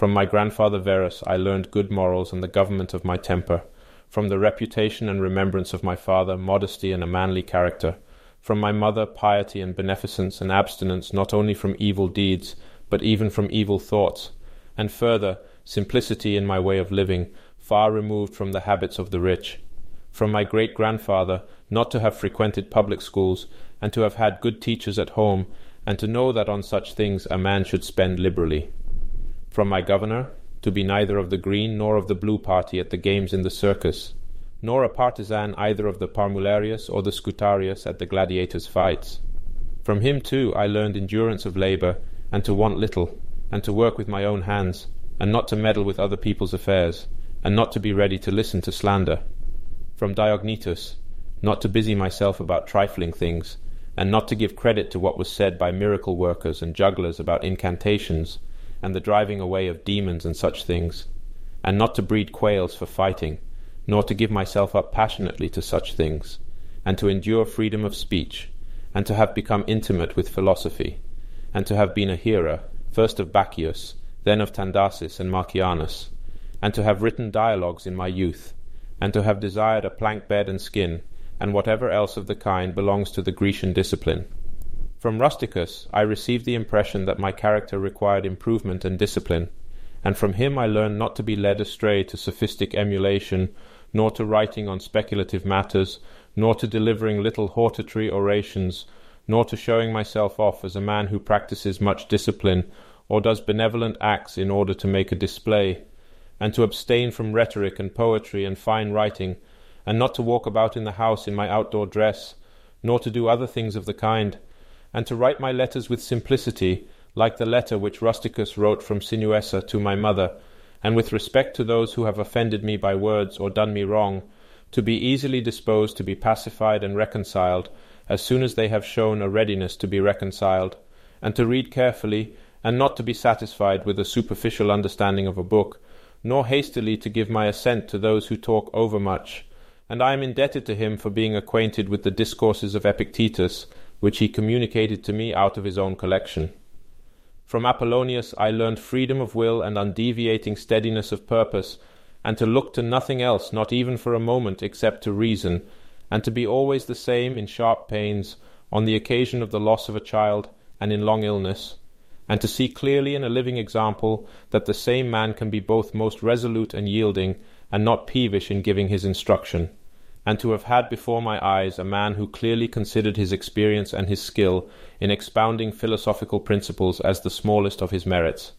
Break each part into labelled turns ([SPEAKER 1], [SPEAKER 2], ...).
[SPEAKER 1] From my grandfather Verus I learned good morals and the government of my temper. From the reputation and remembrance of my father, modesty and a manly character. From my mother, piety and beneficence and abstinence not only from evil deeds, but even from evil thoughts. And further, simplicity in my way of living, far removed from the habits of the rich. From my great grandfather, not to have frequented public schools, and to have had good teachers at home, and to know that on such things a man should spend liberally. From my governor, to be neither of the green nor of the blue party at the games in the circus, nor a partisan either of the Parmularius or the Scutarius at the gladiators' fights. From him, too, I learned endurance of labour, and to want little, and to work with my own hands, and not to meddle with other people's affairs, and not to be ready to listen to slander. From Diognetus, not to busy myself about trifling things, and not to give credit to what was said by miracle workers and jugglers about incantations, and the driving away of demons and such things, and not to breed quails for fighting, nor to give myself up passionately to such things, and to endure freedom of speech, and to have become intimate with philosophy, and to have been a hearer, first of Bacchius, then of Tandasis and Marcianus, and to have written dialogues in my youth, and to have desired a plank bed and skin, and whatever else of the kind belongs to the Grecian discipline. From Rusticus I received the impression that my character required improvement and discipline, and from him I learned not to be led astray to sophistic emulation, nor to writing on speculative matters, nor to delivering little hortatory orations, nor to showing myself off as a man who practices much discipline, or does benevolent acts in order to make a display, and to abstain from rhetoric and poetry and fine writing, and not to walk about in the house in my outdoor dress, nor to do other things of the kind, and to write my letters with simplicity, like the letter which Rusticus wrote from Sinuessa to my mother, and with respect to those who have offended me by words or done me wrong, to be easily disposed to be pacified and reconciled as soon as they have shown a readiness to be reconciled, and to read carefully, and not to be satisfied with a superficial understanding of a book, nor hastily to give my assent to those who talk overmuch. And I am indebted to him for being acquainted with the discourses of Epictetus, which he communicated to me out of his own collection. From Apollonius I learned freedom of will and undeviating steadiness of purpose, and to look to nothing else, not even for a moment, except to reason, and to be always the same in sharp pains, on the occasion of the loss of a child, and in long illness, and to see clearly in a living example that the same man can be both most resolute and yielding, and not peevish in giving his instruction and to have had before my eyes a man who clearly considered his experience and his skill in expounding philosophical principles as the smallest of his merits.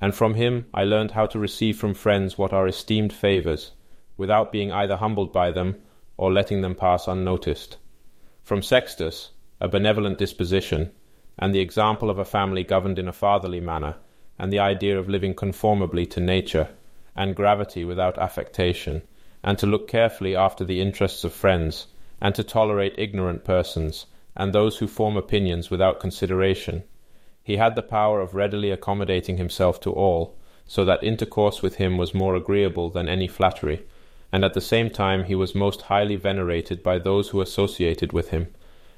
[SPEAKER 1] And from him I learned how to receive from friends what are esteemed favours, without being either humbled by them or letting them pass unnoticed. From Sextus, a benevolent disposition, and the example of a family governed in a fatherly manner, and the idea of living conformably to nature, and gravity without affectation, and to look carefully after the interests of friends, and to tolerate ignorant persons, and those who form opinions without consideration. He had the power of readily accommodating himself to all, so that intercourse with him was more agreeable than any flattery, and at the same time he was most highly venerated by those who associated with him,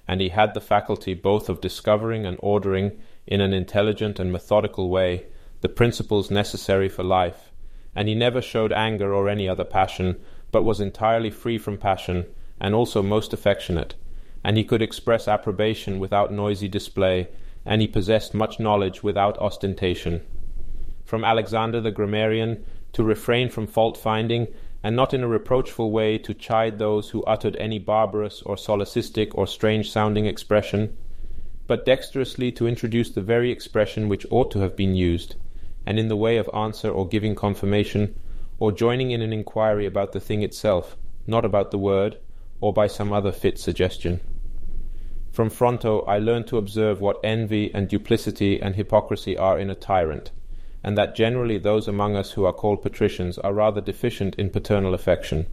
[SPEAKER 1] and he had the faculty both of discovering and ordering, in an intelligent and methodical way, the principles necessary for life, and he never showed anger or any other passion, but was entirely free from passion, and also most affectionate, and he could express approbation without noisy display, and he possessed much knowledge without ostentation. From Alexander the grammarian, to refrain from fault finding, and not in a reproachful way to chide those who uttered any barbarous or solecistic or strange sounding expression, but dexterously to introduce the very expression which ought to have been used, and in the way of answer or giving confirmation, or joining in an inquiry about the thing itself, not about the word, or by some other fit suggestion. From Fronto I learned to observe what envy and duplicity and hypocrisy are in a tyrant, and that generally those among us who are called patricians are rather deficient in paternal affection.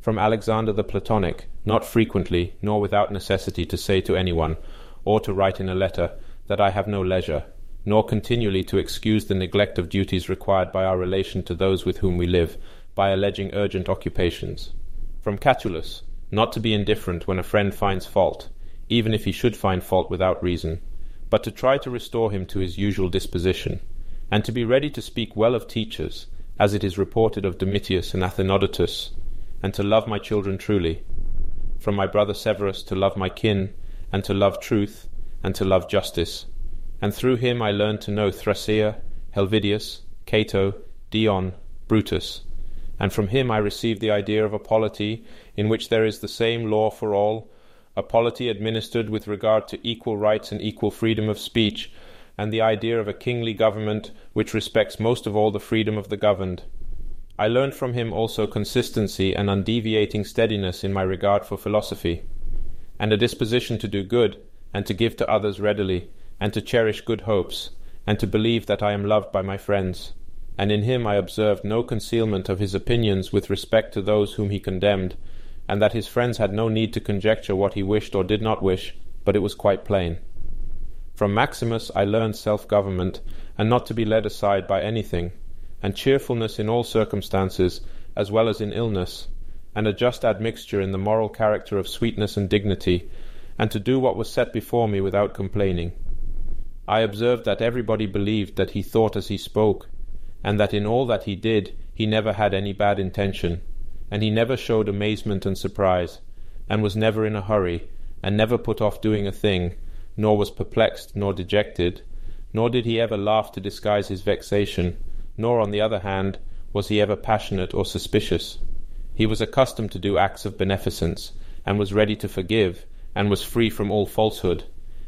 [SPEAKER 1] From Alexander the Platonic, not frequently, nor without necessity to say to any one, or to write in a letter, that I have no leisure, nor continually to excuse the neglect of duties required by our relation to those with whom we live, by alleging urgent occupations. From Catulus, not to be indifferent when a friend finds fault, even if he should find fault without reason, but to try to restore him to his usual disposition, and to be ready to speak well of teachers, as it is reported of Domitius and Athenodotus, and to love my children truly. From my brother Severus to love my kin, and to love truth, and to love justice. And through him I learned to know Thrasea, Helvidius, Cato, Dion, Brutus. And from him I received the idea of a polity in which there is the same law for all, a polity administered with regard to equal rights and equal freedom of speech, and the idea of a kingly government which respects most of all the freedom of the governed. I learned from him also consistency and undeviating steadiness in my regard for philosophy, and a disposition to do good, and to give to others readily, and to cherish good hopes, and to believe that I am loved by my friends. And in him I observed no concealment of his opinions with respect to those whom he condemned, and that his friends had no need to conjecture what he wished or did not wish, but it was quite plain. From Maximus I learned self government, and not to be led aside by anything, and cheerfulness in all circumstances, as well as in illness, and a just admixture in the moral character of sweetness and dignity, and to do what was set before me without complaining. I observed that everybody believed that he thought as he spoke, and that in all that he did he never had any bad intention, and he never showed amazement and surprise, and was never in a hurry, and never put off doing a thing, nor was perplexed nor dejected, nor did he ever laugh to disguise his vexation, nor, on the other hand, was he ever passionate or suspicious. He was accustomed to do acts of beneficence, and was ready to forgive, and was free from all falsehood,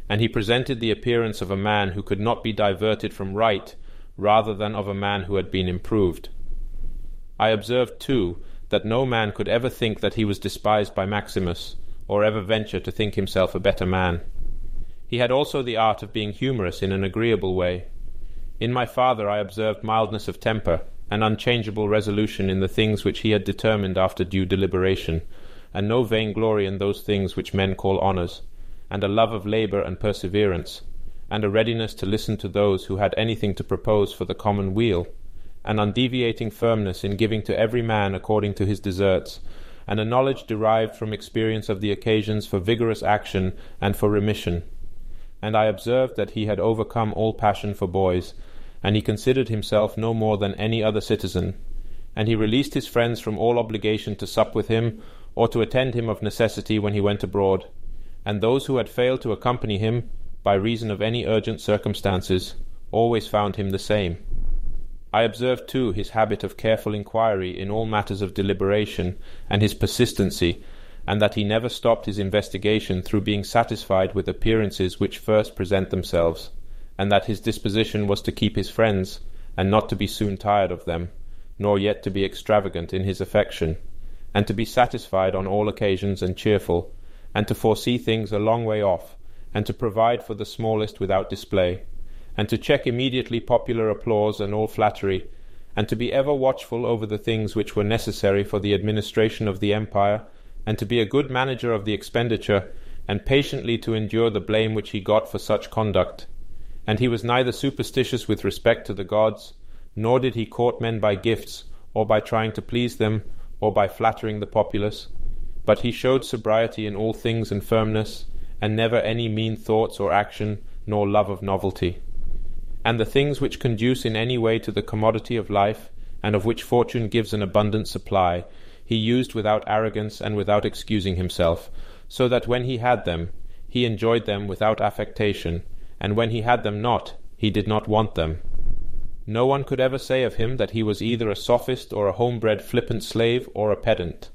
[SPEAKER 1] and he presented the appearance of a man who could not be diverted from right rather than of a man who had been improved. I observed, too, that no man could ever think that he was despised by Maximus, or ever venture to think himself a better man. He had also the art of being humorous in an agreeable way. In my father I observed mildness of temper, and unchangeable resolution in the things which he had determined after due deliberation, and no vainglory in those things which men call honours, and a love of labour and perseverance, and a readiness to listen to those who had anything to propose for the common weal, an undeviating firmness in giving to every man according to his deserts, and a knowledge derived from experience of the occasions for vigorous action and for remission. And I observed that he had overcome all passion for boys, and he considered himself no more than any other citizen, and he released his friends from all obligation to sup with him, or to attend him of necessity when he went abroad, and those who had failed to accompany him by reason of any urgent circumstances, always found him the same. I observed too his habit of careful inquiry in all matters of deliberation, and his persistency, and that he never stopped his investigation through being satisfied with appearances which first present themselves, and that his disposition was to keep his friends, and not to be soon tired of them, nor yet to be extravagant in his affection, and to be satisfied on all occasions and cheerful, and to foresee things a long way off, and to provide for the smallest without display, and to check immediately popular applause and all flattery, and to be ever watchful over the things which were necessary for the administration of the empire, and to be a good manager of the expenditure, and patiently to endure the blame which he got for such conduct. And he was neither superstitious with respect to the gods, nor did he court men by gifts, or by trying to please them, or by flattering the populace, but he showed sobriety in all things and firmness, and never any mean thoughts or action, nor love of novelty. And the things which conduce in any way to the commodity of life, and of which fortune gives an abundant supply, he used without arrogance and without excusing himself, so that when he had them, he enjoyed them without affectation, and when he had them not, he did not want them. No one could ever say of him that he was either a sophist or a homebred flippant slave or a pedant.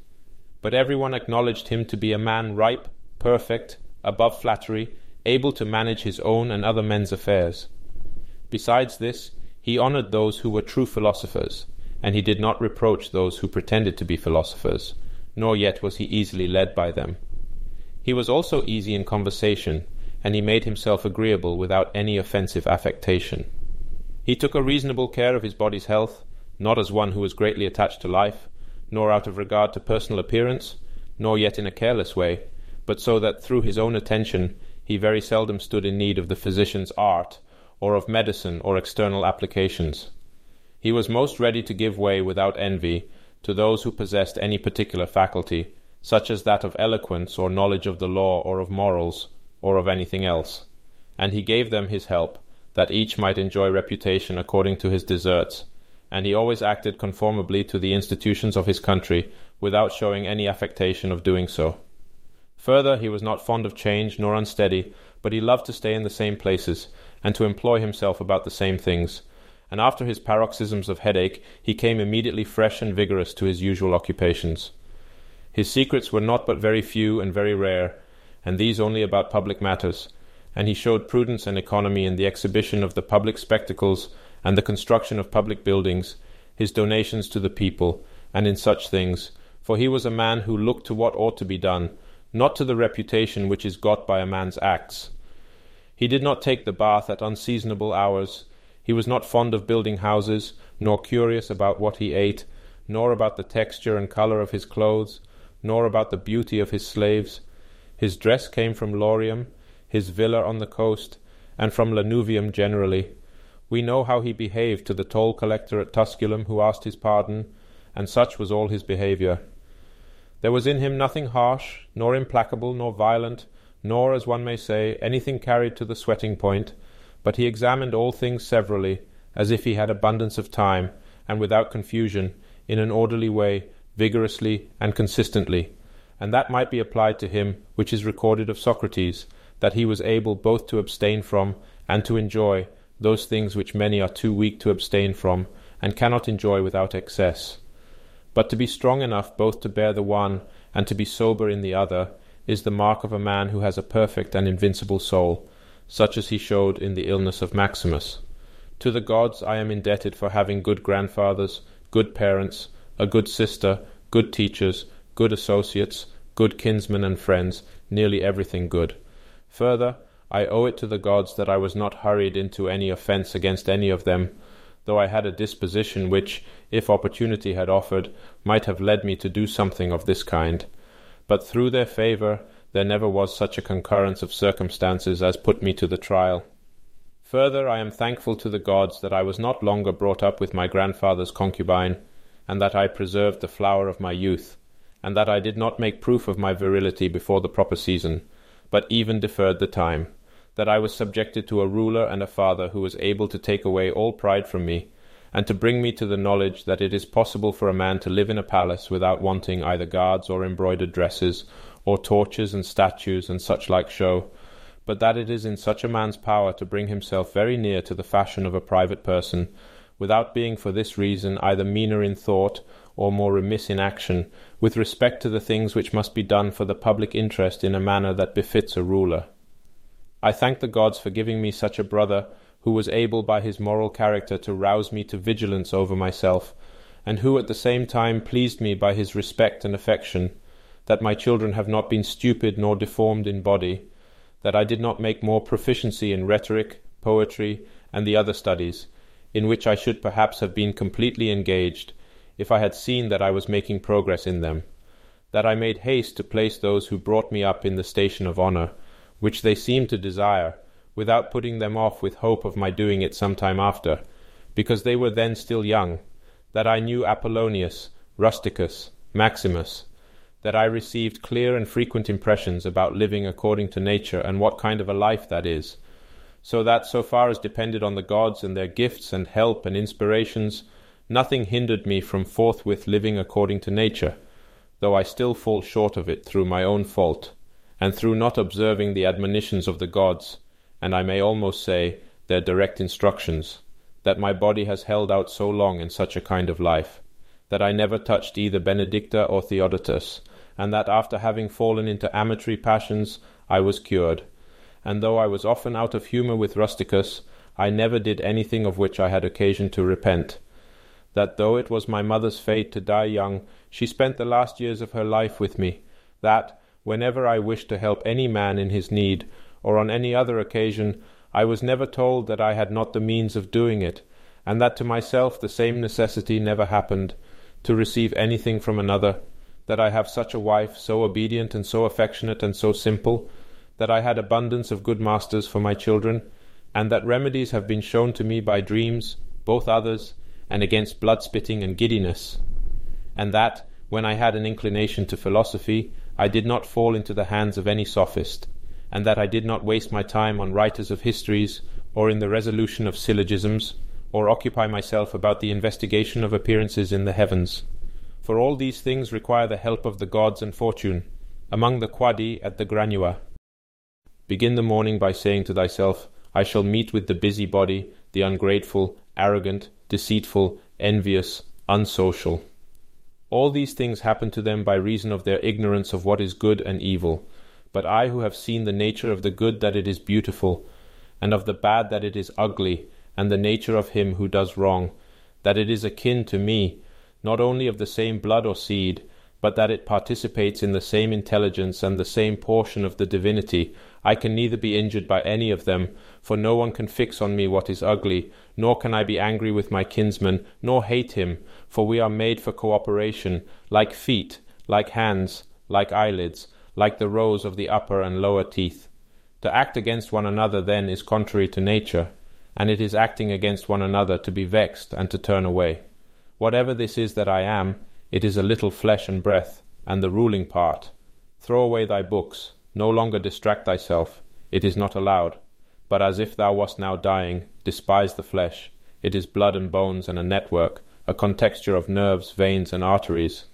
[SPEAKER 1] But every one acknowledged him to be a man ripe, perfect, above flattery, able to manage his own and other men's affairs. Besides this, he honored those who were true philosophers, and he did not reproach those who pretended to be philosophers, nor yet was he easily led by them. He was also easy in conversation, and he made himself agreeable without any offensive affectation. He took a reasonable care of his body's health, not as one who was greatly attached to life, nor out of regard to personal appearance, nor yet in a careless way, but so that through his own attention he very seldom stood in need of the physician's art, or of medicine or external applications. He was most ready to give way without envy to those who possessed any particular faculty, such as that of eloquence or knowledge of the law or of morals, or of anything else, and he gave them his help, that each might enjoy reputation according to his deserts, and he always acted conformably to the institutions of his country, without showing any affectation of doing so. Further, he was not fond of change nor unsteady, but he loved to stay in the same places, and to employ himself about the same things, and after his paroxysms of headache he came immediately fresh and vigorous to his usual occupations. His secrets were not but very few and very rare, and these only about public matters, and he showed prudence and economy in the exhibition of the public spectacles and the construction of public buildings, his donations to the people, and in such things, for he was a man who looked to what ought to be done, not to the reputation which is got by a man's acts. He did not take the bath at unseasonable hours, he was not fond of building houses, nor curious about what he ate, nor about the texture and colour of his clothes, nor about the beauty of his slaves. His dress came from Lorium, his villa on the coast, and from Lanuvium generally. We know how he behaved to the toll collector at Tusculum who asked his pardon, and such was all his behaviour. There was in him nothing harsh, nor implacable, nor violent, nor, as one may say, anything carried to the sweating point, but he examined all things severally, as if he had abundance of time, and without confusion, in an orderly way, vigorously and consistently, and that might be applied to him which is recorded of Socrates, that he was able both to abstain from and to enjoy those things which many are too weak to abstain from, and cannot enjoy without excess. But to be strong enough both to bear the one and to be sober in the other is the mark of a man who has a perfect and invincible soul, such as he showed in the illness of Maximus. To the gods I am indebted for having good grandfathers, good parents, a good sister, good teachers, good associates, good kinsmen and friends, nearly everything good. Further, I owe it to the gods that I was not hurried into any offence against any of them, though I had a disposition which, if opportunity had offered, might have led me to do something of this kind. But through their favour there never was such a concurrence of circumstances as put me to the trial. Further, I am thankful to the gods that I was not longer brought up with my grandfather's concubine, and that I preserved the flower of my youth, and that I did not make proof of my virility before the proper season, but even deferred the time, that I was subjected to a ruler and a father who was able to take away all pride from me, and to bring me to the knowledge that it is possible for a man to live in a palace without wanting either guards or embroidered dresses or torches and statues and such like show, but that it is in such a man's power to bring himself very near to the fashion of a private person, without being for this reason either meaner in thought or more remiss in action, with respect to the things which must be done for the public interest in a manner that befits a ruler. I thank the gods for giving me such a brother who was able by his moral character to rouse me to vigilance over myself, and who at the same time pleased me by his respect and affection, that my children have not been stupid nor deformed in body, that I did not make more proficiency in rhetoric, poetry, and the other studies, in which I should perhaps have been completely engaged, if I had seen that I was making progress in them, that I made haste to place those who brought me up in the station of honour, which they seemed to desire, without putting them off with hope of my doing it some time after, because they were then still young, that I knew Apollonius, Rusticus, Maximus, that I received clear and frequent impressions about living according to nature and what kind of a life that is, so that, so far as depended on the gods and their gifts and help and inspirations, nothing hindered me from forthwith living according to nature, though I still fall short of it through my own fault, and through not observing the admonitions of the gods, and I may almost say their direct instructions, that my body has held out so long in such a kind of life, that I never touched either Benedicta or Theodotus, and that after having fallen into amatory passions I was cured. And though I was often out of humour with Rusticus, I never did anything of which I had occasion to repent. That though it was my mother's fate to die young, she spent the last years of her life with me. That, whenever I wished to help any man in his need, or on any other occasion, I was never told that I had not the means of doing it, and that to myself the same necessity never happened, to receive anything from another that I have such a wife, so obedient and so affectionate and so simple, that I had abundance of good masters for my children, and that remedies have been shown to me by dreams, both others, and against blood spitting and giddiness, and that, when I had an inclination to philosophy, I did not fall into the hands of any sophist, and that I did not waste my time on writers of histories, or in the resolution of syllogisms, or occupy myself about the investigation of appearances in the heavens. For all these things require the help of the gods and fortune, among the Quadi at the Granua. Begin the morning by saying to thyself, I shall meet with the busybody, the ungrateful, arrogant, deceitful, envious, unsocial. All these things happen to them by reason of their ignorance of what is good and evil. But I who have seen the nature of the good that it is beautiful, and of the bad that it is ugly, and the nature of him who does wrong, that it is akin to me, not only of the same blood or seed, but that it participates in the same intelligence and the same portion of the divinity, I can neither be injured by any of them, for no one can fix on me what is ugly, nor can I be angry with my kinsman, nor hate him, for we are made for cooperation, like feet, like hands, like eyelids, like the rows of the upper and lower teeth. To act against one another then is contrary to nature, and it is acting against one another to be vexed and to turn away. Whatever this is that I am, it is a little flesh and breath, and the ruling part. Throw away thy books, no longer distract thyself, it is not allowed, but as if thou wast now dying, despise the flesh, it is blood and bones and a network, a contexture of nerves, veins, and arteries.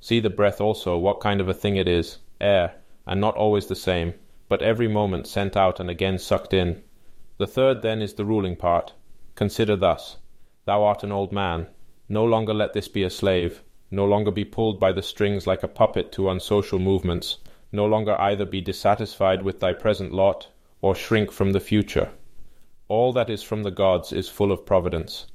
[SPEAKER 1] See the breath also, what kind of a thing it is, air, and not always the same, but every moment sent out and again sucked in. The third then is the ruling part. Consider thus Thou art an old man, no longer let this be a slave no longer be pulled by the strings like a puppet to unsocial movements, no longer either be dissatisfied with thy present lot, or shrink from the future. All that is from the gods is full of providence.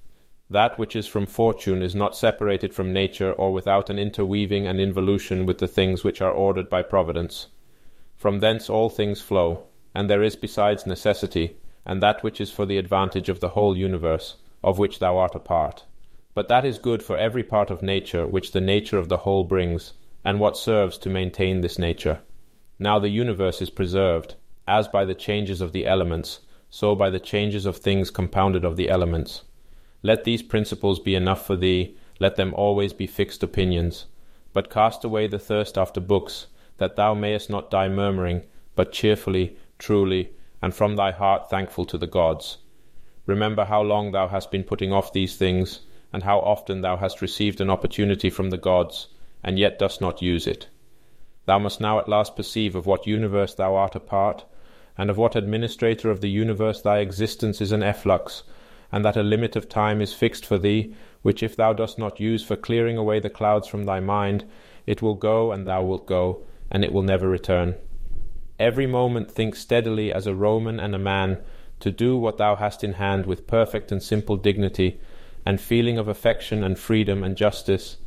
[SPEAKER 1] That which is from fortune is not separated from nature or without an interweaving and involution with the things which are ordered by providence. From thence all things flow, and there is besides necessity, and that which is for the advantage of the whole universe, of which thou art a part. But that is good for every part of nature which the nature of the whole brings, and what serves to maintain this nature. Now the universe is preserved, as by the changes of the elements, so by the changes of things compounded of the elements. Let these principles be enough for thee, let them always be fixed opinions. But cast away the thirst after books, that thou mayest not die murmuring, but cheerfully, truly, and from thy heart thankful to the gods. Remember how long thou hast been putting off these things and how often thou hast received an opportunity from the gods, and yet dost not use it. Thou must now at last perceive of what universe thou art a part, and of what administrator of the universe thy existence is an efflux, and that a limit of time is fixed for thee, which if thou dost not use for clearing away the clouds from thy mind, it will go and thou wilt go, and it will never return. Every moment think steadily as a Roman and a man, to do what thou hast in hand with perfect and simple dignity, and feeling of affection and freedom and justice,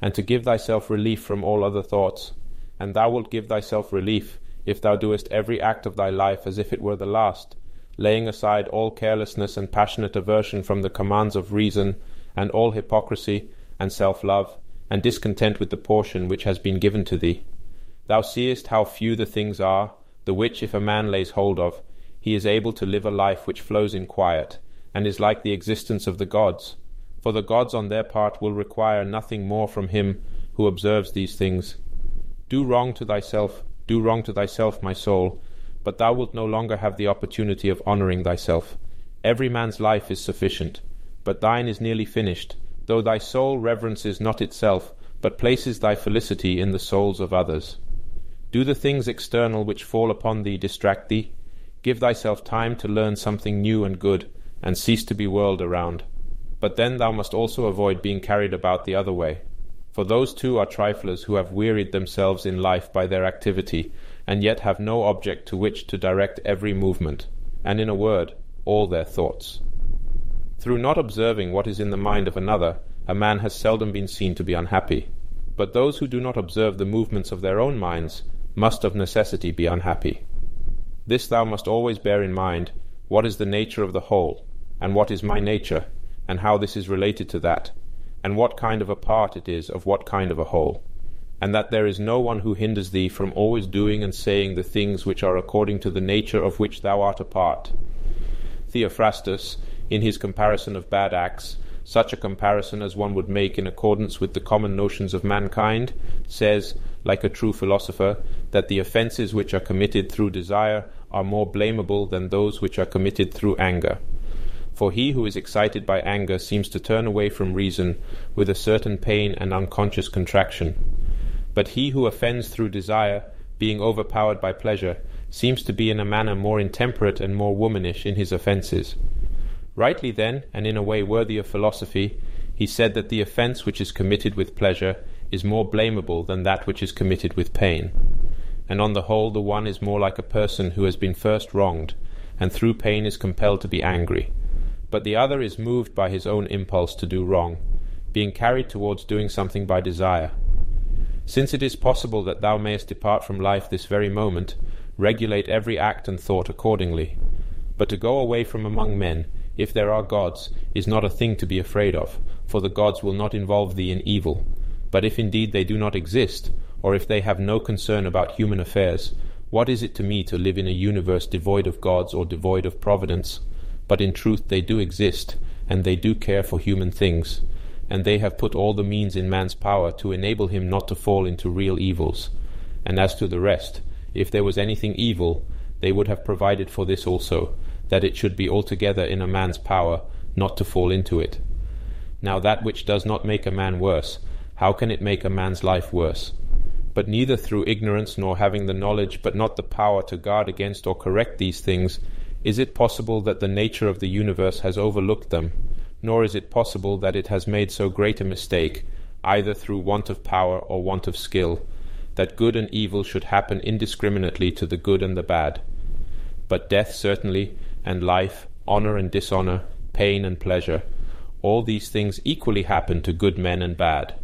[SPEAKER 1] and to give thyself relief from all other thoughts. And thou wilt give thyself relief if thou doest every act of thy life as if it were the last, laying aside all carelessness and passionate aversion from the commands of reason, and all hypocrisy and self love, and discontent with the portion which has been given to thee. Thou seest how few the things are, the which if a man lays hold of, he is able to live a life which flows in quiet, and is like the existence of the gods for the gods on their part will require nothing more from him who observes these things. Do wrong to thyself, do wrong to thyself, my soul, but thou wilt no longer have the opportunity of honouring thyself. Every man's life is sufficient, but thine is nearly finished, though thy soul reverences not itself, but places thy felicity in the souls of others. Do the things external which fall upon thee distract thee? Give thyself time to learn something new and good, and cease to be whirled around. But then thou must also avoid being carried about the other way. For those too are triflers who have wearied themselves in life by their activity, and yet have no object to which to direct every movement, and in a word, all their thoughts. Through not observing what is in the mind of another, a man has seldom been seen to be unhappy. But those who do not observe the movements of their own minds must of necessity be unhappy. This thou must always bear in mind what is the nature of the whole, and what is my nature, and how this is related to that, and what kind of a part it is of what kind of a whole, and that there is no one who hinders thee from always doing and saying the things which are according to the nature of which thou art a part. Theophrastus, in his comparison of bad acts, such a comparison as one would make in accordance with the common notions of mankind, says, like a true philosopher, that the offences which are committed through desire are more blamable than those which are committed through anger. For he who is excited by anger seems to turn away from reason with a certain pain and unconscious contraction. But he who offends through desire, being overpowered by pleasure, seems to be in a manner more intemperate and more womanish in his offences. Rightly then, and in a way worthy of philosophy, he said that the offence which is committed with pleasure is more blamable than that which is committed with pain. And on the whole, the one is more like a person who has been first wronged, and through pain is compelled to be angry. But the other is moved by his own impulse to do wrong, being carried towards doing something by desire. Since it is possible that thou mayest depart from life this very moment, regulate every act and thought accordingly. But to go away from among men, if there are gods, is not a thing to be afraid of, for the gods will not involve thee in evil, but if indeed they do not exist, or if they have no concern about human affairs, what is it to me to live in a universe devoid of gods or devoid of providence? But in truth they do exist, and they do care for human things, and they have put all the means in man's power to enable him not to fall into real evils. And as to the rest, if there was anything evil, they would have provided for this also, that it should be altogether in a man's power not to fall into it. Now that which does not make a man worse, how can it make a man's life worse? But neither through ignorance nor having the knowledge but not the power to guard against or correct these things is it possible that the nature of the universe has overlooked them, nor is it possible that it has made so great a mistake, either through want of power or want of skill, that good and evil should happen indiscriminately to the good and the bad. But death certainly, and life, honour and dishonour, pain and pleasure, all these things equally happen to good men and bad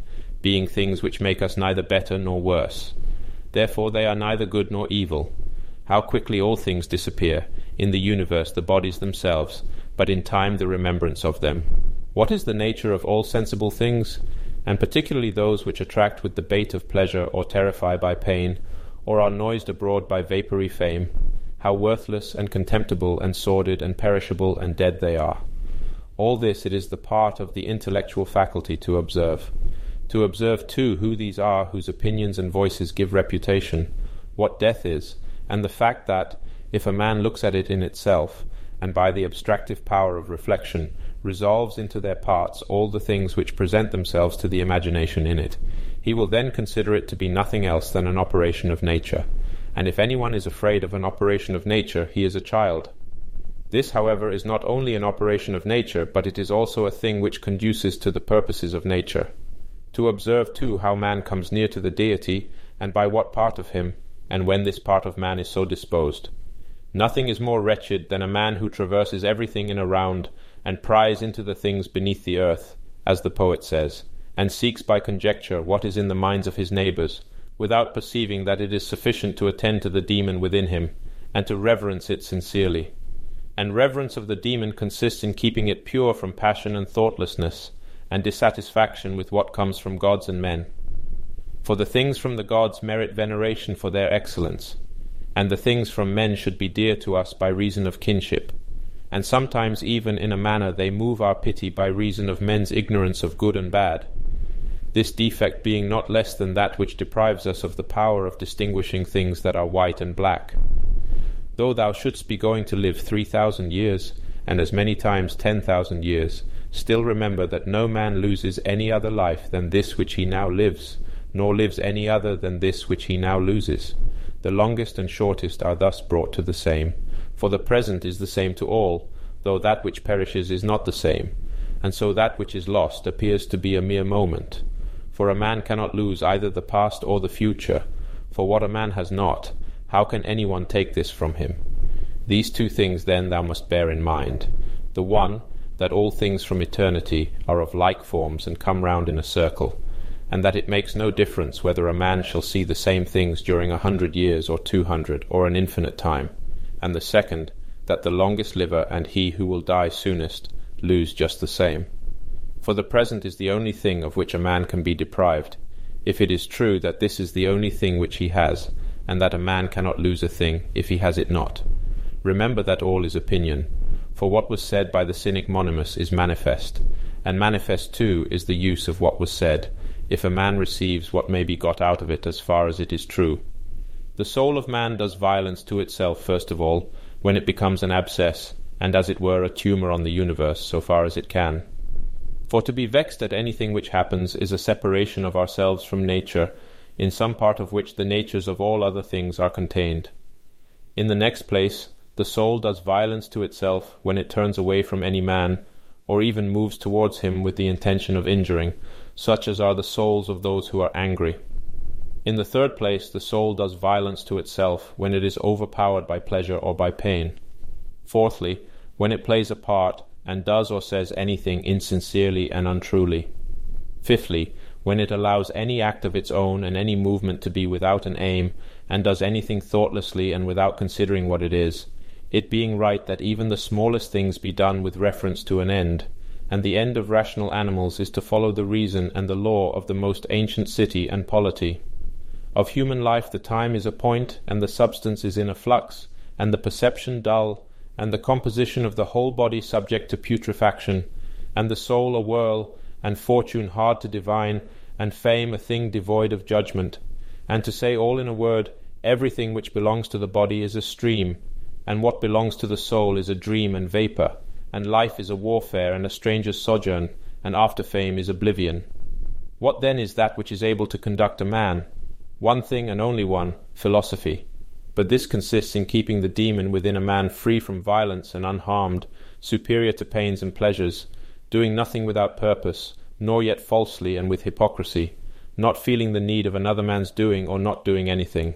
[SPEAKER 1] being things which make us neither better nor worse. Therefore they are neither good nor evil. How quickly all things disappear, in the universe the bodies themselves, but in time the remembrance of them. What is the nature of all sensible things, and particularly those which attract with the bait of pleasure or terrify by pain, or are noised abroad by vapoury fame? How worthless and contemptible and sordid and perishable and dead they are. All this it is the part of the intellectual faculty to observe to observe too who these are whose opinions and voices give reputation, what death is, and the fact that, if a man looks at it in itself, and by the abstractive power of reflection resolves into their parts all the things which present themselves to the imagination in it, he will then consider it to be nothing else than an operation of nature. And if anyone is afraid of an operation of nature, he is a child. This, however, is not only an operation of nature, but it is also a thing which conduces to the purposes of nature to observe too how man comes near to the Deity, and by what part of him, and when this part of man is so disposed. Nothing is more wretched than a man who traverses everything in a round, and pries into the things beneath the earth, as the poet says, and seeks by conjecture what is in the minds of his neighbours, without perceiving that it is sufficient to attend to the demon within him, and to reverence it sincerely. And reverence of the demon consists in keeping it pure from passion and thoughtlessness, and dissatisfaction with what comes from gods and men. For the things from the gods merit veneration for their excellence, and the things from men should be dear to us by reason of kinship, and sometimes even in a manner they move our pity by reason of men's ignorance of good and bad, this defect being not less than that which deprives us of the power of distinguishing things that are white and black. Though thou shouldst be going to live three thousand years, and as many times ten thousand years, Still remember that no man loses any other life than this which he now lives, nor lives any other than this which he now loses. The longest and shortest are thus brought to the same, for the present is the same to all, though that which perishes is not the same, and so that which is lost appears to be a mere moment. For a man cannot lose either the past or the future, for what a man has not, how can any one take this from him? These two things then thou must bear in mind. The one, that all things from eternity are of like forms and come round in a circle, and that it makes no difference whether a man shall see the same things during a hundred years or two hundred or an infinite time, and the second, that the longest liver and he who will die soonest lose just the same. For the present is the only thing of which a man can be deprived, if it is true that this is the only thing which he has, and that a man cannot lose a thing if he has it not. Remember that all is opinion, for what was said by the cynic Monimus is manifest, and manifest too is the use of what was said, if a man receives what may be got out of it as far as it is true. The soul of man does violence to itself, first of all, when it becomes an abscess, and as it were a tumour on the universe, so far as it can. For to be vexed at anything which happens is a separation of ourselves from nature, in some part of which the natures of all other things are contained. In the next place, the soul does violence to itself when it turns away from any man, or even moves towards him with the intention of injuring, such as are the souls of those who are angry. In the third place, the soul does violence to itself when it is overpowered by pleasure or by pain. Fourthly, when it plays a part and does or says anything insincerely and untruly. Fifthly, when it allows any act of its own and any movement to be without an aim, and does anything thoughtlessly and without considering what it is, it being right that even the smallest things be done with reference to an end, and the end of rational animals is to follow the reason and the law of the most ancient city and polity. Of human life the time is a point, and the substance is in a flux, and the perception dull, and the composition of the whole body subject to putrefaction, and the soul a whirl, and fortune hard to divine, and fame a thing devoid of judgment. And to say all in a word, everything which belongs to the body is a stream, and what belongs to the soul is a dream and vapour, and life is a warfare and a stranger's sojourn, and after fame is oblivion. What then is that which is able to conduct a man? One thing and only one philosophy. But this consists in keeping the demon within a man free from violence and unharmed, superior to pains and pleasures, doing nothing without purpose, nor yet falsely and with hypocrisy, not feeling the need of another man's doing or not doing anything,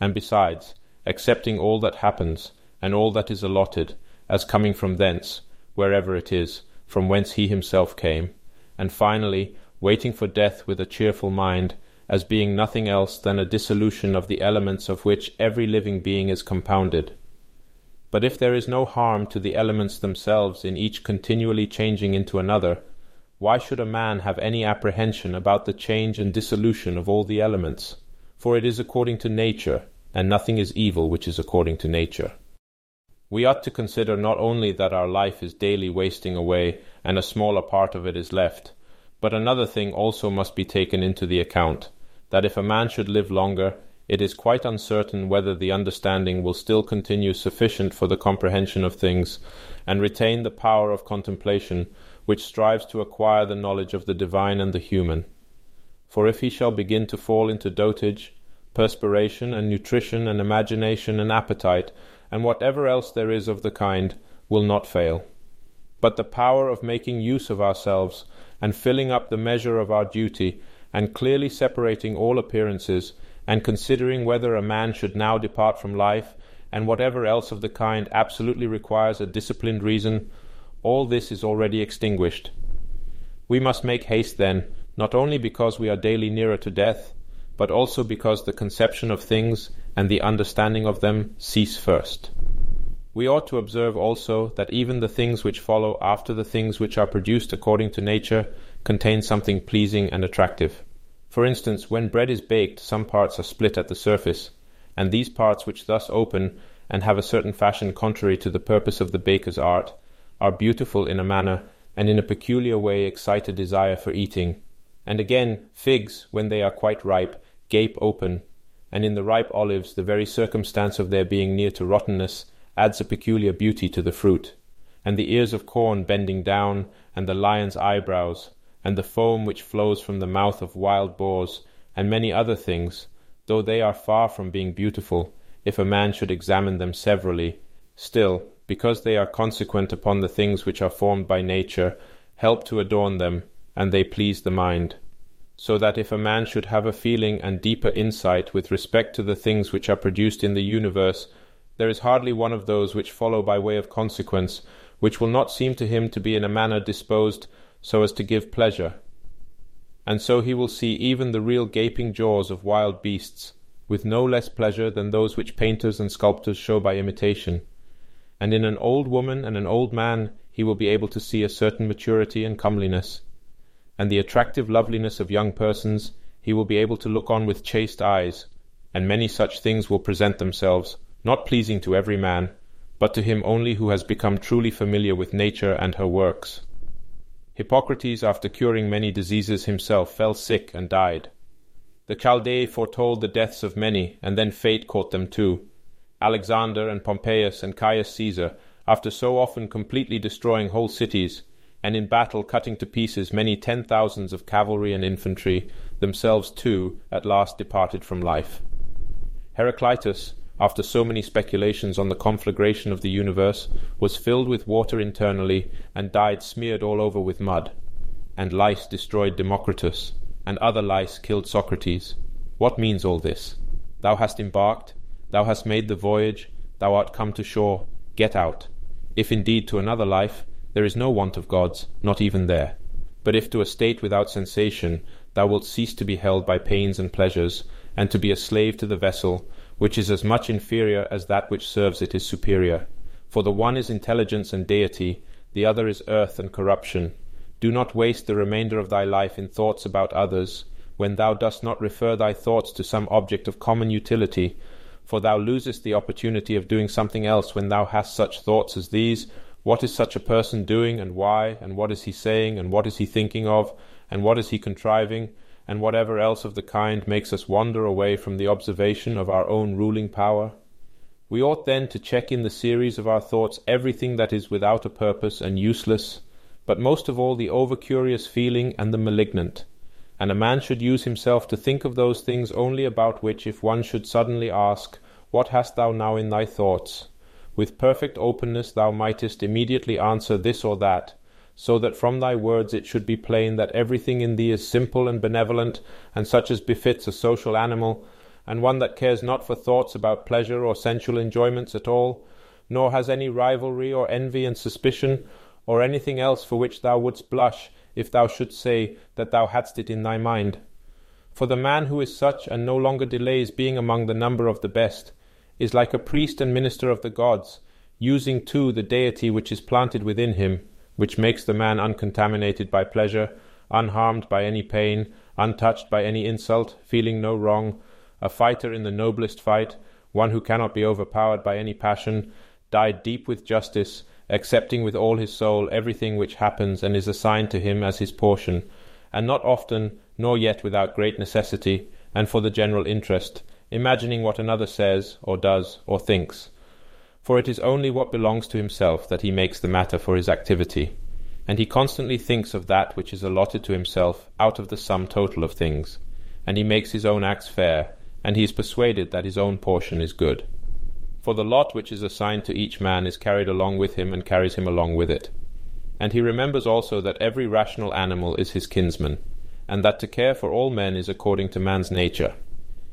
[SPEAKER 1] and besides, accepting all that happens, and all that is allotted, as coming from thence, wherever it is, from whence he himself came, and finally, waiting for death with a cheerful mind, as being nothing else than a dissolution of the elements of which every living being is compounded. But if there is no harm to the elements themselves in each continually changing into another, why should a man have any apprehension about the change and dissolution of all the elements? For it is according to nature, and nothing is evil which is according to nature. We ought to consider not only that our life is daily wasting away, and a smaller part of it is left, but another thing also must be taken into the account that if a man should live longer, it is quite uncertain whether the understanding will still continue sufficient for the comprehension of things, and retain the power of contemplation which strives to acquire the knowledge of the divine and the human. For if he shall begin to fall into dotage, perspiration, and nutrition, and imagination, and appetite, and whatever else there is of the kind, will not fail. But the power of making use of ourselves and filling up the measure of our duty, and clearly separating all appearances, and considering whether a man should now depart from life, and whatever else of the kind absolutely requires a disciplined reason, all this is already extinguished. We must make haste then, not only because we are daily nearer to death, but also because the conception of things and the understanding of them cease first. We ought to observe also that even the things which follow after the things which are produced according to nature contain something pleasing and attractive. For instance, when bread is baked, some parts are split at the surface, and these parts which thus open and have a certain fashion contrary to the purpose of the baker's art are beautiful in a manner and in a peculiar way excite a desire for eating. And again, figs, when they are quite ripe, gape open, and in the ripe olives the very circumstance of their being near to rottenness adds a peculiar beauty to the fruit, and the ears of corn bending down, and the lion's eyebrows, and the foam which flows from the mouth of wild boars, and many other things, though they are far from being beautiful, if a man should examine them severally, still, because they are consequent upon the things which are formed by nature, help to adorn them, and they please the mind. So that if a man should have a feeling and deeper insight with respect to the things which are produced in the universe, there is hardly one of those which follow by way of consequence, which will not seem to him to be in a manner disposed so as to give pleasure. And so he will see even the real gaping jaws of wild beasts, with no less pleasure than those which painters and sculptors show by imitation. And in an old woman and an old man he will be able to see a certain maturity and comeliness. And the attractive loveliness of young persons he will be able to look on with chaste eyes, and many such things will present themselves not pleasing to every man, but to him only who has become truly familiar with nature and her works. Hippocrates, after curing many diseases himself, fell sick and died. The Chaldaei foretold the deaths of many, and then fate caught them too. Alexander and Pompeius and Caius Caesar, after so often completely destroying whole cities, and in battle cutting to pieces many ten thousands of cavalry and infantry, themselves too at last departed from life. Heraclitus, after so many speculations on the conflagration of the universe, was filled with water internally, and died smeared all over with mud. And lice destroyed Democritus, and other lice killed Socrates. What means all this? Thou hast embarked, thou hast made the voyage, thou art come to shore, get out. If indeed to another life, there is no want of gods, not even there. But if to a state without sensation thou wilt cease to be held by pains and pleasures, and to be a slave to the vessel, which is as much inferior as that which serves it is superior. For the one is intelligence and deity, the other is earth and corruption. Do not waste the remainder of thy life in thoughts about others, when thou dost not refer thy thoughts to some object of common utility, for thou losest the opportunity of doing something else when thou hast such thoughts as these, what is such a person doing, and why, and what is he saying, and what is he thinking of, and what is he contriving, and whatever else of the kind makes us wander away from the observation of our own ruling power? We ought then to check in the series of our thoughts everything that is without a purpose and useless, but most of all the over curious feeling and the malignant. And a man should use himself to think of those things only about which, if one should suddenly ask, What hast thou now in thy thoughts? With perfect openness thou mightest immediately answer this or that, so that from thy words it should be plain that everything in thee is simple and benevolent, and such as befits a social animal, and one that cares not for thoughts about pleasure or sensual enjoyments at all, nor has any rivalry or envy and suspicion, or anything else for which thou wouldst blush if thou shouldst say that thou hadst it in thy mind. For the man who is such and no longer delays being among the number of the best, is like a priest and minister of the gods, using too the deity which is planted within him, which makes the man uncontaminated by pleasure, unharmed by any pain, untouched by any insult, feeling no wrong, a fighter in the noblest fight, one who cannot be overpowered by any passion, dyed deep with justice, accepting with all his soul everything which happens and is assigned to him as his portion, and not often, nor yet without great necessity, and for the general interest, imagining what another says, or does, or thinks. For it is only what belongs to himself that he makes the matter for his activity, and he constantly thinks of that which is allotted to himself out of the sum total of things, and he makes his own acts fair, and he is persuaded that his own portion is good. For the lot which is assigned to each man is carried along with him and carries him along with it. And he remembers also that every rational animal is his kinsman, and that to care for all men is according to man's nature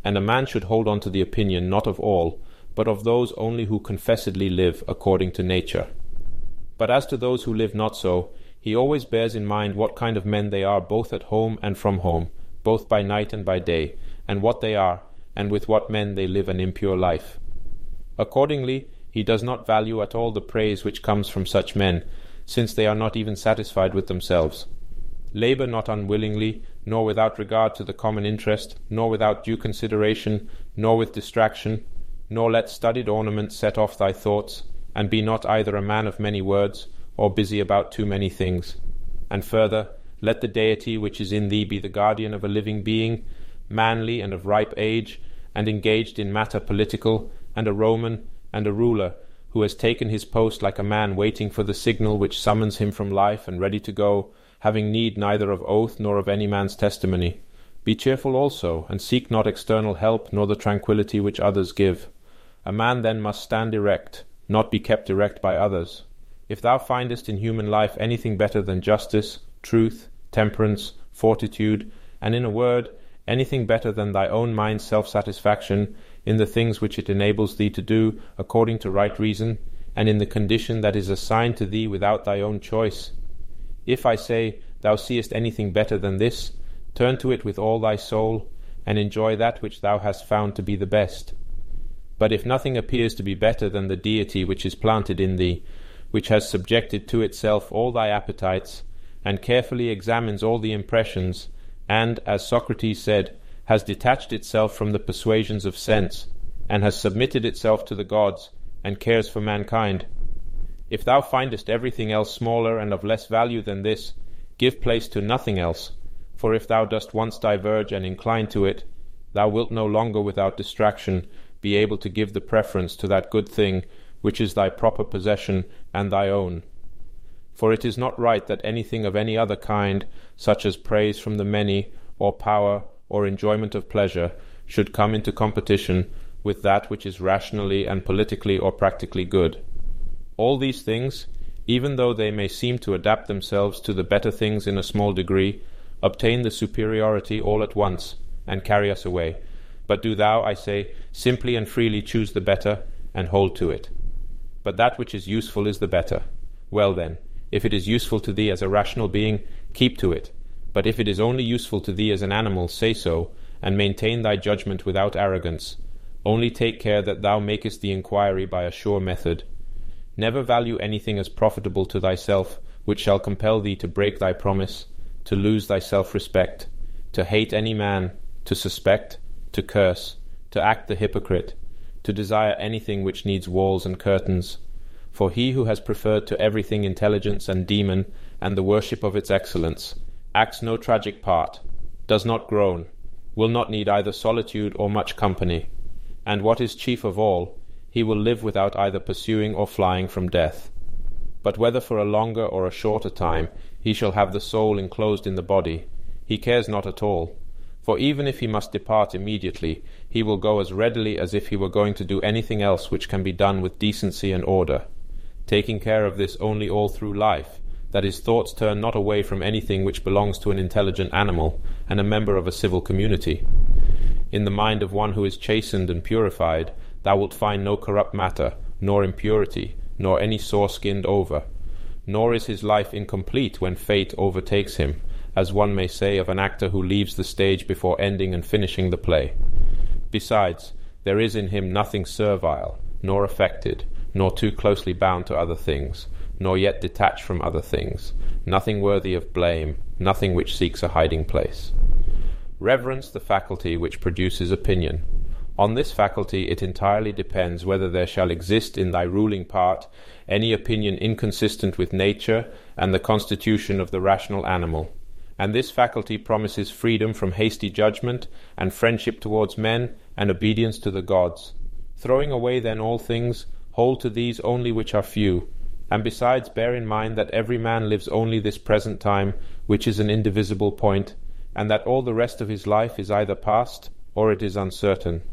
[SPEAKER 1] and a man should hold on to the opinion not of all, but of those only who confessedly live according to nature. But as to those who live not so, he always bears in mind what kind of men they are both at home and from home, both by night and by day, and what they are, and with what men they live an impure life. Accordingly, he does not value at all the praise which comes from such men, since they are not even satisfied with themselves. Labour not unwillingly, nor without regard to the common interest, nor without due consideration, nor with distraction, nor let studied ornaments set off thy thoughts, and be not either a man of many words, or busy about too many things. And further, let the deity which is in thee be the guardian of a living being, manly and of ripe age, and engaged in matter political, and a Roman, and a ruler, who has taken his post like a man waiting for the signal which summons him from life and ready to go, having need neither of oath nor of any man's testimony. Be cheerful also, and seek not external help nor the tranquillity which others give. A man then must stand erect, not be kept erect by others. If thou findest in human life anything better than justice, truth, temperance, fortitude, and in a word, anything better than thy own mind's self satisfaction in the things which it enables thee to do according to right reason, and in the condition that is assigned to thee without thy own choice, if I say, Thou seest anything better than this, turn to it with all thy soul, and enjoy that which thou hast found to be the best. But if nothing appears to be better than the deity which is planted in thee, which has subjected to itself all thy appetites, and carefully examines all the impressions, and, as Socrates said, has detached itself from the persuasions of sense, and has submitted itself to the gods, and cares for mankind, if thou findest everything else smaller and of less value than this, give place to nothing else, for if thou dost once diverge and incline to it, thou wilt no longer without distraction be able to give the preference to that good thing which is thy proper possession and thy own. For it is not right that anything of any other kind, such as praise from the many, or power, or enjoyment of pleasure, should come into competition with that which is rationally and politically or practically good. All these things, even though they may seem to adapt themselves to the better things in a small degree, obtain the superiority all at once, and carry us away. But do thou, I say, simply and freely choose the better, and hold to it. But that which is useful is the better. Well then, if it is useful to thee as a rational being, keep to it. But if it is only useful to thee as an animal, say so, and maintain thy judgment without arrogance. Only take care that thou makest the inquiry by a sure method. Never value anything as profitable to thyself which shall compel thee to break thy promise, to lose thy self respect, to hate any man, to suspect, to curse, to act the hypocrite, to desire anything which needs walls and curtains. For he who has preferred to everything intelligence and demon, and the worship of its excellence, acts no tragic part, does not groan, will not need either solitude or much company, and what is chief of all, he will live without either pursuing or flying from death. But whether for a longer or a shorter time he shall have the soul enclosed in the body, he cares not at all, for even if he must depart immediately, he will go as readily as if he were going to do anything else which can be done with decency and order, taking care of this only all through life, that his thoughts turn not away from anything which belongs to an intelligent animal and a member of a civil community. In the mind of one who is chastened and purified, thou wilt find no corrupt matter, nor impurity, nor any sore skinned over. Nor is his life incomplete when fate overtakes him, as one may say of an actor who leaves the stage before ending and finishing the play. Besides, there is in him nothing servile, nor affected, nor too closely bound to other things, nor yet detached from other things, nothing worthy of blame, nothing which seeks a hiding place. Reverence the faculty which produces opinion. On this faculty it entirely depends whether there shall exist in thy ruling part any opinion inconsistent with nature and the constitution of the rational animal and this faculty promises freedom from hasty judgment, and friendship towards men, and obedience to the gods. Throwing away then all things, hold to these only which are few, and besides bear in mind that every man lives only this present time, which is an indivisible point, and that all the rest of his life is either past or it is uncertain.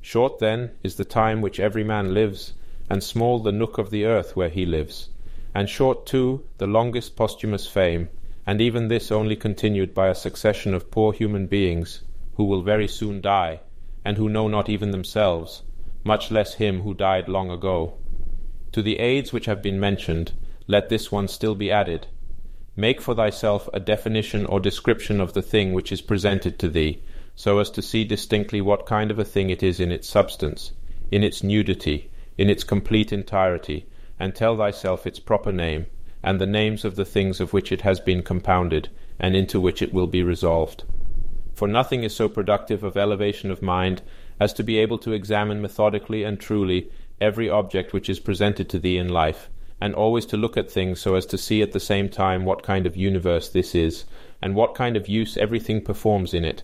[SPEAKER 1] Short then is the time which every man lives, and small the nook of the earth where he lives, and short too the longest posthumous fame and even this only continued by a succession of poor human beings who will very soon die, and who know not even themselves, much less him who died long ago. To the aids which have been mentioned, let this one still be added. Make for thyself a definition or description of the thing which is presented to thee, so as to see distinctly what kind of a thing it is in its substance, in its nudity, in its complete entirety, and tell thyself its proper name and the names of the things of which it has been compounded, and into which it will be resolved. For nothing is so productive of elevation of mind as to be able to examine methodically and truly every object which is presented to thee in life, and always to look at things so as to see at the same time what kind of universe this is, and what kind of use everything performs in it,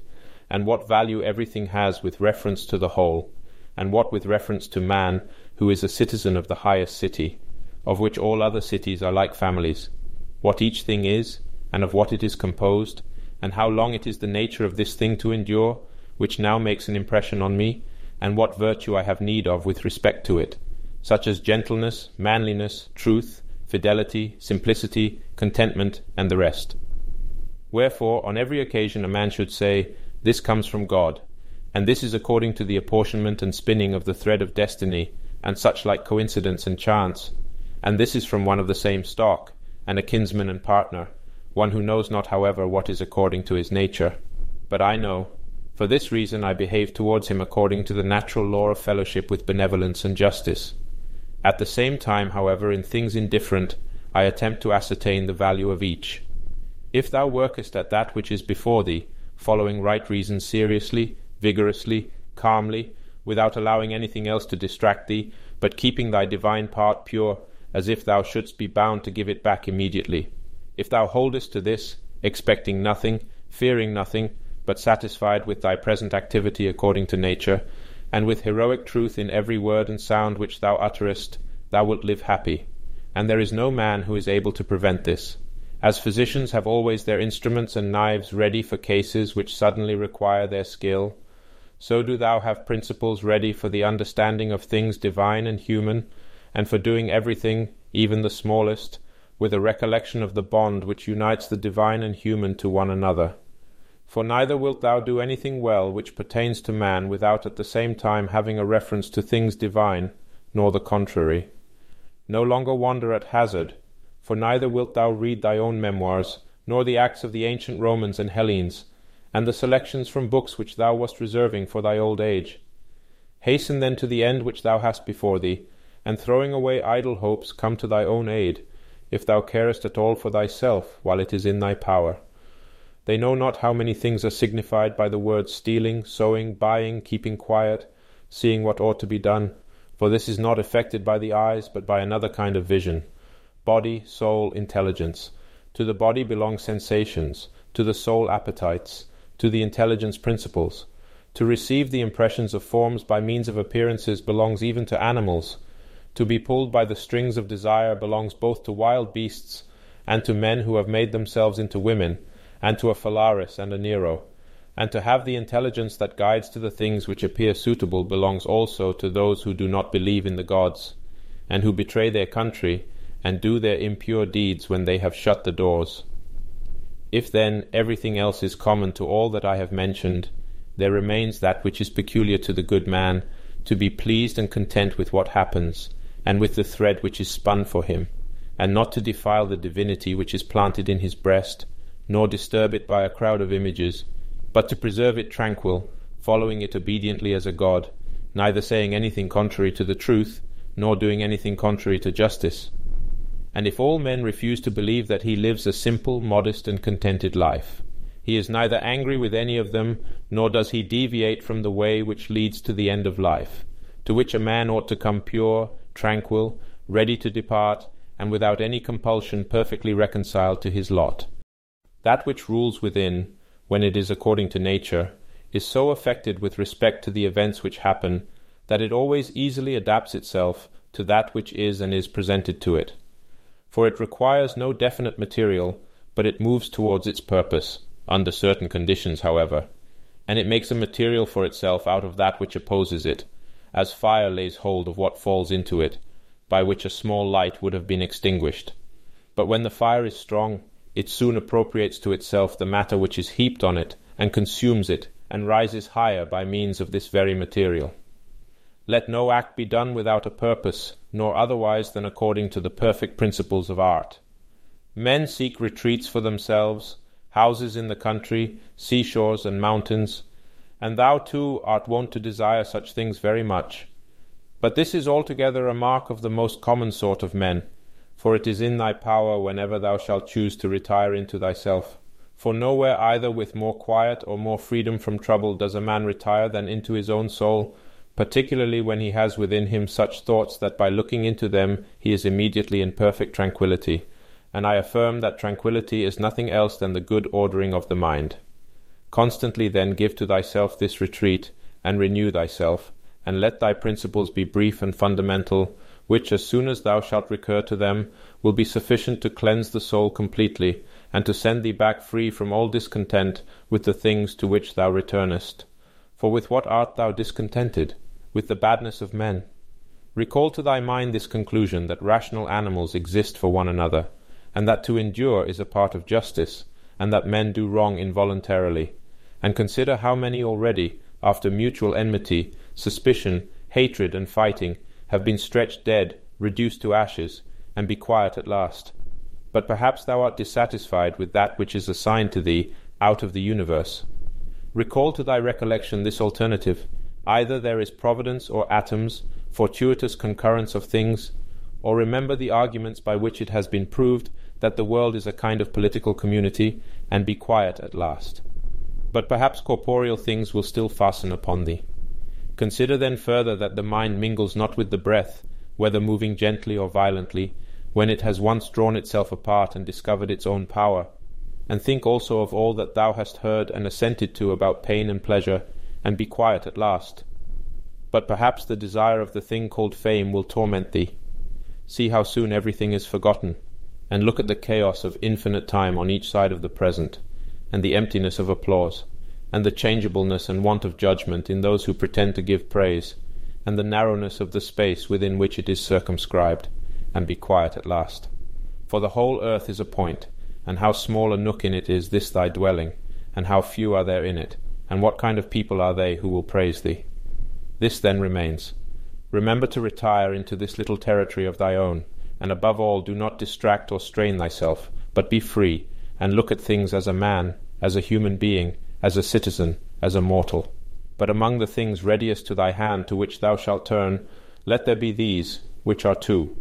[SPEAKER 1] and what value everything has with reference to the whole, and what with reference to man, who is a citizen of the highest city of which all other cities are like families, what each thing is, and of what it is composed, and how long it is the nature of this thing to endure, which now makes an impression on me, and what virtue I have need of with respect to it, such as gentleness, manliness, truth, fidelity, simplicity, contentment, and the rest. Wherefore, on every occasion a man should say, This comes from God, and this is according to the apportionment and spinning of the thread of destiny, and such like coincidence and chance, and this is from one of the same stock, and a kinsman and partner, one who knows not, however, what is according to his nature. But I know. For this reason I behave towards him according to the natural law of fellowship with benevolence and justice. At the same time, however, in things indifferent, I attempt to ascertain the value of each. If thou workest at that which is before thee, following right reason seriously, vigorously, calmly, without allowing anything else to distract thee, but keeping thy divine part pure, as if thou shouldst be bound to give it back immediately. If thou holdest to this, expecting nothing, fearing nothing, but satisfied with thy present activity according to nature, and with heroic truth in every word and sound which thou utterest, thou wilt live happy. And there is no man who is able to prevent this. As physicians have always their instruments and knives ready for cases which suddenly require their skill, so do thou have principles ready for the understanding of things divine and human, and for doing everything, even the smallest, with a recollection of the bond which unites the divine and human to one another. For neither wilt thou do anything well which pertains to man without at the same time having a reference to things divine, nor the contrary. No longer wander at hazard, for neither wilt thou read thy own memoirs, nor the acts of the ancient Romans and Hellenes, and the selections from books which thou wast reserving for thy old age. Hasten then to the end which thou hast before thee, and throwing away idle hopes, come to thy own aid, if thou carest at all for thyself while it is in thy power. They know not how many things are signified by the words stealing, sowing, buying, keeping quiet, seeing what ought to be done, for this is not effected by the eyes, but by another kind of vision. Body, soul, intelligence. To the body belong sensations, to the soul appetites, to the intelligence principles. To receive the impressions of forms by means of appearances belongs even to animals. To be pulled by the strings of desire belongs both to wild beasts and to men who have made themselves into women and to a Phalaris and a Nero. And to have the intelligence that guides to the things which appear suitable belongs also to those who do not believe in the gods, and who betray their country, and do their impure deeds when they have shut the doors. If then everything else is common to all that I have mentioned, there remains that which is peculiar to the good man, to be pleased and content with what happens, and with the thread which is spun for him, and not to defile the divinity which is planted in his breast, nor disturb it by a crowd of images, but to preserve it tranquil, following it obediently as a god, neither saying anything contrary to the truth, nor doing anything contrary to justice. And if all men refuse to believe that he lives a simple, modest, and contented life, he is neither angry with any of them, nor does he deviate from the way which leads to the end of life, to which a man ought to come pure, tranquil, ready to depart, and without any compulsion perfectly reconciled to his lot. That which rules within, when it is according to nature, is so affected with respect to the events which happen, that it always easily adapts itself to that which is and is presented to it. For it requires no definite material, but it moves towards its purpose, under certain conditions, however, and it makes a material for itself out of that which opposes it, as fire lays hold of what falls into it, by which a small light would have been extinguished. But when the fire is strong, it soon appropriates to itself the matter which is heaped on it, and consumes it, and rises higher by means of this very material. Let no act be done without a purpose, nor otherwise than according to the perfect principles of art. Men seek retreats for themselves, houses in the country, seashores, and mountains, and thou too art wont to desire such things very much. But this is altogether a mark of the most common sort of men for it is in thy power whenever thou shalt choose to retire into thyself. For nowhere either with more quiet or more freedom from trouble does a man retire than into his own soul, particularly when he has within him such thoughts that by looking into them he is immediately in perfect tranquillity. And I affirm that tranquillity is nothing else than the good ordering of the mind. Constantly then give to thyself this retreat, and renew thyself, and let thy principles be brief and fundamental which, as soon as thou shalt recur to them, will be sufficient to cleanse the soul completely, and to send thee back free from all discontent with the things to which thou returnest. For with what art thou discontented? With the badness of men. Recall to thy mind this conclusion that rational animals exist for one another, and that to endure is a part of justice, and that men do wrong involuntarily. And consider how many already, after mutual enmity, suspicion, hatred, and fighting, have been stretched dead, reduced to ashes, and be quiet at last. But perhaps thou art dissatisfied with that which is assigned to thee out of the universe. Recall to thy recollection this alternative either there is providence or atoms, fortuitous concurrence of things, or remember the arguments by which it has been proved that the world is a kind of political community, and be quiet at last. But perhaps corporeal things will still fasten upon thee. Consider then further that the mind mingles not with the breath, whether moving gently or violently, when it has once drawn itself apart and discovered its own power. and think also of all that thou hast heard and assented to about pain and pleasure, and be quiet at last. But perhaps the desire of the thing called fame will torment thee. See how soon everything is forgotten, and look at the chaos of infinite time on each side of the present, and the emptiness of applause, and the changeableness and want of judgment in those who pretend to give praise, and the narrowness of the space within which it is circumscribed, and be quiet at last. For the whole earth is a point, and how small a nook in it is this thy dwelling, and how few are there in it, and what kind of people are they who will praise thee? This then remains. Remember to retire into this little territory of thy own, and above all do not distract or strain thyself, but be free, and look at things as a man, as a human being, as a citizen, as a mortal. But among the things readiest to thy hand to which thou shalt turn, let there be these, which are two.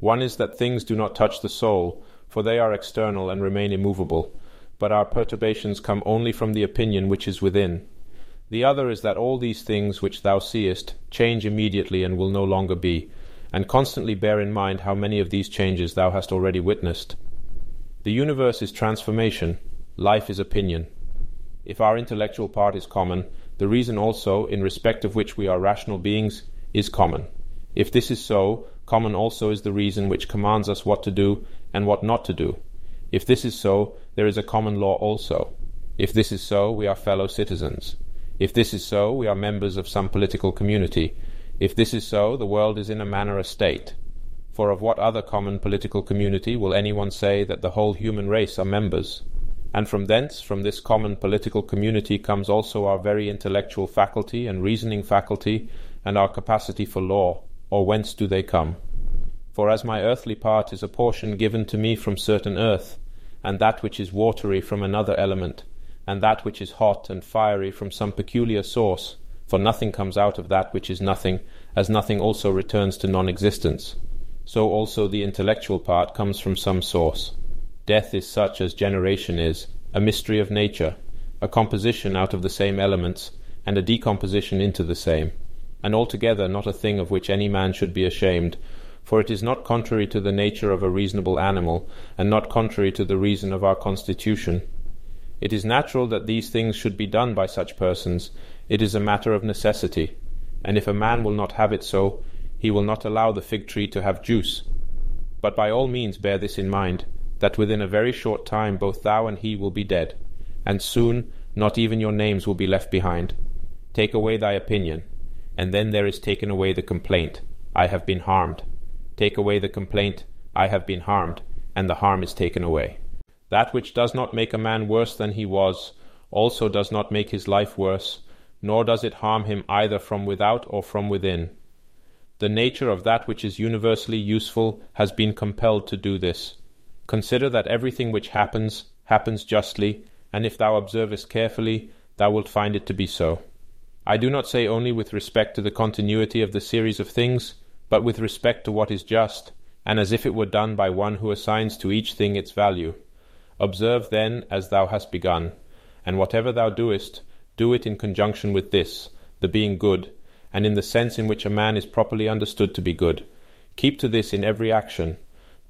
[SPEAKER 1] One is that things do not touch the soul, for they are external and remain immovable, but our perturbations come only from the opinion which is within. The other is that all these things which thou seest change immediately and will no longer be, and constantly bear in mind how many of these changes thou hast already witnessed. The universe is transformation, life is opinion. If our intellectual part is common, the reason also, in respect of which we are rational beings, is common. If this is so, common also is the reason which commands us what to do and what not to do. If this is so, there is a common law also. If this is so, we are fellow citizens. If this is so, we are members of some political community. If this is so, the world is in a manner a state. For of what other common political community will anyone say that the whole human race are members? And from thence, from this common political community, comes also our very intellectual faculty and reasoning faculty, and our capacity for law, or whence do they come? For as my earthly part is a portion given to me from certain earth, and that which is watery from another element, and that which is hot and fiery from some peculiar source, for nothing comes out of that which is nothing, as nothing also returns to non existence. So also the intellectual part comes from some source. Death is such as generation is, a mystery of nature, a composition out of the same elements, and a decomposition into the same, and altogether not a thing of which any man should be ashamed, for it is not contrary to the nature of a reasonable animal, and not contrary to the reason of our constitution. It is natural that these things should be done by such persons, it is a matter of necessity, and if a man will not have it so, he will not allow the fig tree to have juice. But by all means bear this in mind that within a very short time both thou and he will be dead, and soon not even your names will be left behind. Take away thy opinion, and then there is taken away the complaint, I have been harmed. Take away the complaint, I have been harmed, and the harm is taken away. That which does not make a man worse than he was, also does not make his life worse, nor does it harm him either from without or from within. The nature of that which is universally useful has been compelled to do this Consider that everything which happens, happens justly, and if thou observest carefully, thou wilt find it to be so. I do not say only with respect to the continuity of the series of things, but with respect to what is just, and as if it were done by one who assigns to each thing its value. Observe then as thou hast begun, and whatever thou doest, do it in conjunction with this, the being good, and in the sense in which a man is properly understood to be good. Keep to this in every action,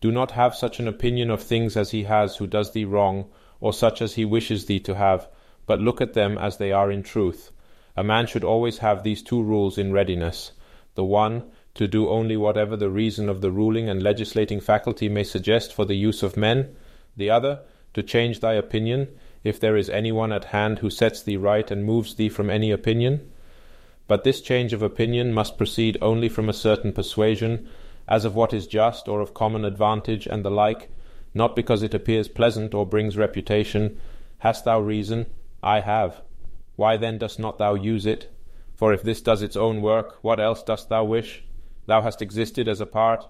[SPEAKER 1] do not have such an opinion of things as he has who does thee wrong, or such as he wishes thee to have, but look at them as they are in truth. A man should always have these two rules in readiness the one, to do only whatever the reason of the ruling and legislating faculty may suggest for the use of men, the other, to change thy opinion, if there is any one at hand who sets thee right and moves thee from any opinion. But this change of opinion must proceed only from a certain persuasion as of what is just or of common advantage and the like, not because it appears pleasant or brings reputation. Hast thou reason? I have. Why then dost not thou use it? For if this does its own work, what else dost thou wish? Thou hast existed as a part.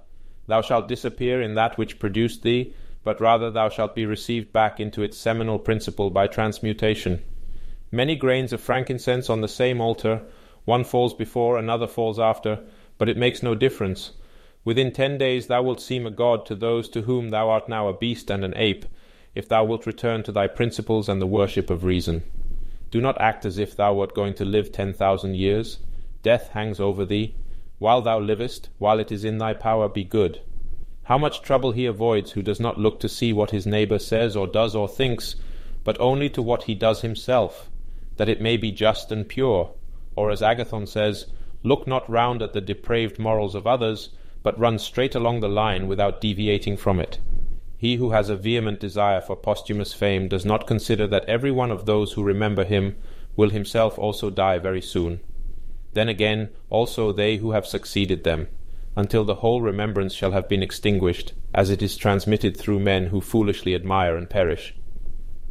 [SPEAKER 1] Thou shalt disappear in that which produced thee, but rather thou shalt be received back into its seminal principle by transmutation. Many grains of frankincense on the same altar, one falls before, another falls after, but it makes no difference Within ten days thou wilt seem a god to those to whom thou art now a beast and an ape, if thou wilt return to thy principles and the worship of reason. Do not act as if thou wert going to live ten thousand years. Death hangs over thee. While thou livest, while it is in thy power, be good. How much trouble he avoids who does not look to see what his neighbor says or does or thinks, but only to what he does himself, that it may be just and pure. Or as Agathon says, Look not round at the depraved morals of others, but run straight along the line without deviating from it. He who has a vehement desire for posthumous fame does not consider that every one of those who remember him will himself also die very soon. Then again, also they who have succeeded them until the whole remembrance shall have been extinguished, as it is transmitted through men who foolishly admire and perish.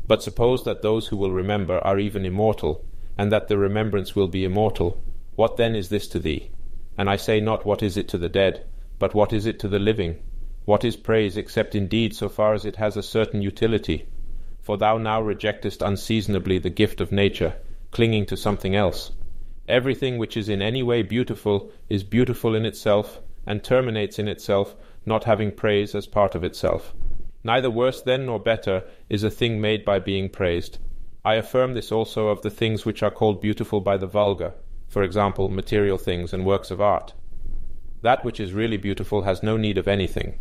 [SPEAKER 1] But suppose that those who will remember are even immortal, and that the remembrance will be immortal, what then is this to thee? And I say not what is it to the dead, but what is it to the living? What is praise except indeed so far as it has a certain utility? For thou now rejectest unseasonably the gift of nature, clinging to something else. Everything which is in any way beautiful is beautiful in itself, and terminates in itself, not having praise as part of itself. Neither worse then nor better is a thing made by being praised. I affirm this also of the things which are called beautiful by the vulgar, for example, material things and works of art. That which is really beautiful has no need of anything,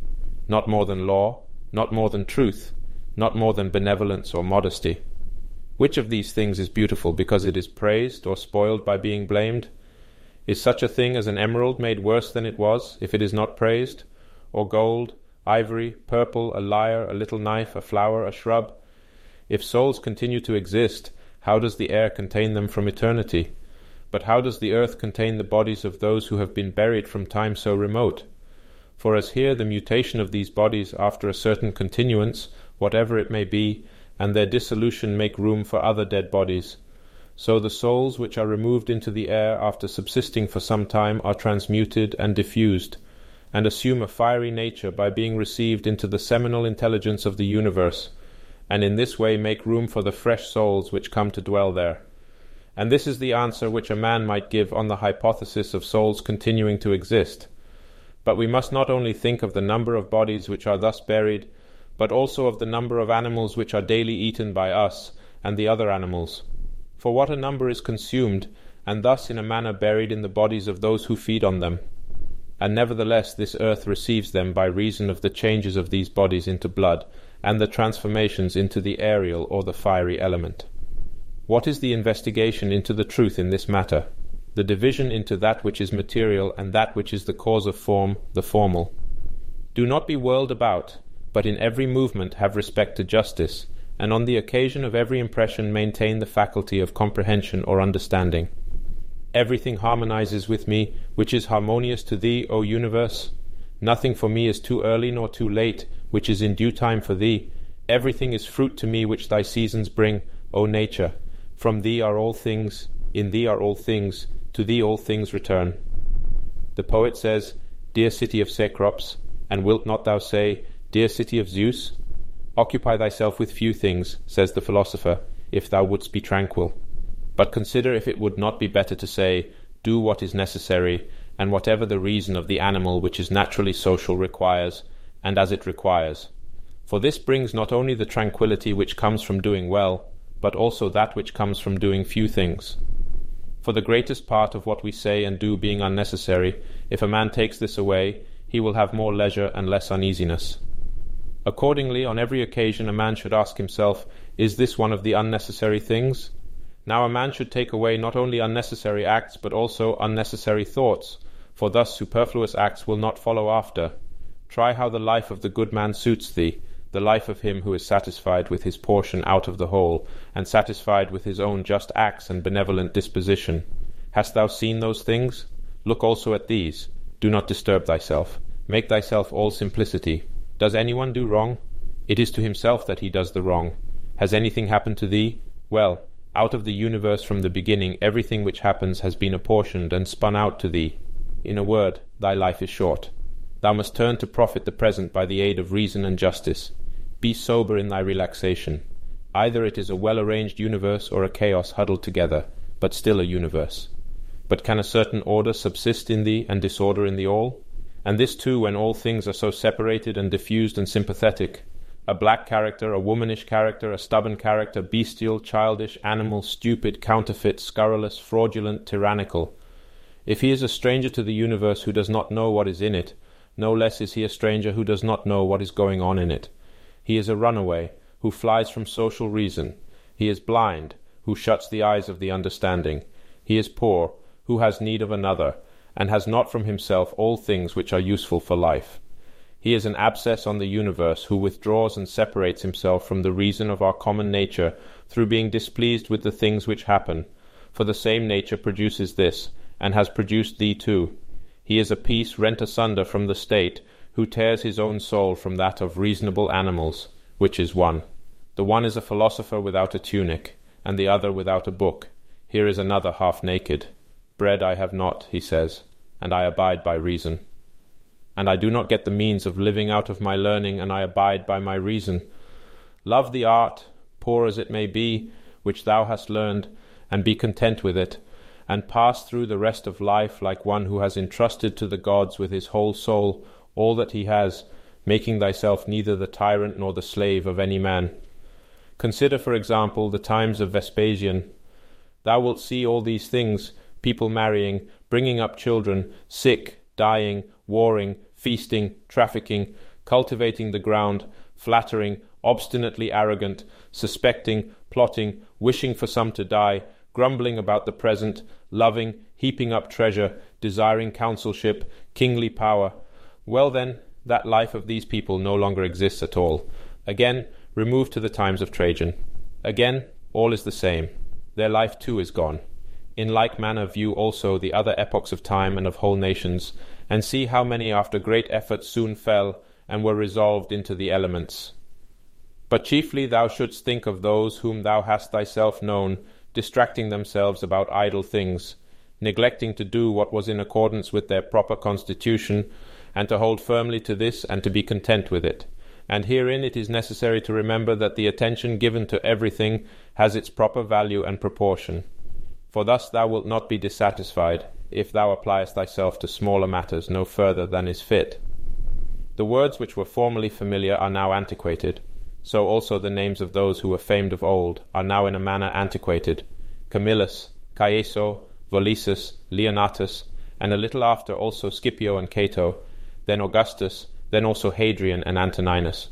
[SPEAKER 1] not more than law, not more than truth, not more than benevolence or modesty. Which of these things is beautiful because it is praised or spoiled by being blamed? Is such a thing as an emerald made worse than it was, if it is not praised? Or gold, ivory, purple, a lyre, a little knife, a flower, a shrub? If souls continue to exist, how does the air contain them from eternity? But how does the earth contain the bodies of those who have been buried from time so remote? For as here the mutation of these bodies after a certain continuance, whatever it may be, and their dissolution make room for other dead bodies, so the souls which are removed into the air after subsisting for some time are transmuted and diffused, and assume a fiery nature by being received into the seminal intelligence of the universe, and in this way make room for the fresh souls which come to dwell there. And this is the answer which a man might give on the hypothesis of souls continuing to exist. But we must not only think of the number of bodies which are thus buried, but also of the number of animals which are daily eaten by us and the other animals for what a number is consumed, and thus in a manner buried in the bodies of those who feed on them. And nevertheless this earth receives them by reason of the changes of these bodies into blood, and the transformations into the aerial or the fiery element. What is the investigation into the truth in this matter? The division into that which is material and that which is the cause of form, the formal. Do not be whirled about, but in every movement have respect to justice, and on the occasion of every impression maintain the faculty of comprehension or understanding. Everything harmonizes with me, which is harmonious to thee, O universe. Nothing for me is too early nor too late, which is in due time for thee. Everything is fruit to me which thy seasons bring, O nature. From thee are all things, in thee are all things, to thee all things return. The poet says, Dear city of Cecrops, and wilt not thou say, Dear city of Zeus? Occupy thyself with few things, says the philosopher, if thou wouldst be tranquil. But consider if it would not be better to say, Do what is necessary, and whatever the reason of the animal which is naturally social requires, and as it requires. For this brings not only the tranquillity which comes from doing well, but also that which comes from doing few things. For the greatest part of what we say and do being unnecessary, if a man takes this away, he will have more leisure and less uneasiness. Accordingly, on every occasion a man should ask himself, Is this one of the unnecessary things? Now a man should take away not only unnecessary acts, but also unnecessary thoughts, for thus superfluous acts will not follow after. Try how the life of the good man suits thee, the life of him who is satisfied with his portion out of the whole, and satisfied with his own just acts and benevolent disposition. Hast thou seen those things? Look also at these. Do not disturb thyself. Make thyself all simplicity. Does anyone do wrong? It is to himself that he does the wrong. Has anything happened to thee? Well, out of the universe from the beginning, everything which happens has been apportioned and spun out to thee. In a word, thy life is short. Thou must turn to profit the present by the aid of reason and justice. Be sober in thy relaxation. Either it is a well arranged universe or a chaos huddled together, but still a universe. But can a certain order subsist in thee and disorder in the all? And this too when all things are so separated and diffused and sympathetic a black character, a womanish character, a stubborn character, bestial, childish, animal, stupid, counterfeit, scurrilous, fraudulent, tyrannical. If he is a stranger to the universe who does not know what is in it, no less is he a stranger who does not know what is going on in it. He is a runaway, who flies from social reason. He is blind, who shuts the eyes of the understanding. He is poor, who has need of another, and has not from himself all things which are useful for life. He is an abscess on the universe, who withdraws and separates himself from the reason of our common nature through being displeased with the things which happen. For the same nature produces this, and has produced thee too. He is a piece rent asunder from the state, who tears his own soul from that of reasonable animals, which is one. The one is a philosopher without a tunic, and the other without a book. Here is another half naked. Bread I have not, he says, and I abide by reason and I do not get the means of living out of my learning, and I abide by my reason. Love the art, poor as it may be, which thou hast learned, and be content with it, and pass through the rest of life like one who has entrusted to the gods with his whole soul all that he has, making thyself neither the tyrant nor the slave of any man. Consider, for example, the times of Vespasian. Thou wilt see all these things people marrying, bringing up children, sick, dying, warring, feasting, trafficking, cultivating the ground, flattering, obstinately arrogant, suspecting, plotting, wishing for some to die, grumbling about the present, loving, heaping up treasure, desiring consulship, kingly power. Well, then, that life of these people no longer exists at all. Again, remove to the times of Trajan. Again, all is the same. Their life too is gone. In like manner, view also the other epochs of time and of whole nations, and see how many after great effort soon fell and were resolved into the elements. But chiefly thou shouldst think of those whom thou hast thyself known, distracting themselves about idle things, neglecting to do what was in accordance with their proper constitution, and to hold firmly to this and to be content with it. And herein it is necessary to remember that the attention given to everything has its proper value and proportion. For thus thou wilt not be dissatisfied, if thou appliest thyself to smaller matters no further than is fit. The words which were formerly familiar are now antiquated, so also the names of those who were famed of old are now in a manner antiquated Camillus, Caeso, Volusus, Leonnatus, and a little after also Scipio and Cato, then Augustus, then also Hadrian and Antoninus.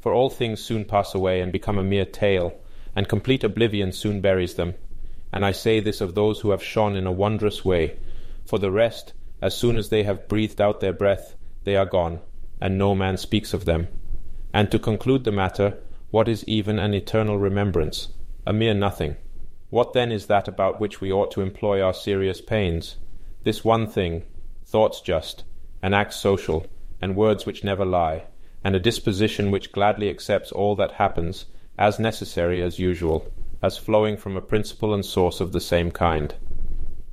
[SPEAKER 1] For all things soon pass away and become a mere tale, and complete oblivion soon buries them. And I say this of those who have shone in a wondrous way, for the rest, as soon as they have breathed out their breath, they are gone, and no man speaks of them. And to conclude the matter, what is even an eternal remembrance? A mere nothing. What then is that about which we ought to employ our serious pains? This one thing, thoughts just, and acts social, and words which never lie, and a disposition which gladly accepts all that happens, as necessary as usual, as flowing from a principle and source of the same kind.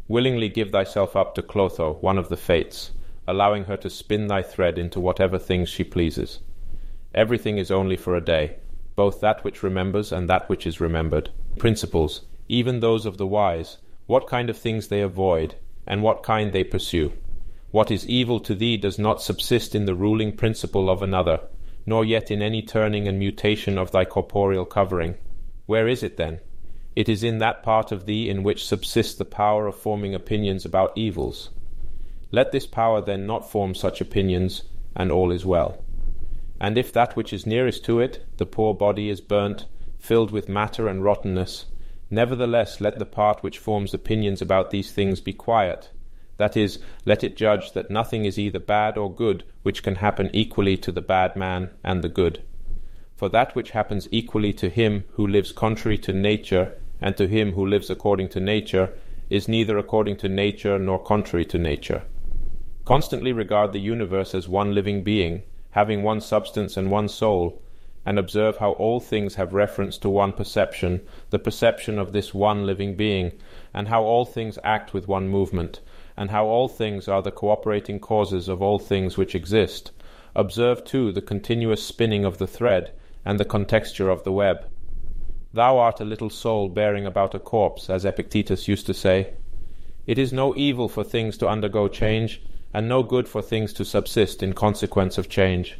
[SPEAKER 1] Willingly give thyself up to Clotho, one of the Fates, allowing her to spin thy thread into whatever things she pleases. Everything is only for a day, both that which remembers and that which is remembered. Principles, even those of the wise, what kind of things they avoid, and what kind they pursue. What is evil to thee does not subsist in the ruling principle of another, nor yet in any turning and mutation of thy corporeal covering. Where is it then? It is in that part of thee in which subsists the power of forming opinions about evils. Let this power then not form such opinions, and all is well. And if that which is nearest to it, the poor body, is burnt, filled with matter and rottenness, nevertheless let the part which forms opinions about these things be quiet. That is, let it judge that nothing is either bad or good which can happen equally to the bad man and the good. For that which happens equally to him who lives contrary to nature and to him who lives according to nature is neither according to nature nor contrary to nature. Constantly regard the universe as one living being, having one substance and one soul, and observe how all things have reference to one perception, the perception of this one living being, and how all things act with one movement, and how all things are the cooperating causes of all things which exist. Observe, too, the continuous spinning of the thread, and the contexture of the web. Thou art a little soul bearing about a corpse, as Epictetus used to say. It is no evil for things to undergo change, and no good for things to subsist in consequence of change.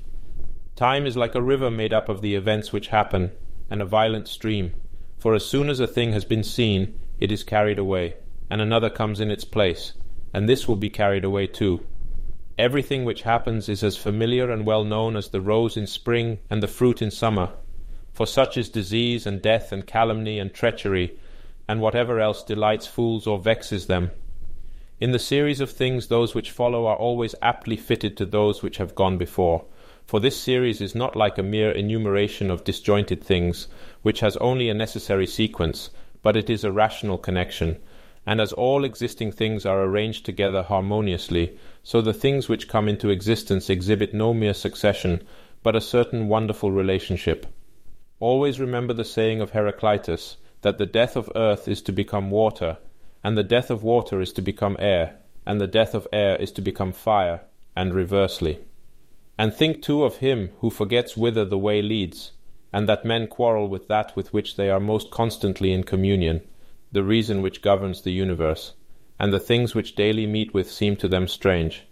[SPEAKER 1] Time is like a river made up of the events which happen, and a violent stream, for as soon as a thing has been seen, it is carried away, and another comes in its place, and this will be carried away too. Everything which happens is as familiar and well known as the rose in spring and the fruit in summer, for such is disease and death and calumny and treachery, and whatever else delights fools or vexes them. In the series of things, those which follow are always aptly fitted to those which have gone before. For this series is not like a mere enumeration of disjointed things, which has only a necessary sequence, but it is a rational connection. And as all existing things are arranged together harmoniously, so the things which come into existence exhibit no mere succession, but a certain wonderful relationship. Always remember the saying of Heraclitus that the death of earth is to become water, and the death of water is to become air, and the death of air is to become fire, and reversely. And think too of him who forgets whither the way leads, and that men quarrel with that with which they are most constantly in communion, the reason which governs the universe, and the things which daily meet with seem to them strange.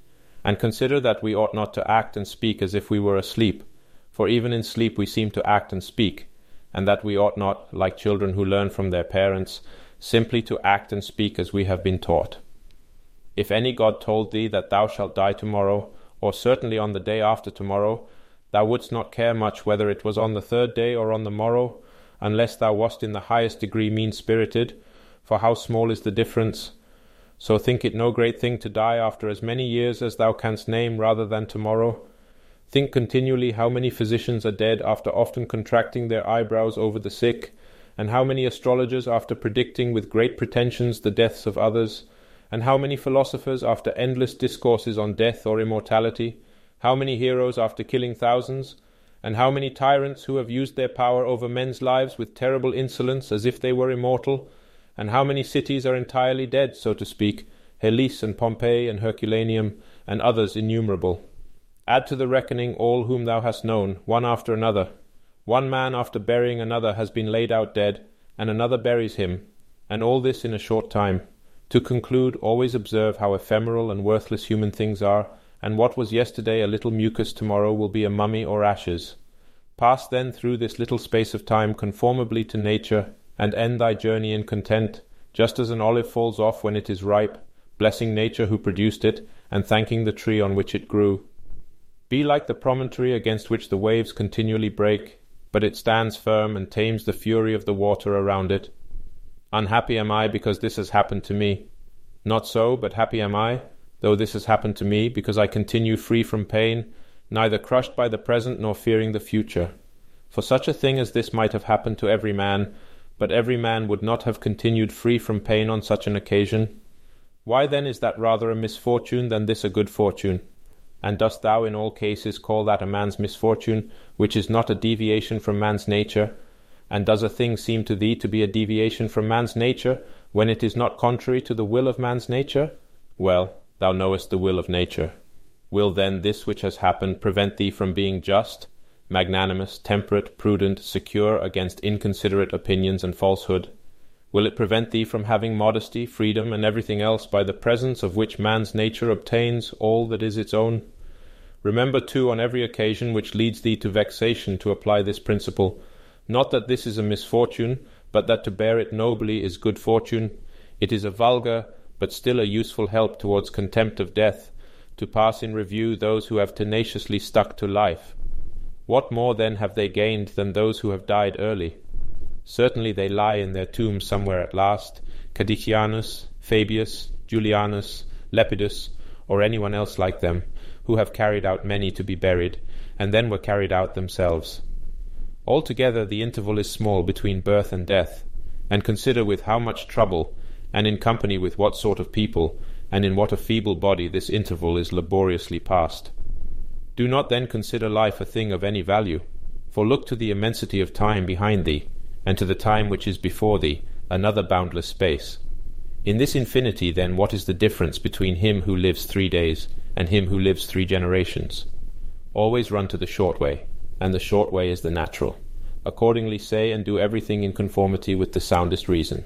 [SPEAKER 1] And consider that we ought not to act and speak as if we were asleep, for even in sleep we seem to act and speak, and that we ought not, like children who learn from their parents, simply to act and speak as we have been taught. If any god told thee that thou shalt die tomorrow, or certainly on the day after tomorrow, thou wouldst not care much whether it was on the third day or on the morrow, unless thou wast in the highest degree mean spirited, for how small is the difference? So think it no great thing to die after as many years as thou canst name rather than tomorrow. Think continually how many physicians are dead after often contracting their eyebrows over the sick, and how many astrologers after predicting with great pretensions the deaths of others, and how many philosophers after endless discourses on death or immortality, how many heroes after killing thousands, and how many tyrants who have used their power over men's lives with terrible insolence as if they were immortal, and how many cities are entirely dead, so to speak, Helice and Pompeii and Herculaneum, and others innumerable. Add to the reckoning all whom thou hast known, one after another. One man after burying another has been laid out dead, and another buries him, and all this in a short time. To conclude, always observe how ephemeral and worthless human things are, and what was yesterday a little mucus tomorrow will be a mummy or ashes. Pass then through this little space of time conformably to nature, and end thy journey in content, just as an olive falls off when it is ripe, blessing nature who produced it, and thanking the tree on which it grew. Be like the promontory against which the waves continually break, but it stands firm and tames the fury of the water around it. Unhappy am I because this has happened to me. Not so, but happy am I, though this has happened to me, because I continue free from pain, neither crushed by the present nor fearing the future. For such a thing as this might have happened to every man, but every man would not have continued free from pain on such an occasion. Why then is that rather a misfortune than this a good fortune? And dost thou in all cases call that a man's misfortune, which is not a deviation from man's nature? And does a thing seem to thee to be a deviation from man's nature, when it is not contrary to the will of man's nature? Well, thou knowest the will of nature. Will then this which has happened prevent thee from being just, magnanimous, temperate, prudent, secure against inconsiderate opinions and falsehood? Will it prevent thee from having modesty, freedom, and everything else by the presence of which man's nature obtains all that is its own? Remember, too, on every occasion which leads thee to vexation to apply this principle, not that this is a misfortune, but that to bear it nobly is good fortune. It is a vulgar, but still a useful help towards contempt of death, to pass in review those who have tenaciously stuck to life. What more then have they gained than those who have died early? Certainly they lie in their tombs somewhere at last, Cadicianus, Fabius, Julianus, Lepidus, or anyone else like them who have carried out many to be buried, and then were carried out themselves. Altogether the interval is small between birth and death, and consider with how much trouble, and in company with what sort of people, and in what a feeble body this interval is laboriously passed. Do not then consider life a thing of any value, for look to the immensity of time behind thee, and to the time which is before thee, another boundless space. In this infinity, then, what is the difference between him who lives three days and him who lives three generations. Always run to the short way, and the short way is the natural. Accordingly, say and do everything in conformity with the soundest reason.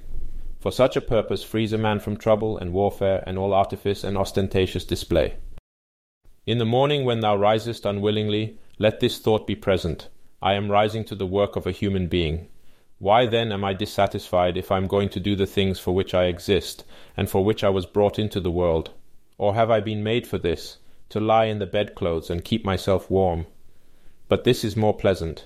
[SPEAKER 1] For such a purpose frees a man from trouble and warfare and all artifice and ostentatious display. In the morning, when thou risest unwillingly, let this thought be present I am rising to the work of a human being. Why then am I dissatisfied if I am going to do the things for which I exist, and for which I was brought into the world? Or have I been made for this, to lie in the bedclothes and keep myself warm. But this is more pleasant.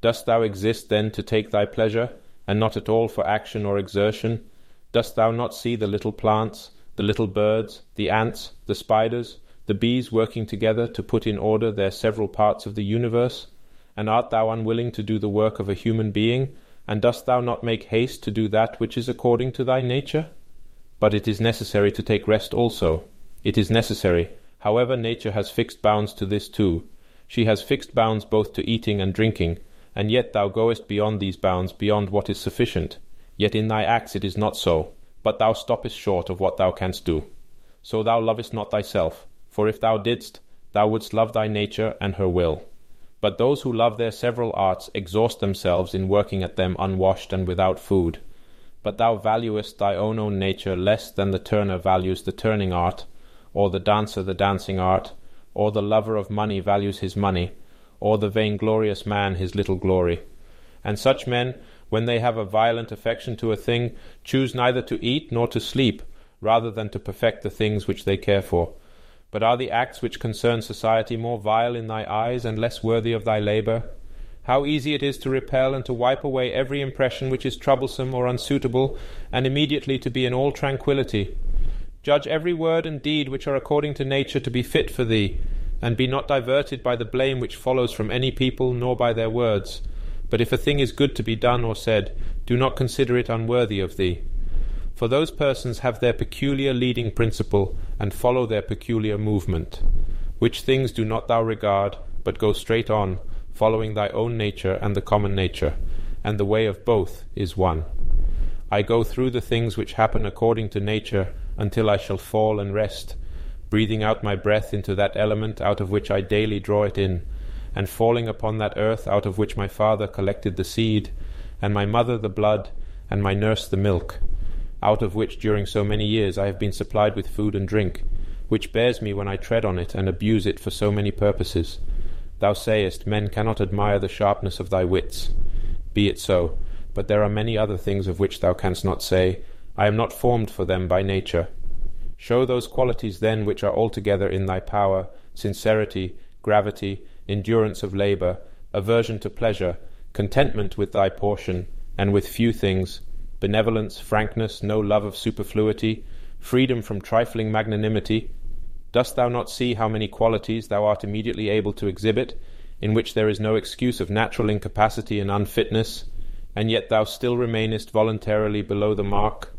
[SPEAKER 1] Dost thou exist then to take thy pleasure, and not at all for action or exertion? Dost thou not see the little plants, the little birds, the ants, the spiders, the bees working together to put in order their several parts of the universe? And art thou unwilling to do the work of a human being, and dost thou not make haste to do that which is according to thy nature? But it is necessary to take rest also. It is necessary, however, nature has fixed bounds to this too. She has fixed bounds both to eating and drinking, and yet thou goest beyond these bounds, beyond what is sufficient. Yet in thy acts it is not so, but thou stoppest short of what thou canst do. So thou lovest not thyself, for if thou didst, thou wouldst love thy nature and her will. But those who love their several arts exhaust themselves in working at them unwashed and without food. But thou valuest thy own own nature less than the turner values the turning art, or the dancer the dancing art, or the lover of money values his money, or the vainglorious man his little glory. And such men, when they have a violent affection to a thing, choose neither to eat nor to sleep, rather than to perfect the things which they care for. But are the acts which concern society more vile in thy eyes and less worthy of thy labour? How easy it is to repel and to wipe away every impression which is troublesome or unsuitable, and immediately to be in all tranquillity. Judge every word and deed which are according to nature to be fit for thee, and be not diverted by the blame which follows from any people, nor by their words. But if a thing is good to be done or said, do not consider it unworthy of thee. For those persons have their peculiar leading principle, and follow their peculiar movement. Which things do not thou regard, but go straight on, following thy own nature and the common nature, and the way of both is one. I go through the things which happen according to nature until I shall fall and rest, breathing out my breath into that element out of which I daily draw it in, and falling upon that earth out of which my father collected the seed, and my mother the blood, and my nurse the milk out of which during so many years I have been supplied with food and drink, which bears me when I tread on it and abuse it for so many purposes. Thou sayest, Men cannot admire the sharpness of thy wits. Be it so, but there are many other things of which thou canst not say, I am not formed for them by nature. Show those qualities then which are altogether in thy power, sincerity, gravity, endurance of labour, aversion to pleasure, contentment with thy portion, and with few things, benevolence, frankness, no love of superfluity, freedom from trifling magnanimity, dost thou not see how many qualities thou art immediately able to exhibit, in which there is no excuse of natural incapacity and unfitness, and yet thou still remainest voluntarily below the mark?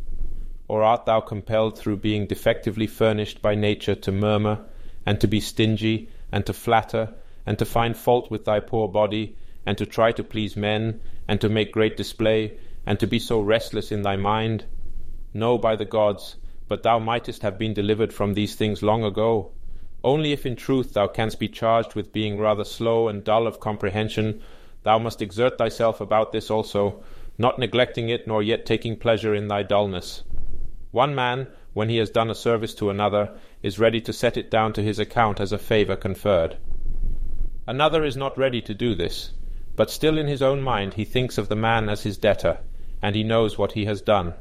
[SPEAKER 1] Or art thou compelled through being defectively furnished by nature to murmur, and to be stingy, and to flatter, and to find fault with thy poor body, and to try to please men, and to make great display, and to be so restless in thy mind? No, by the gods, but thou mightest have been delivered from these things long ago. Only if in truth thou canst be charged with being rather slow and dull of comprehension, thou must exert thyself about this also, not neglecting it nor yet taking pleasure in thy dullness. One man, when he has done a service to another, is ready to set it down to his account as a favour conferred. Another is not ready to do this, but still in his own mind he thinks of the man as his debtor, and he knows what he has done.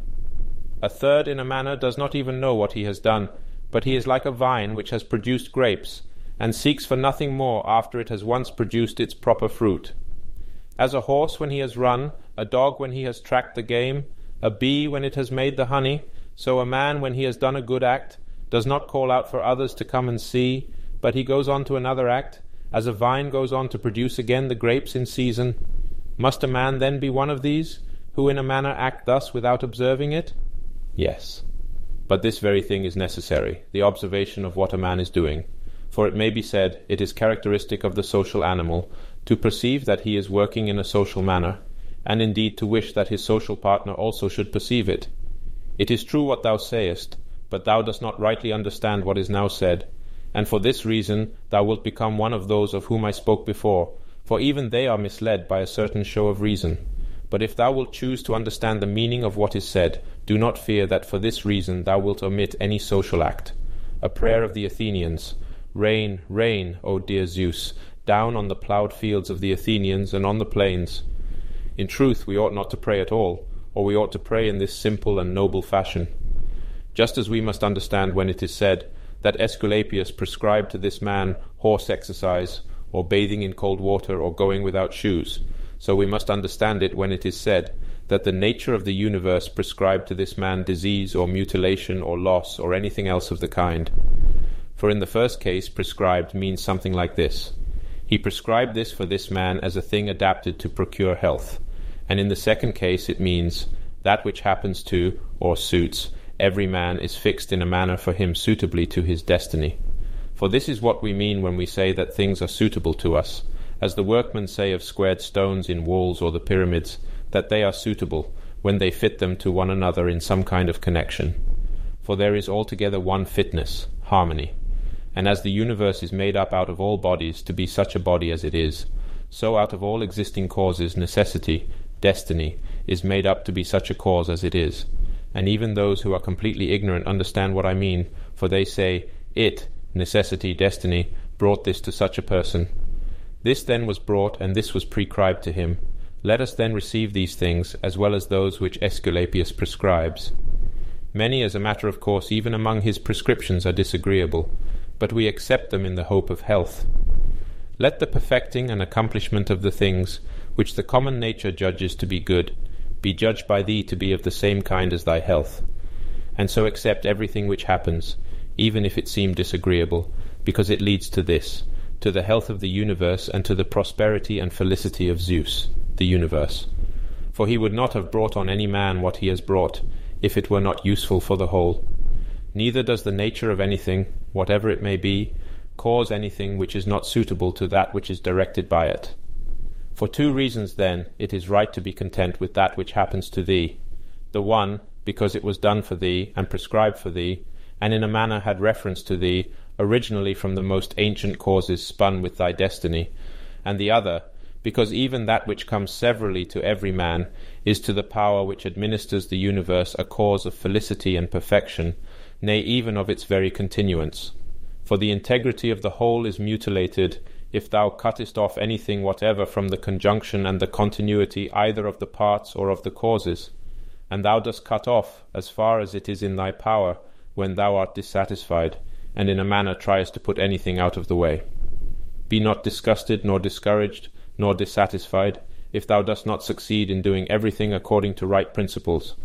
[SPEAKER 1] A third, in a manner, does not even know what he has done, but he is like a vine which has produced grapes, and seeks for nothing more after it has once produced its proper fruit. As a horse when he has run, a dog when he has tracked the game, a bee when it has made the honey, so a man when he has done a good act does not call out for others to come and see, but he goes on to another act, as a vine goes on to produce again the grapes in season. Must a man then be one of these? Who in a manner act thus without observing it? Yes. But this very thing is necessary, the observation of what a man is doing. For it may be said, it is characteristic of the social animal to perceive that he is working in a social manner, and indeed to wish that his social partner also should perceive it. It is true what thou sayest, but thou dost not rightly understand what is now said, and for this reason thou wilt become one of those of whom I spoke before, for even they are misled by a certain show of reason. But if thou wilt choose to understand the meaning of what is said, do not fear that for this reason thou wilt omit any social act. A prayer of the Athenians Rain, rain, O dear Zeus, down on the ploughed fields of the Athenians and on the plains. In truth, we ought not to pray at all, or we ought to pray in this simple and noble fashion. Just as we must understand when it is said, that Aesculapius prescribed to this man horse exercise, or bathing in cold water, or going without shoes. So we must understand it when it is said that the nature of the universe prescribed to this man disease, or mutilation, or loss, or anything else of the kind. For in the first case, prescribed means something like this He prescribed this for this man as a thing adapted to procure health. And in the second case, it means that which happens to, or suits, every man is fixed in a manner for him suitably to his destiny. For this is what we mean when we say that things are suitable to us, as the workmen say of squared stones in walls or the pyramids, that they are suitable when they fit them to one another in some kind of connection. For there is altogether one fitness, harmony. And as the universe is made up out of all bodies to be such a body as it is, so out of all existing causes necessity, destiny, is made up to be such a cause as it is and even those who are completely ignorant understand what I mean, for they say, It, necessity, destiny, brought this to such a person. This then was brought, and this was prescribed to him. Let us then receive these things, as well as those which Aesculapius prescribes. Many, as a matter of course, even among his prescriptions, are disagreeable, but we accept them in the hope of health. Let the perfecting and accomplishment of the things which the common nature judges to be good be judged by thee to be of the same kind as thy health, and so accept everything which happens, even if it seem disagreeable, because it leads to this, to the health of the universe and to the prosperity and felicity of Zeus, the universe. For he would not have brought on any man what he has brought, if it were not useful for the whole. Neither does the nature of anything, whatever it may be, cause anything which is not suitable to that which is directed by it. For two reasons, then, it is right to be content with that which happens to thee. The one, because it was done for thee, and prescribed for thee, and in a manner had reference to thee, originally from the most ancient causes spun with thy destiny, and the other, because even that which comes severally to every man is to the power which administers the universe a cause of felicity and perfection, nay, even of its very continuance. For the integrity of the whole is mutilated if thou cuttest off anything whatever from the conjunction and the continuity either of the parts or of the causes, and thou dost cut off as far as it is in thy power when thou art dissatisfied, and in a manner tries to put anything out of the way. Be not disgusted, nor discouraged, nor dissatisfied, if thou dost not succeed in doing everything according to right principles.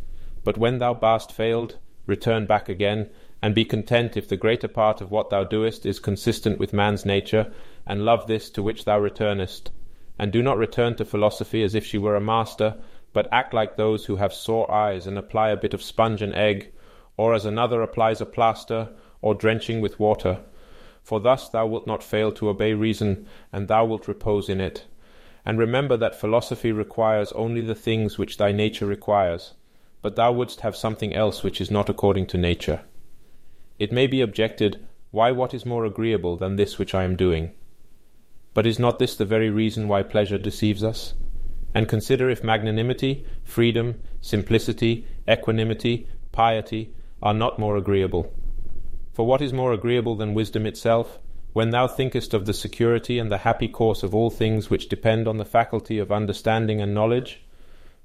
[SPEAKER 1] But when thou bast failed, return back again, and be content if the greater part of what thou doest is consistent with man's nature, and love this to which thou returnest. And do not return to philosophy as if she were a master, but act like those who have sore eyes and apply a bit of sponge and egg, or as another applies a plaster, or drenching with water. For thus thou wilt not fail to obey reason, and thou wilt repose in it. And remember that philosophy requires only the things which thy nature requires, but thou wouldst have something else which is not according to nature. It may be objected, Why what is more agreeable than this which I am doing? But is not this the very reason why pleasure deceives us? And consider if magnanimity, freedom, simplicity, equanimity, piety are not more agreeable. For what is more agreeable than wisdom itself, when thou thinkest of the security and the happy course of all things which depend on the faculty of understanding and knowledge?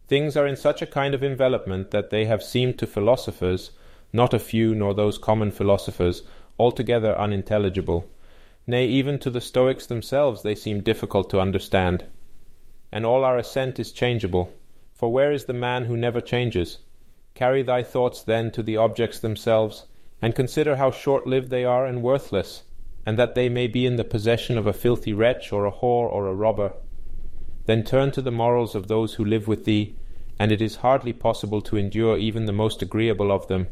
[SPEAKER 1] Things are in such a kind of envelopment that they have seemed to philosophers, not a few nor those common philosophers, altogether unintelligible Nay, even to the Stoics themselves they seem difficult to understand. And all our assent is changeable. For where is the man who never changes? Carry thy thoughts then to the objects themselves, and consider how short lived they are and worthless, and that they may be in the possession of a filthy wretch, or a whore, or a robber. Then turn to the morals of those who live with thee, and it is hardly possible to endure even the most agreeable of them,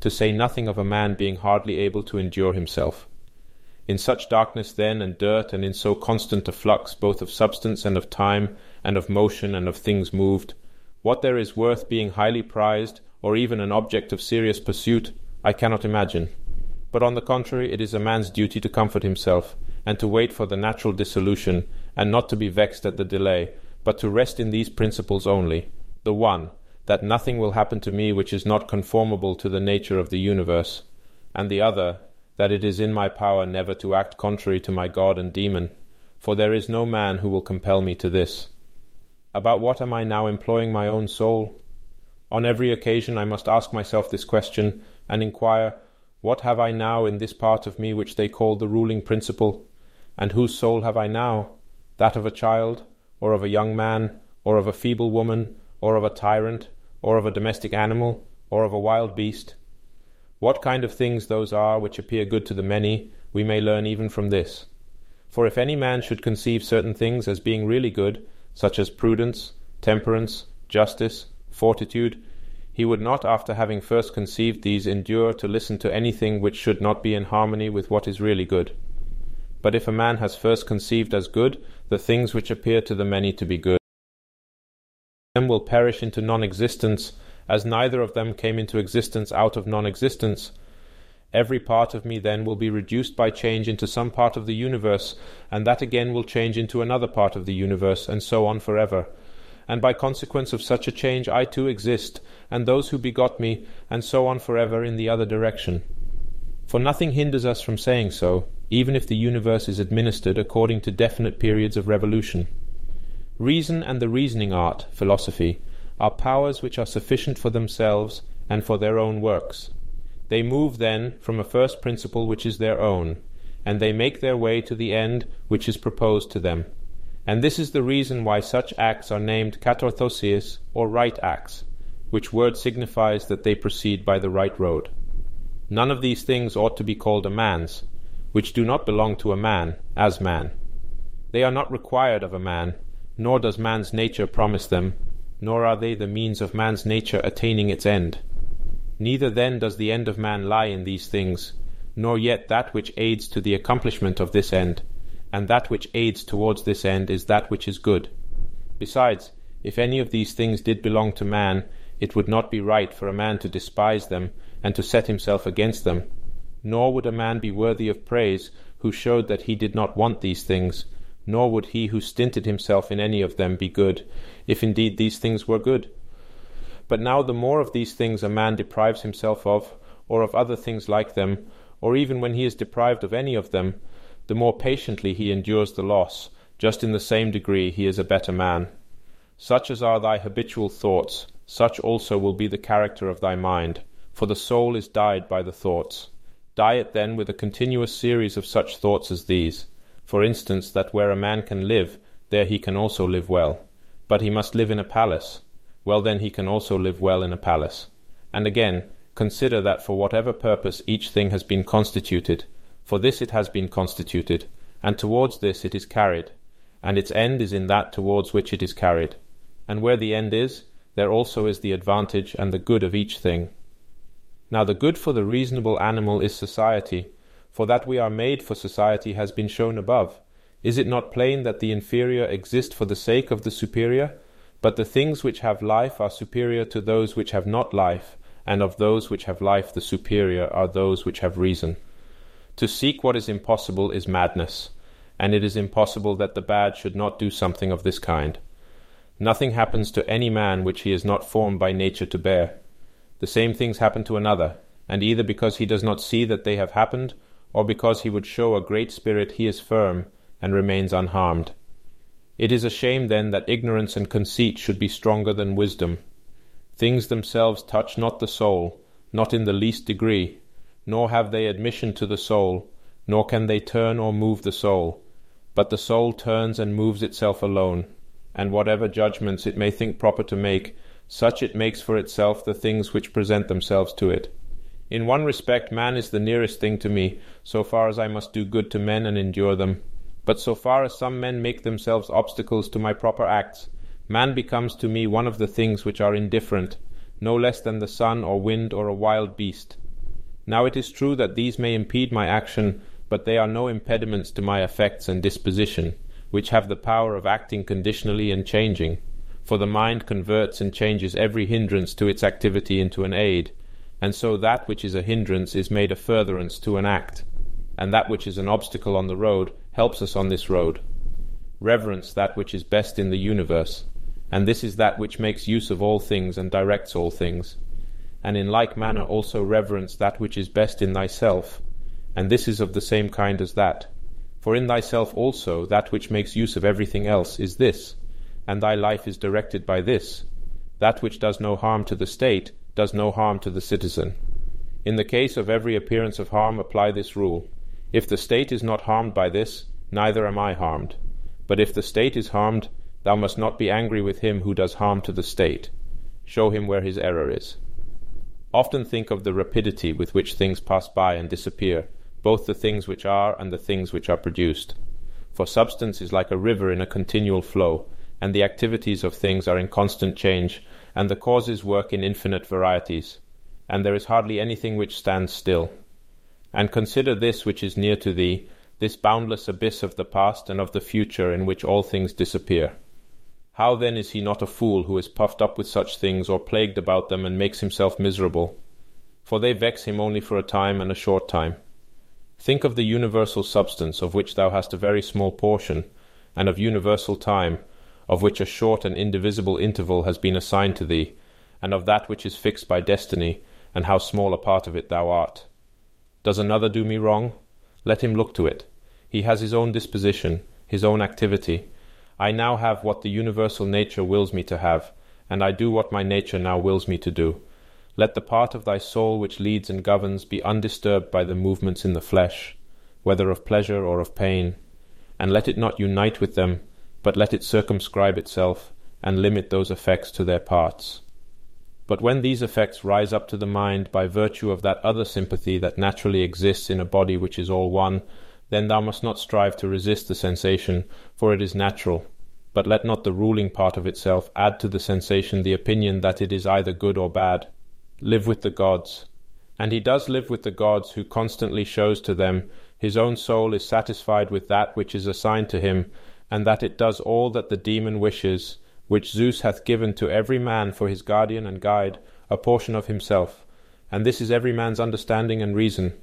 [SPEAKER 1] to say nothing of a man being hardly able to endure himself. In such darkness then and dirt, and in so constant a flux both of substance and of time, and of motion and of things moved, what there is worth being highly prized, or even an object of serious pursuit, I cannot imagine. But on the contrary, it is a man's duty to comfort himself, and to wait for the natural dissolution, and not to be vexed at the delay, but to rest in these principles only the one, that nothing will happen to me which is not conformable to the nature of the universe, and the other, that it is in my power never to act contrary to my God and demon, for there is no man who will compel me to this. About what am I now employing my own soul? On every occasion I must ask myself this question, and inquire, What have I now in this part of me which they call the ruling principle? And whose soul have I now? That of a child, or of a young man, or of a feeble woman, or of a tyrant, or of a domestic animal, or of a wild beast? What kind of things those are which appear good to the many, we may learn even from this. For if any man should conceive certain things as being really good, such as prudence, temperance, justice, fortitude, he would not, after having first conceived these, endure to listen to anything which should not be in harmony with what is really good. But if a man has first conceived as good the things which appear to the many to be good, them will perish into non existence, as neither of them came into existence out of non existence. Every part of me then will be reduced by change into some part of the universe, and that again will change into another part of the universe, and so on for ever and by consequence of such a change I too exist, and those who begot me, and so on for ever in the other direction. For nothing hinders us from saying so, even if the universe is administered according to definite periods of revolution. Reason and the reasoning art, philosophy, are powers which are sufficient for themselves and for their own works. They move then from a first principle which is their own, and they make their way to the end which is proposed to them and this is the reason why such acts are named katorthoseis or right acts, which word signifies that they proceed by the right road. None of these things ought to be called a man's, which do not belong to a man, as man. They are not required of a man, nor does man's nature promise them, nor are they the means of man's nature attaining its end. Neither then does the end of man lie in these things, nor yet that which aids to the accomplishment of this end and that which aids towards this end is that which is good. Besides, if any of these things did belong to man, it would not be right for a man to despise them and to set himself against them, nor would a man be worthy of praise who showed that he did not want these things, nor would he who stinted himself in any of them be good, if indeed these things were good. But now the more of these things a man deprives himself of, or of other things like them, or even when he is deprived of any of them, the more patiently he endures the loss, just in the same degree he is a better man. Such as are thy habitual thoughts, such also will be the character of thy mind, for the soul is dyed by the thoughts. Dye it then with a continuous series of such thoughts as these. For instance, that where a man can live, there he can also live well. But he must live in a palace. Well, then he can also live well in a palace. And again, consider that for whatever purpose each thing has been constituted, for this it has been constituted, and towards this it is carried, and its end is in that towards which it is carried. And where the end is, there also is the advantage and the good of each thing. Now the good for the reasonable animal is society, for that we are made for society has been shown above. Is it not plain that the inferior exist for the sake of the superior? But the things which have life are superior to those which have not life, and of those which have life the superior are those which have reason. To seek what is impossible is madness, and it is impossible that the bad should not do something of this kind. Nothing happens to any man which he is not formed by nature to bear. The same things happen to another, and either because he does not see that they have happened, or because he would show a great spirit, he is firm and remains unharmed. It is a shame then that ignorance and conceit should be stronger than wisdom. Things themselves touch not the soul, not in the least degree, nor have they admission to the soul, nor can they turn or move the soul. But the soul turns and moves itself alone, and whatever judgments it may think proper to make, such it makes for itself the things which present themselves to it. In one respect, man is the nearest thing to me, so far as I must do good to men and endure them. But so far as some men make themselves obstacles to my proper acts, man becomes to me one of the things which are indifferent, no less than the sun or wind or a wild beast. Now it is true that these may impede my action, but they are no impediments to my affects and disposition, which have the power of acting conditionally and changing. For the mind converts and changes every hindrance to its activity into an aid, and so that which is a hindrance is made a furtherance to an act, and that which is an obstacle on the road helps us on this road. Reverence that which is best in the universe, and this is that which makes use of all things and directs all things and in like manner also reverence that which is best in thyself, and this is of the same kind as that. For in thyself also that which makes use of everything else is this, and thy life is directed by this. That which does no harm to the state does no harm to the citizen. In the case of every appearance of harm, apply this rule If the state is not harmed by this, neither am I harmed. But if the state is harmed, thou must not be angry with him who does harm to the state. Show him where his error is. Often think of the rapidity with which things pass by and disappear, both the things which are and the things which are produced. For substance is like a river in a continual flow, and the activities of things are in constant change, and the causes work in infinite varieties, and there is hardly anything which stands still. And consider this which is near to thee, this boundless abyss of the past and of the future in which all things disappear. How then is he not a fool who is puffed up with such things, or plagued about them, and makes himself miserable? For they vex him only for a time and a short time. Think of the universal substance, of which thou hast a very small portion, and of universal time, of which a short and indivisible interval has been assigned to thee, and of that which is fixed by destiny, and how small a part of it thou art. Does another do me wrong? Let him look to it. He has his own disposition, his own activity. I now have what the universal nature wills me to have, and I do what my nature now wills me to do. Let the part of thy soul which leads and governs be undisturbed by the movements in the flesh, whether of pleasure or of pain, and let it not unite with them, but let it circumscribe itself, and limit those effects to their parts. But when these effects rise up to the mind by virtue of that other sympathy that naturally exists in a body which is all one, then thou must not strive to resist the sensation, for it is natural. But let not the ruling part of itself add to the sensation the opinion that it is either good or bad. Live with the gods. And he does live with the gods who constantly shows to them his own soul is satisfied with that which is assigned to him, and that it does all that the demon wishes, which Zeus hath given to every man for his guardian and guide, a portion of himself. And this is every man's understanding and reason.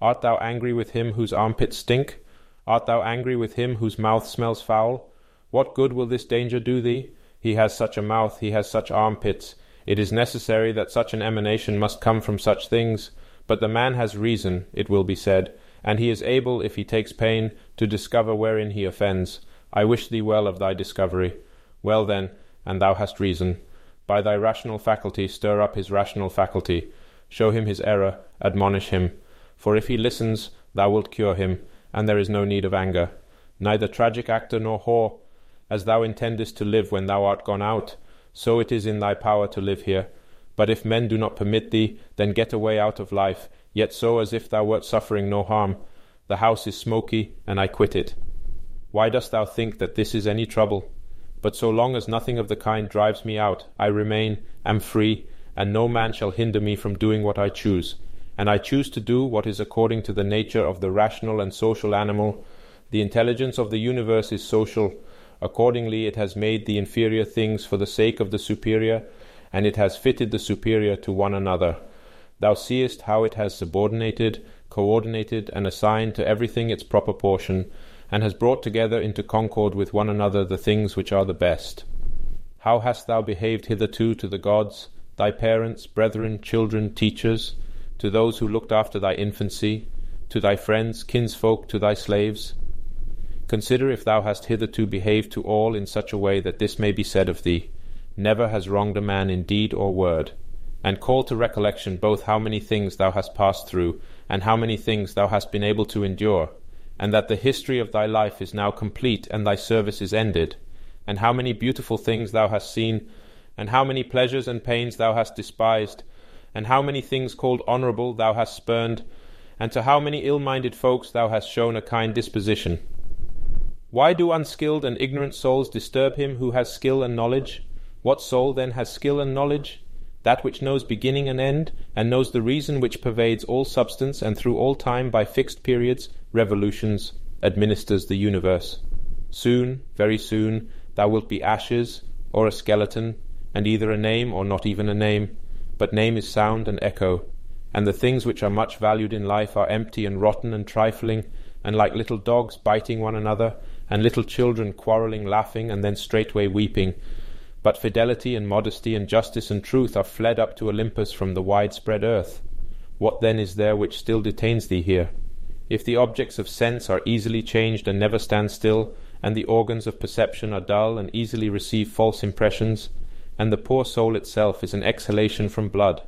[SPEAKER 1] Art thou angry with him whose armpits stink? Art thou angry with him whose mouth smells foul? What good will this danger do thee? He has such a mouth, he has such armpits. It is necessary that such an emanation must come from such things. But the man has reason, it will be said, and he is able, if he takes pain, to discover wherein he offends I wish thee well of thy discovery. Well then, and thou hast reason. By thy rational faculty stir up his rational faculty. Show him his error, admonish him. For if he listens, thou wilt cure him, and there is no need of anger. Neither tragic actor nor whore. As thou intendest to live when thou art gone out, so it is in thy power to live here. But if men do not permit thee, then get away out of life, yet so as if thou wert suffering no harm. The house is smoky, and I quit it. Why dost thou think that this is any trouble? But so long as nothing of the kind drives me out, I remain, am free, and no man shall hinder me from doing what I choose. And I choose to do what is according to the nature of the rational and social animal. The intelligence of the universe is social. Accordingly, it has made the inferior things for the sake of the superior, and it has fitted the superior to one another. Thou seest how it has subordinated, coordinated, and assigned to everything its proper portion and has brought together into concord with one another the things which are the best. How hast thou behaved hitherto to the gods, thy parents, brethren, children, teachers, to those who looked after thy infancy, to thy friends, kinsfolk, to thy slaves? Consider if thou hast hitherto behaved to all in such a way that this may be said of thee, Never has wronged a man in deed or word. And call to recollection both how many things thou hast passed through, and how many things thou hast been able to endure, and that the history of thy life is now complete and thy service is ended, and how many beautiful things thou hast seen, and how many pleasures and pains thou hast despised, and how many things called honourable thou hast spurned, and to how many ill minded folks thou hast shown a kind disposition. Why do unskilled and ignorant souls disturb him who has skill and knowledge? What soul then has skill and knowledge? that which knows beginning and end, and knows the reason which pervades all substance and through all time by fixed periods, revolutions, administers the universe. Soon, very soon, thou wilt be ashes, or a skeleton, and either a name or not even a name, but name is sound and echo, and the things which are much valued in life are empty and rotten and trifling, and like little dogs biting one another, and little children quarrelling, laughing, and then straightway weeping, but fidelity and modesty and justice and truth are fled up to Olympus from the widespread earth. What then is there which still detains thee here? If the objects of sense are easily changed and never stand still, and the organs of perception are dull and easily receive false impressions, and the poor soul itself is an exhalation from blood,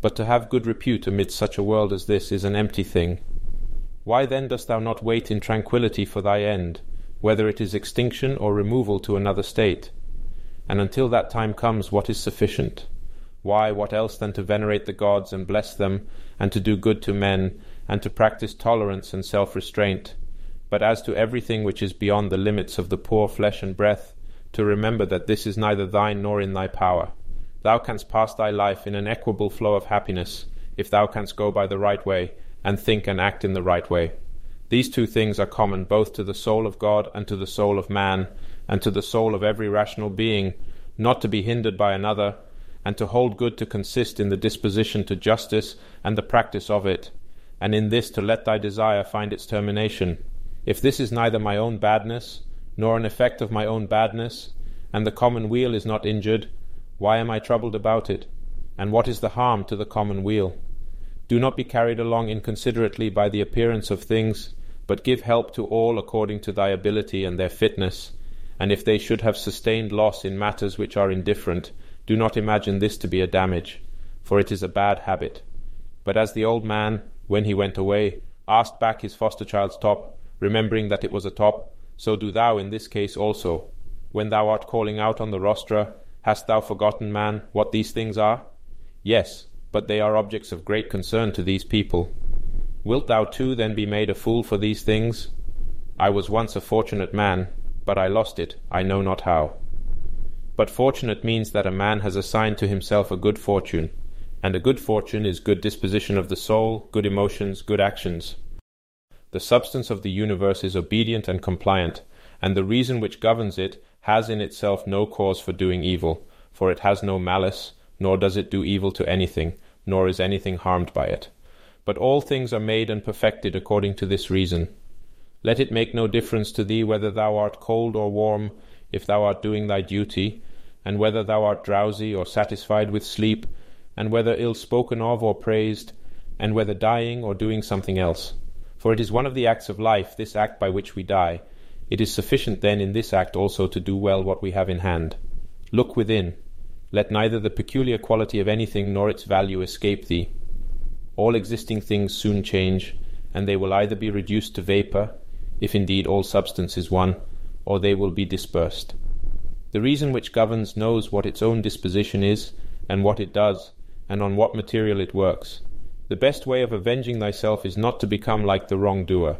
[SPEAKER 1] But to have good repute amidst such a world as this is an empty thing. Why then dost thou not wait in tranquillity for thy end, whether it is extinction or removal to another state? And until that time comes, what is sufficient? Why, what else than to venerate the gods and bless them, and to do good to men, and to practice tolerance and self restraint? But as to everything which is beyond the limits of the poor flesh and breath, to remember that this is neither thine nor in thy power. Thou canst pass thy life in an equable flow of happiness, if thou canst go by the right way, and think and act in the right way. These two things are common both to the soul of God and to the soul of man, and to the soul of every rational being, not to be hindered by another, and to hold good to consist in the disposition to justice and the practice of it, and in this to let thy desire find its termination. If this is neither my own badness, nor an effect of my own badness, and the common weal is not injured, why am I troubled about it? And what is the harm to the common weal? Do not be carried along inconsiderately by the appearance of things, but give help to all according to thy ability and their fitness. And if they should have sustained loss in matters which are indifferent, do not imagine this to be a damage, for it is a bad habit. But as the old man, when he went away, asked back his foster child's top, remembering that it was a top, so do thou in this case also. When thou art calling out on the rostra, hast thou forgotten, man, what these things are? Yes, but they are objects of great concern to these people. Wilt thou too then be made a fool for these things? I was once a fortunate man, but I lost it, I know not how. But fortunate means that a man has assigned to himself a good fortune, and a good fortune is good disposition of the soul, good emotions, good actions. The substance of the universe is obedient and compliant, and the reason which governs it has in itself no cause for doing evil, for it has no malice, nor does it do evil to anything, nor is anything harmed by it. But all things are made and perfected according to this reason. Let it make no difference to thee whether thou art cold or warm, if thou art doing thy duty, and whether thou art drowsy or satisfied with sleep, and whether ill spoken of or praised, and whether dying or doing something else. For it is one of the acts of life, this act by which we die. It is sufficient then in this act also to do well what we have in hand. Look within, let neither the peculiar quality of anything nor its value escape thee. All existing things soon change, and they will either be reduced to vapour, if indeed all substance is one, or they will be dispersed. The reason which governs knows what its own disposition is, and what it does, and on what material it works. The best way of avenging thyself is not to become like the wrongdoer.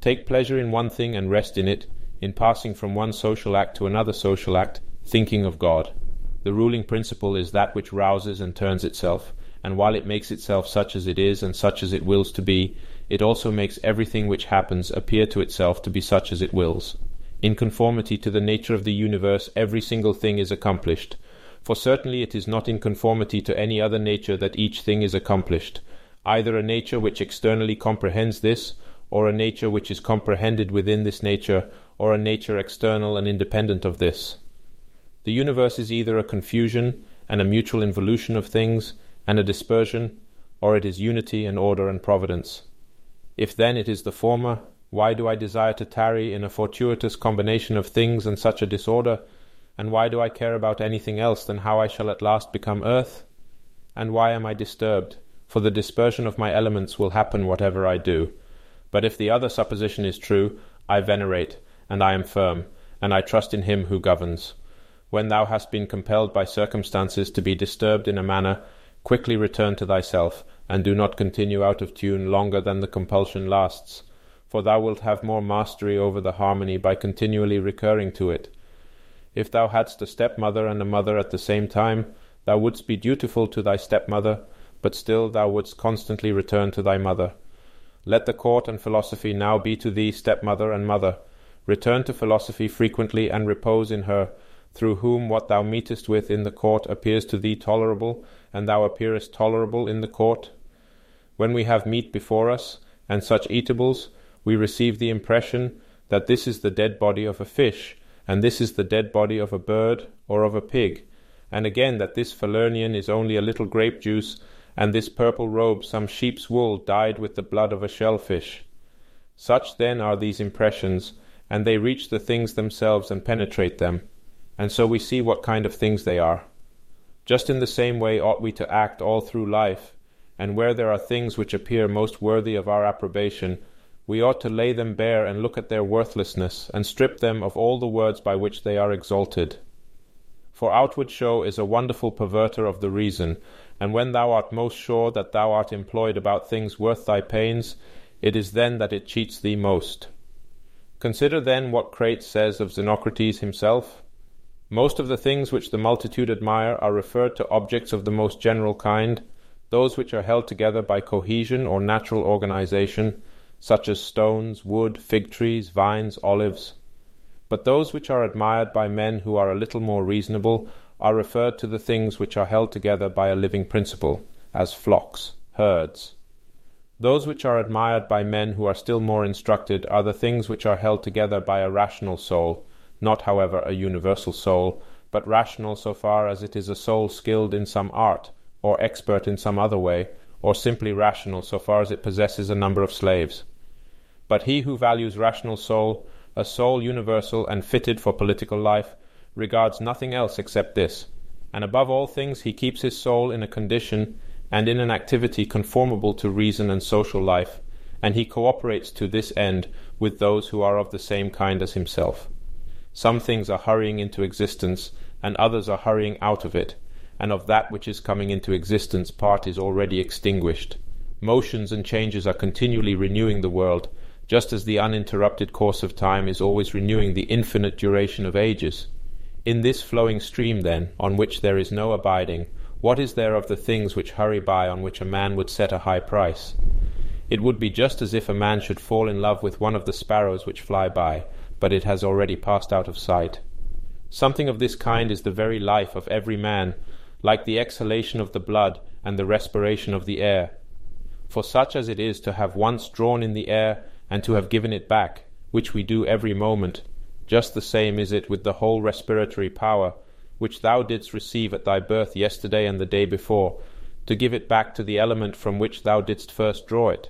[SPEAKER 1] Take pleasure in one thing and rest in it, in passing from one social act to another social act, thinking of God. The ruling principle is that which rouses and turns itself, and while it makes itself such as it is and such as it wills to be, it also makes everything which happens appear to itself to be such as it wills. In conformity to the nature of the universe, every single thing is accomplished. For certainly it is not in conformity to any other nature that each thing is accomplished, either a nature which externally comprehends this, or a nature which is comprehended within this nature, or a nature external and independent of this. The universe is either a confusion and a mutual involution of things, and a dispersion, or it is unity and order and providence. If then it is the former, why do I desire to tarry in a fortuitous combination of things and such a disorder? And why do I care about anything else than how I shall at last become earth? And why am I disturbed? For the dispersion of my elements will happen whatever I do. But if the other supposition is true, I venerate, and I am firm, and I trust in him who governs. When thou hast been compelled by circumstances to be disturbed in a manner, quickly return to thyself, and do not continue out of tune longer than the compulsion lasts, for thou wilt have more mastery over the harmony by continually recurring to it. If thou hadst a stepmother and a mother at the same time, thou wouldst be dutiful to thy stepmother, but still thou wouldst constantly return to thy mother. Let the court and philosophy now be to thee stepmother and mother. Return to philosophy frequently and repose in her, through whom what thou meetest with in the court appears to thee tolerable, and thou appearest tolerable in the court? When we have meat before us, and such eatables, we receive the impression that this is the dead body of a fish, and this is the dead body of a bird or of a pig, and again that this Falernian is only a little grape juice, and this purple robe some sheep's wool dyed with the blood of a shellfish. Such then are these impressions, and they reach the things themselves and penetrate them and so we see what kind of things they are. Just in the same way ought we to act all through life, and where there are things which appear most worthy of our approbation, we ought to lay them bare and look at their worthlessness, and strip them of all the words by which they are exalted. For outward show is a wonderful perverter of the reason, and when thou art most sure that thou art employed about things worth thy pains, it is then that it cheats thee most. Consider then what Crates says of Xenocrates himself. Most of the things which the multitude admire are referred to objects of the most general kind, those which are held together by cohesion or natural organization, such as stones, wood, fig trees, vines, olives. But those which are admired by men who are a little more reasonable are referred to the things which are held together by a living principle, as flocks, herds. Those which are admired by men who are still more instructed are the things which are held together by a rational soul, not, however, a universal soul, but rational so far as it is a soul skilled in some art, or expert in some other way, or simply rational so far as it possesses a number of slaves. But he who values rational soul, a soul universal and fitted for political life, regards nothing else except this, and above all things he keeps his soul in a condition and in an activity conformable to reason and social life, and he cooperates to this end with those who are of the same kind as himself. Some things are hurrying into existence, and others are hurrying out of it, and of that which is coming into existence part is already extinguished. Motions and changes are continually renewing the world, just as the uninterrupted course of time is always renewing the infinite duration of ages. In this flowing stream, then, on which there is no abiding, what is there of the things which hurry by on which a man would set a high price? It would be just as if a man should fall in love with one of the sparrows which fly by, but it has already passed out of sight. Something of this kind is the very life of every man, like the exhalation of the blood and the respiration of the air. For such as it is to have once drawn in the air and to have given it back, which we do every moment, just the same is it with the whole respiratory power, which thou didst receive at thy birth yesterday and the day before, to give it back to the element from which thou didst first draw it.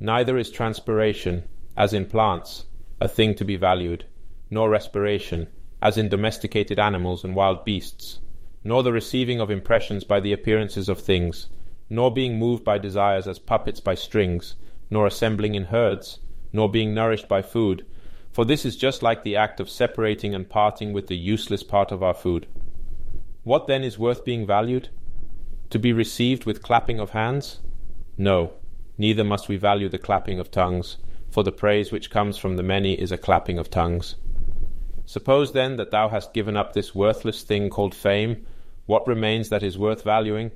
[SPEAKER 1] Neither is transpiration, as in plants, a thing to be valued, nor respiration, as in domesticated animals and wild beasts, nor the receiving of impressions by the appearances of things, nor being moved by desires as puppets by strings, nor assembling in herds, nor being nourished by food, for this is just like the act of separating and parting with the useless part of our food. What then is worth being valued? To be received with clapping of hands? No, neither must we value the clapping of tongues, for the praise which comes from the many is a clapping of tongues. Suppose then that thou hast given up this worthless thing called fame, what remains that is worth valuing?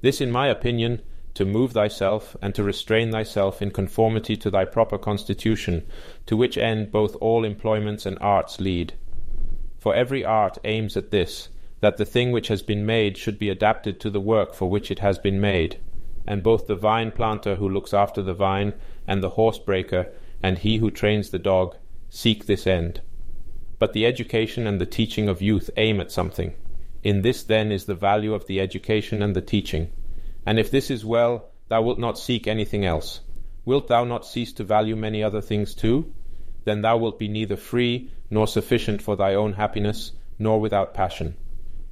[SPEAKER 1] This, in my opinion, to move thyself and to restrain thyself in conformity to thy proper constitution, to which end both all employments and arts lead. For every art aims at this, that the thing which has been made should be adapted to the work for which it has been made, and both the vine planter who looks after the vine, and the horse breaker, and he who trains the dog, seek this end. But the education and the teaching of youth aim at something. In this then is the value of the education and the teaching. And if this is well, thou wilt not seek anything else. Wilt thou not cease to value many other things too? Then thou wilt be neither free, nor sufficient for thy own happiness, nor without passion.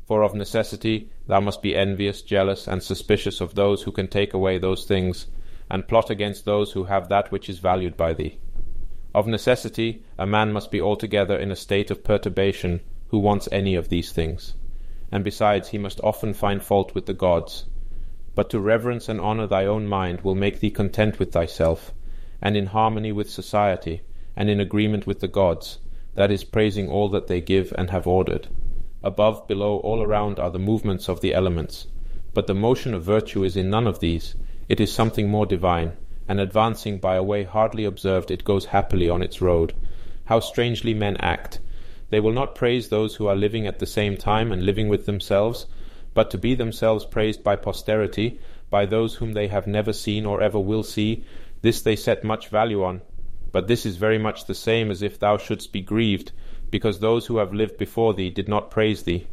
[SPEAKER 1] For of necessity thou must be envious, jealous, and suspicious of those who can take away those things, and plot against those who have that which is valued by thee. Of necessity a man must be altogether in a state of perturbation who wants any of these things. And besides he must often find fault with the gods, but to reverence and honor thy own mind will make thee content with thyself, and in harmony with society, and in agreement with the gods, that is, praising all that they give and have ordered. Above, below, all around are the movements of the elements, but the motion of virtue is in none of these, it is something more divine, and advancing by a way hardly observed, it goes happily on its road. How strangely men act! They will not praise those who are living at the same time and living with themselves, but to be themselves praised by posterity, by those whom they have never seen or ever will see, this they set much value on. But this is very much the same as if thou shouldst be grieved, because those who have lived before thee did not praise thee.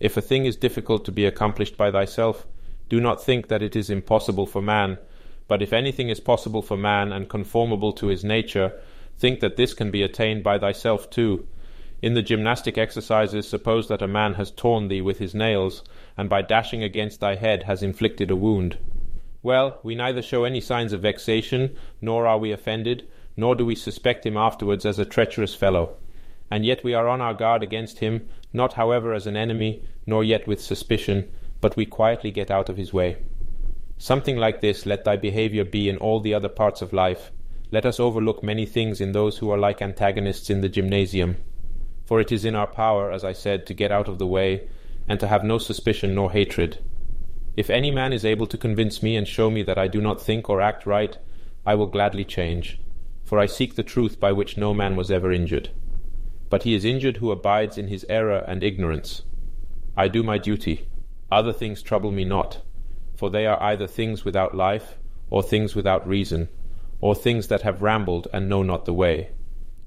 [SPEAKER 1] If a thing is difficult to be accomplished by thyself, do not think that it is impossible for man, but if anything is possible for man and conformable to his nature, think that this can be attained by thyself too. In the gymnastic exercises, suppose that a man has torn thee with his nails, and by dashing against thy head has inflicted a wound. Well, we neither show any signs of vexation, nor are we offended, nor do we suspect him afterwards as a treacherous fellow. And yet we are on our guard against him, not however as an enemy, nor yet with suspicion, but we quietly get out of his way. Something like this let thy behaviour be in all the other parts of life. Let us overlook many things in those who are like antagonists in the gymnasium. For it is in our power, as I said, to get out of the way, and to have no suspicion nor hatred. If any man is able to convince me and show me that I do not think or act right, I will gladly change, for I seek the truth by which no man was ever injured. But he is injured who abides in his error and ignorance. I do my duty. Other things trouble me not, for they are either things without life, or things without reason, or things that have rambled and know not the way.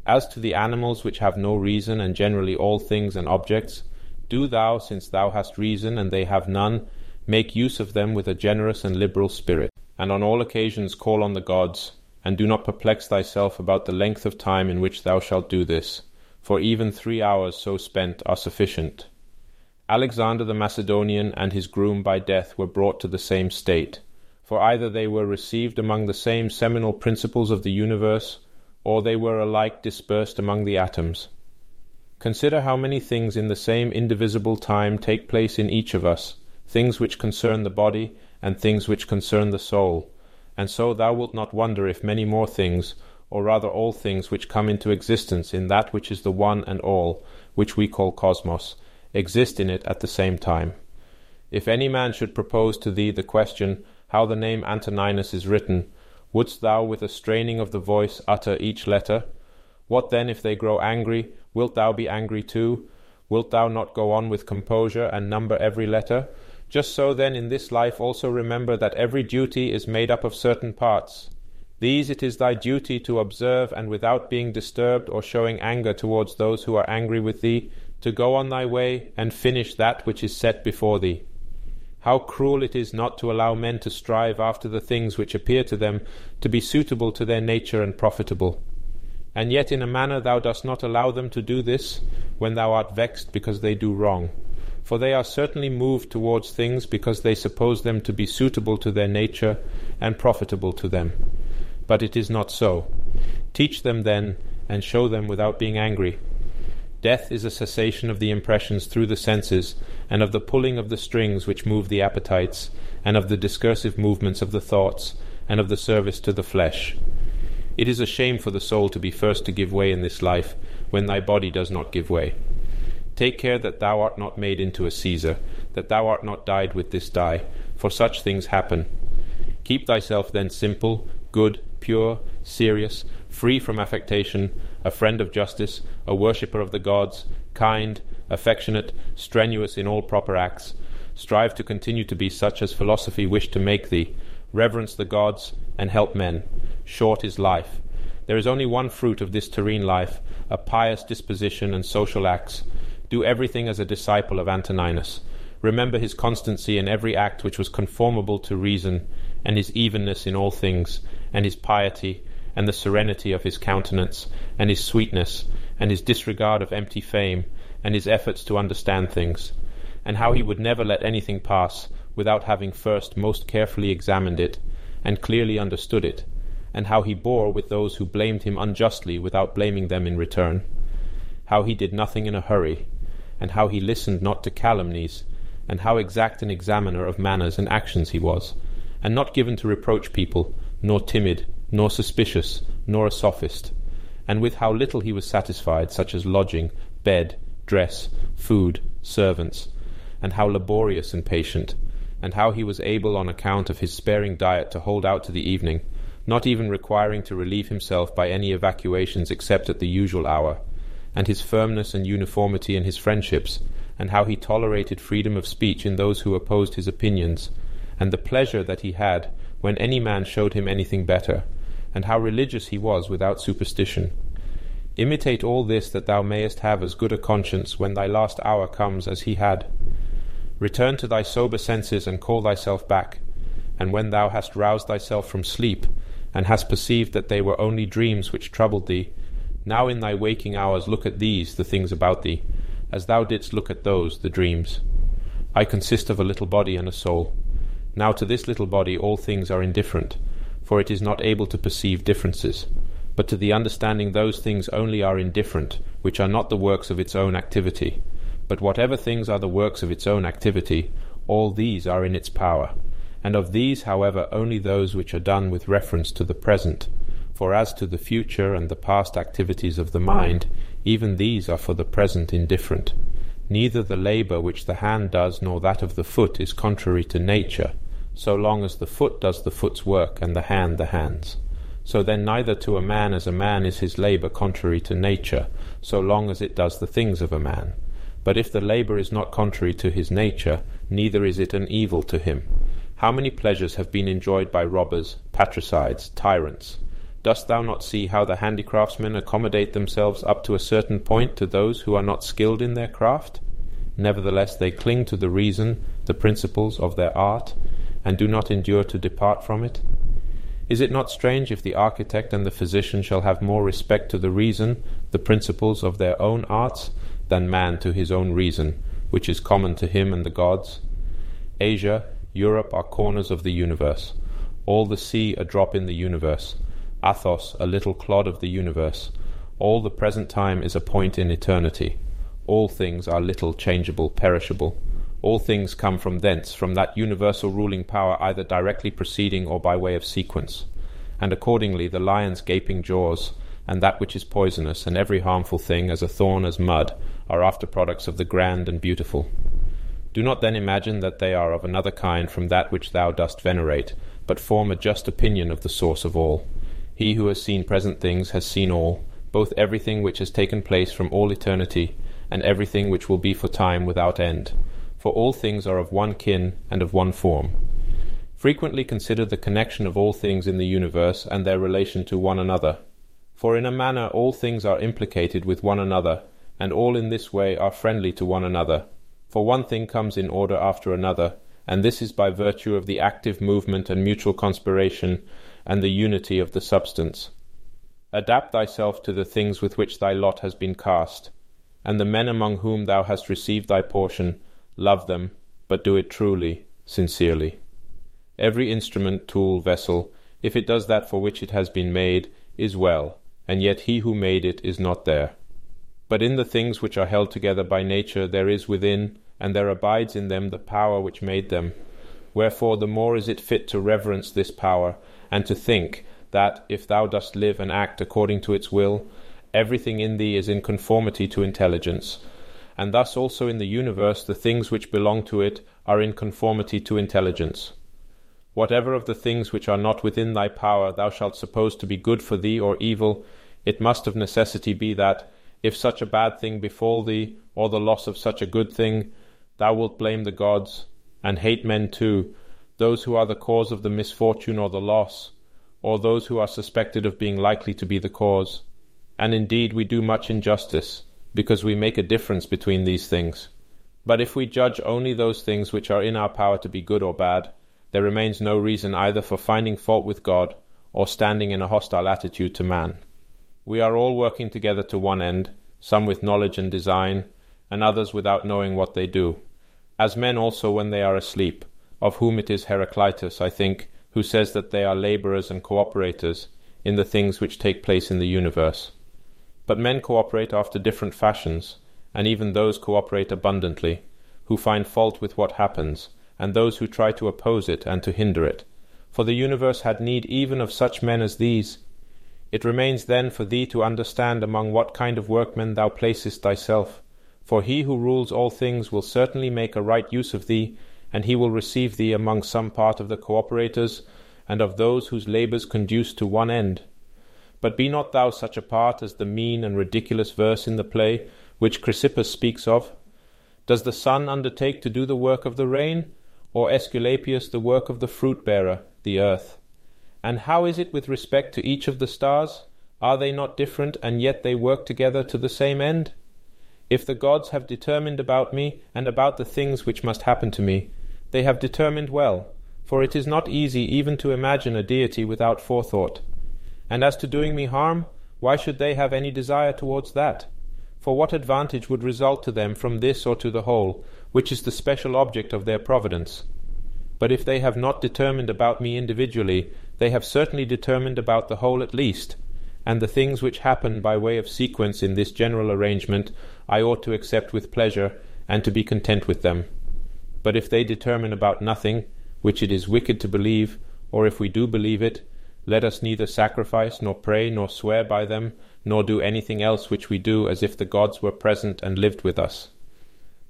[SPEAKER 1] As to the animals which have no reason, and generally all things and objects, do thou, since thou hast reason and they have none, make use of them with a generous and liberal spirit, and on all occasions call on the gods, and do not perplex thyself about the length of time in which thou shalt do this, for even three hours so spent are sufficient. Alexander the Macedonian and his groom by death were brought to the same state, for either they were received among the same seminal principles of the universe, or they were alike dispersed among the atoms. Consider how many things in the same indivisible time take place in each of us, things which concern the body, and things which concern the soul, and so thou wilt not wonder if many more things, or rather all things which come into existence in that which is the one and all, which we call cosmos, exist in it at the same time. If any man should propose to thee the question how the name Antoninus is written, Wouldst thou with a straining of the voice utter each letter? What then if they grow angry? Wilt thou be angry too? Wilt thou not go on with composure and number every letter? Just so then in this life also remember that every duty is made up of certain parts. These it is thy duty to observe, and without being disturbed or showing anger towards those who are angry with thee, to go on thy way and finish that which is set before thee. How cruel it is not to allow men to strive after the things which appear to them to be suitable to their nature and profitable. And yet in a manner thou dost not allow them to do this, when thou art vexed because they do wrong. For they are certainly moved towards things because they suppose them to be suitable to their nature and profitable to them. But it is not so. Teach them then, and show them without being angry. Death is a cessation of the impressions through the senses, and of the pulling of the strings which move the appetites, and of the discursive movements of the thoughts, and of the service to the flesh. It is a shame for the soul to be first to give way in this life, when thy body does not give way. Take care that thou art not made into a Caesar, that thou art not dyed with this dye, for such things happen. Keep thyself then simple, good, pure, serious, free from affectation, a friend of justice, a worshipper of the gods, kind, affectionate, strenuous in all proper acts. Strive to continue to be such as philosophy wished to make thee. Reverence the gods and help men. Short is life. There is only one fruit of this terrene life, a pious disposition and social acts. Do everything as a disciple of Antoninus. Remember his constancy in every act which was conformable to reason, and his evenness in all things, and his piety, and the serenity of his countenance, and his sweetness, and his disregard of empty fame, and his efforts to understand things, and how he would never let anything pass without having first most carefully examined it, and clearly understood it, and how he bore with those who blamed him unjustly without blaming them in return, how he did nothing in a hurry, and how he listened not to calumnies, and how exact an examiner of manners and actions he was, and not given to reproach people, nor timid, nor suspicious, nor a sophist, and with how little he was satisfied, such as lodging, bed, dress, food, servants, and how laborious and patient, and how he was able on account of his sparing diet to hold out to the evening, not even requiring to relieve himself by any evacuations except at the usual hour, and his firmness and uniformity in his friendships, and how he tolerated freedom of speech in those who opposed his opinions, and the pleasure that he had when any man showed him anything better, and how religious he was without superstition. Imitate all this that thou mayest have as good a conscience when thy last hour comes as he had. Return to thy sober senses and call thyself back, and when thou hast roused thyself from sleep, and hast perceived that they were only dreams which troubled thee, now in thy waking hours look at these, the things about thee, as thou didst look at those, the dreams. I consist of a little body and a soul. Now to this little body all things are indifferent, for it is not able to perceive differences. But to the understanding those things only are indifferent, which are not the works of its own activity. But whatever things are the works of its own activity, all these are in its power. And of these, however, only those which are done with reference to the present. For as to the future and the past activities of the mind, even these are for the present indifferent. Neither the labour which the hand does nor that of the foot is contrary to nature, so long as the foot does the foot's work and the hand the hand's. So then neither to a man as a man is his labour contrary to nature, so long as it does the things of a man. But if the labour is not contrary to his nature, neither is it an evil to him. How many pleasures have been enjoyed by robbers, patricides, tyrants? Dost thou not see how the handicraftsmen accommodate themselves up to a certain point to those who are not skilled in their craft? Nevertheless, they cling to the reason, the principles of their art, and do not endure to depart from it? Is it not strange if the architect and the physician shall have more respect to the reason, the principles of their own arts, than man to his own reason, which is common to him and the gods? Asia, Europe are corners of the universe, all the sea a drop in the universe Athos a little clod of the universe. All the present time is a point in eternity. All things are little, changeable, perishable. All things come from thence, from that universal ruling power either directly proceeding or by way of sequence. And accordingly the lion's gaping jaws, and that which is poisonous, and every harmful thing, as a thorn as mud, are after products of the grand and beautiful. Do not then imagine that they are of another kind from that which thou dost venerate, but form a just opinion of the source of all. He who has seen present things has seen all, both everything which has taken place from all eternity, and everything which will be for time without end. For all things are of one kin and of one form. Frequently consider the connection of all things in the universe and their relation to one another. For in a manner all things are implicated with one another, and all in this way are friendly to one another. For one thing comes in order after another, and this is by virtue of the active movement and mutual conspiration and the unity of the substance. Adapt thyself to the things with which thy lot has been cast, and the men among whom thou hast received thy portion, love them, but do it truly, sincerely. Every instrument, tool, vessel, if it does that for which it has been made, is well, and yet he who made it is not there. But in the things which are held together by nature there is within, and there abides in them the power which made them. Wherefore the more is it fit to reverence this power, and to think that if thou dost live and act according to its will, everything in thee is in conformity to intelligence, and thus also in the universe the things which belong to it are in conformity to intelligence. Whatever of the things which are not within thy power thou shalt suppose to be good for thee or evil, it must of necessity be that, if such a bad thing befall thee, or the loss of such a good thing, thou wilt blame the gods, and hate men too, those who are the cause of the misfortune or the loss, or those who are suspected of being likely to be the cause. And indeed we do much injustice, because we make a difference between these things. But if we judge only those things which are in our power to be good or bad, there remains no reason either for finding fault with God or standing in a hostile attitude to man. We are all working together to one end, some with knowledge and design, and others without knowing what they do, as men also when they are asleep of whom it is Heraclitus, I think, who says that they are labourers and cooperators in the things which take place in the universe. But men cooperate after different fashions, and even those cooperate abundantly, who find fault with what happens, and those who try to oppose it and to hinder it. For the universe had need even of such men as these. It remains then for thee to understand among what kind of workmen thou placest thyself, for he who rules all things will certainly make a right use of thee and he will receive thee among some part of the cooperators, and of those whose labours conduce to one end. But be not thou such a part as the mean and ridiculous verse in the play which Chrysippus speaks of. Does the sun undertake to do the work of the rain, or Aesculapius the work of the fruit bearer, the earth? And how is it with respect to each of the stars? Are they not different, and yet they work together to the same end? If the gods have determined about me, and about the things which must happen to me, they have determined well, for it is not easy even to imagine a deity without forethought. And as to doing me harm, why should they have any desire towards that? For what advantage would result to them from this or to the whole, which is the special object of their providence? But if they have not determined about me individually, they have certainly determined about the whole at least, and the things which happen by way of sequence in this general arrangement I ought to accept with pleasure, and to be content with them. But if they determine about nothing, which it is wicked to believe, or if we do believe it, let us neither sacrifice, nor pray, nor swear by them, nor do anything else which we do as if the gods were present and lived with us.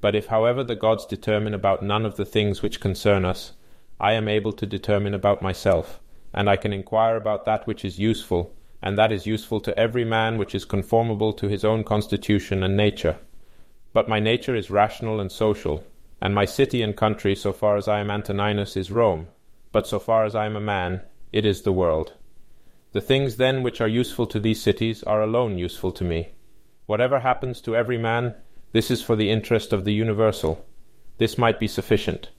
[SPEAKER 1] But if, however, the gods determine about none of the things which concern us, I am able to determine about myself, and I can inquire about that which is useful, and that is useful to every man which is conformable to his own constitution and nature. But my nature is rational and social, and my city and country, so far as I am Antoninus, is Rome, but so far as I am a man, it is the world. The things then which are useful to these cities are alone useful to me. Whatever happens to every man, this is for the interest of the universal. This might be sufficient.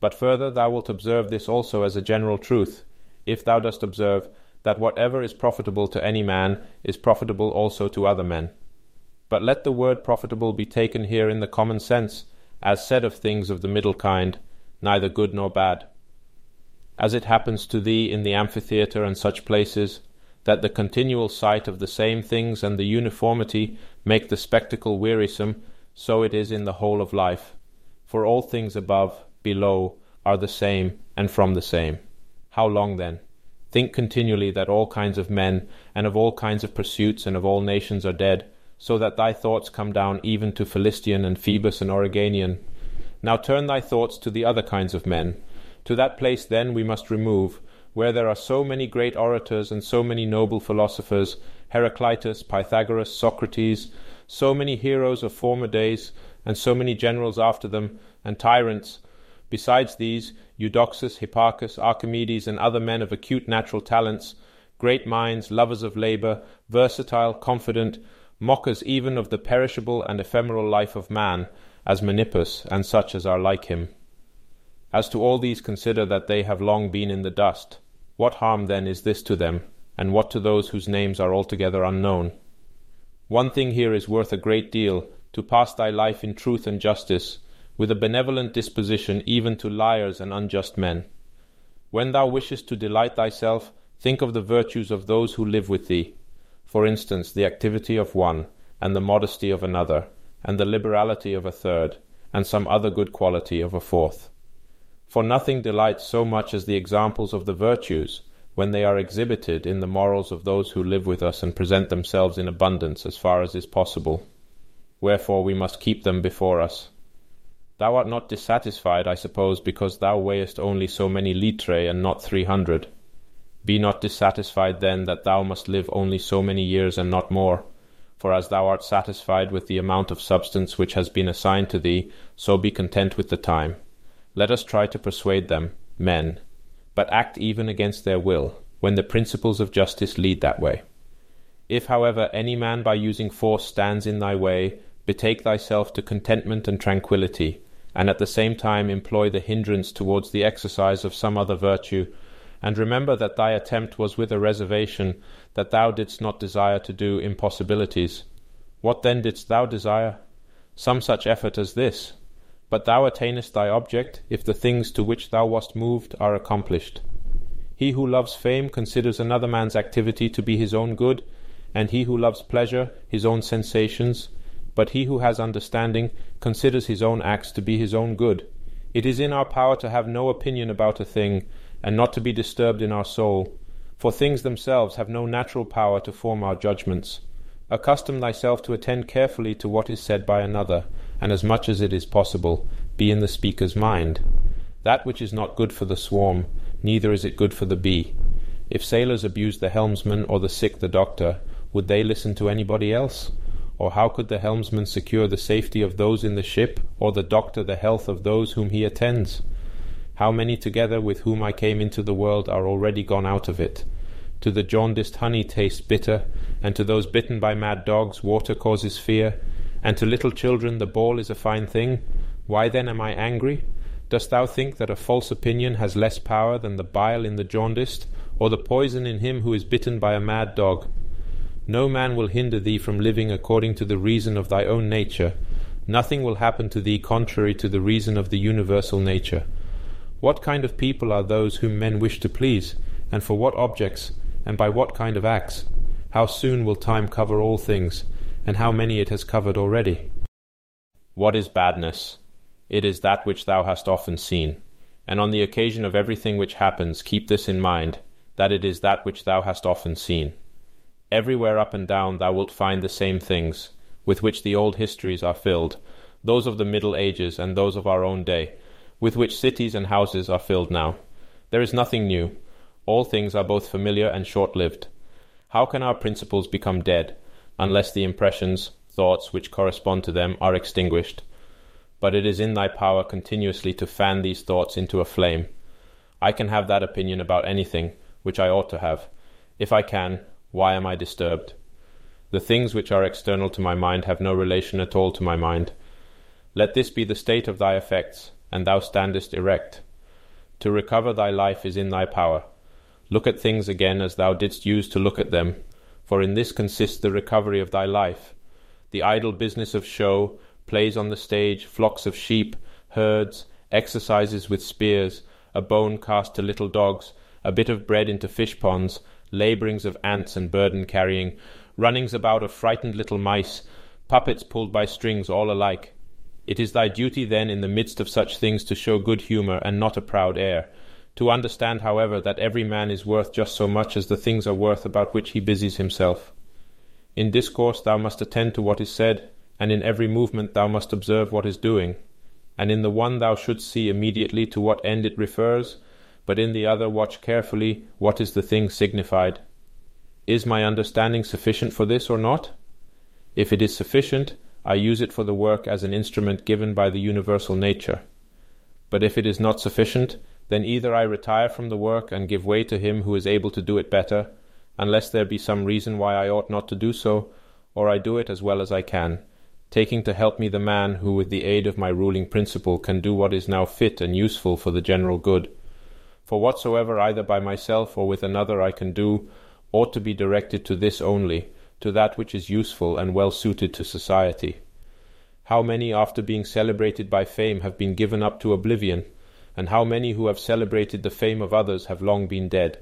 [SPEAKER 1] But further, thou wilt observe this also as a general truth, if thou dost observe that whatever is profitable to any man is profitable also to other men. But let the word profitable be taken here in the common sense, as said of things of the middle kind, neither good nor bad. As it happens to thee in the amphitheatre and such places, that the continual sight of the same things and the uniformity make the spectacle wearisome, so it is in the whole of life. For all things above, below, are the same, and from the same. How long then? Think continually that all kinds of men, and of all kinds of pursuits, and of all nations are dead, so that thy thoughts come down even to Philistion and Phoebus and Origanion. Now turn thy thoughts to the other kinds of men. To that place then we must remove, where there are so many great orators and so many noble philosophers, Heraclitus, Pythagoras, Socrates, so many heroes of former days, and so many generals after them, and tyrants, Besides these, Eudoxus, Hipparchus, Archimedes, and other men of acute natural talents, great minds, lovers of labour, versatile, confident, mockers even of the perishable and ephemeral life of man, as Menippus, and such as are like him. As to all these consider that they have long been in the dust. What harm then is this to them, and what to those whose names are altogether unknown? One thing here is worth a great deal, to pass thy life in truth and justice, with a benevolent disposition even to liars and unjust men. When thou wishest to delight thyself, think of the virtues of those who live with thee, for instance, the activity of one, and the modesty of another, and the liberality of a third, and some other good quality of a fourth. For nothing delights so much as the examples of the virtues, when they are exhibited in the morals of those who live with us and present themselves in abundance as far as is possible. Wherefore we must keep them before us. Thou art not dissatisfied, I suppose, because thou weighest only so many litrae and not three hundred. Be not dissatisfied then that thou must live only so many years and not more. For as thou art satisfied with the amount of substance which has been assigned to thee, so be content with the time. Let us try to persuade them, men, but act even against their will, when the principles of justice lead that way. If, however, any man by using force stands in thy way, betake thyself to contentment and tranquillity, and at the same time employ the hindrance towards the exercise of some other virtue, and remember that thy attempt was with a reservation, that thou didst not desire to do impossibilities. What then didst thou desire? Some such effort as this. But thou attainest thy object if the things to which thou wast moved are accomplished. He who loves fame considers another man's activity to be his own good, and he who loves pleasure his own sensations, but he who has understanding considers his own acts to be his own good. It is in our power to have no opinion about a thing, and not to be disturbed in our soul, for things themselves have no natural power to form our judgments. Accustom thyself to attend carefully to what is said by another, and as much as it is possible, be in the speaker's mind. That which is not good for the swarm, neither is it good for the bee. If sailors abused the helmsman or the sick the doctor, would they listen to anybody else? Or how could the helmsman secure the safety of those in the ship, or the doctor the health of those whom he attends? How many together with whom I came into the world are already gone out of it? To the jaundiced honey tastes bitter, and to those bitten by mad dogs water causes fear, and to little children the ball is a fine thing. Why then am I angry? Dost thou think that a false opinion has less power than the bile in the jaundiced, or the poison in him who is bitten by a mad dog? No man will hinder thee from living according to the reason of thy own nature. Nothing will happen to thee contrary to the reason of the universal nature. What kind of people are those whom men wish to please, and for what objects, and by what kind of acts? How soon will time cover all things, and how many it has covered already? What is badness? It is that which thou hast often seen. And on the occasion of everything which happens, keep this in mind, that it is that which thou hast often seen. Everywhere up and down thou wilt find the same things, with which the old histories are filled, those of the Middle Ages and those of our own day, with which cities and houses are filled now. There is nothing new. All things are both familiar and short lived. How can our principles become dead, unless the impressions, thoughts which correspond to them are extinguished? But it is in thy power continuously to fan these thoughts into a flame. I can have that opinion about anything, which I ought to have. If I can, why am I disturbed? The things which are external to my mind have no relation at all to my mind. Let this be the state of thy effects, and thou standest erect. To recover thy life is in thy power. Look at things again as thou didst use to look at them, for in this consists the recovery of thy life. The idle business of show, plays on the stage, flocks of sheep, herds, exercises with spears, a bone cast to little dogs, a bit of bread into fish ponds, labourings of ants and burden carrying, runnings about of frightened little mice, puppets pulled by strings all alike. It is thy duty then in the midst of such things to show good humour and not a proud air, to understand, however, that every man is worth just so much as the things are worth about which he busies himself. In discourse thou must attend to what is said, and in every movement thou must observe what is doing, and in the one thou shouldst see immediately to what end it refers, but in the other watch carefully what is the thing signified. Is my understanding sufficient for this or not? If it is sufficient, I use it for the work as an instrument given by the universal nature. But if it is not sufficient, then either I retire from the work and give way to him who is able to do it better, unless there be some reason why I ought not to do so, or I do it as well as I can, taking to help me the man who, with the aid of my ruling principle, can do what is now fit and useful for the general good. For whatsoever either by myself or with another I can do, ought to be directed to this only, to that which is useful and well suited to society. How many, after being celebrated by fame, have been given up to oblivion, and how many who have celebrated the fame of others have long been dead?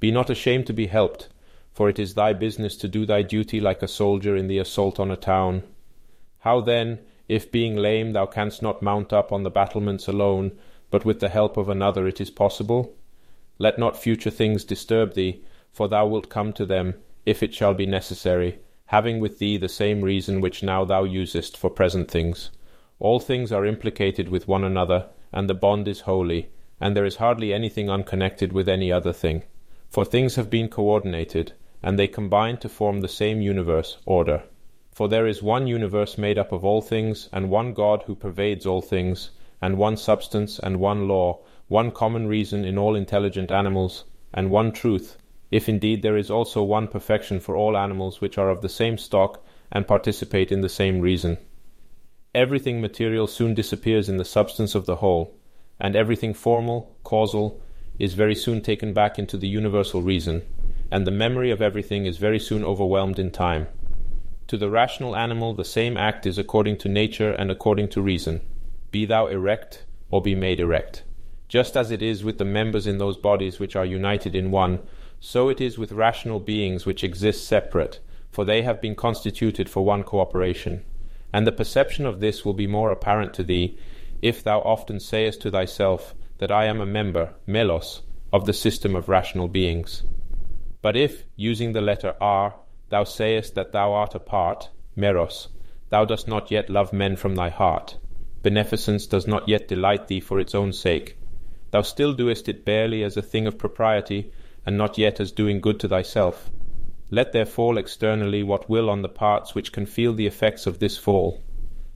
[SPEAKER 1] Be not ashamed to be helped, for it is thy business to do thy duty like a soldier in the assault on a town. How then, if being lame thou canst not mount up on the battlements alone, but with the help of another it is possible? Let not future things disturb thee, for thou wilt come to them, if it shall be necessary, having with thee the same reason which now thou usest for present things. All things are implicated with one another, and the bond is holy, and there is hardly anything unconnected with any other thing. For things have been coordinated, and they combine to form the same universe, order. For there is one universe made up of all things, and one God who pervades all things, and one substance, and one law, one common reason in all intelligent animals, and one truth, if indeed there is also one perfection for all animals which are of the same stock and participate in the same reason. Everything material soon disappears in the substance of the whole, and everything formal, causal, is very soon taken back into the universal reason, and the memory of everything is very soon overwhelmed in time. To the rational animal the same act is according to nature and according to reason. Be thou erect, or be made erect. Just as it is with the members in those bodies which are united in one, so it is with rational beings which exist separate, for they have been constituted for one cooperation. And the perception of this will be more apparent to thee if thou often sayest to thyself that I am a member, melos, of the system of rational beings. But if, using the letter R, thou sayest that thou art a part, meros, thou dost not yet love men from thy heart. Beneficence does not yet delight thee for its own sake. Thou still doest it barely as a thing of propriety, and not yet as doing good to thyself. Let there fall externally what will on the parts which can feel the effects of this fall.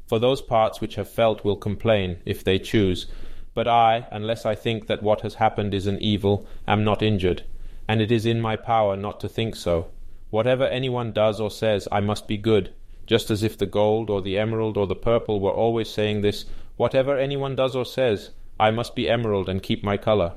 [SPEAKER 1] For those parts which have felt will complain, if they choose, but I, unless I think that what has happened is an evil, am not injured, and it is in my power not to think so. Whatever any one does or says, I must be good, just as if the gold or the emerald or the purple were always saying this, whatever any one does or says, I must be emerald and keep my colour.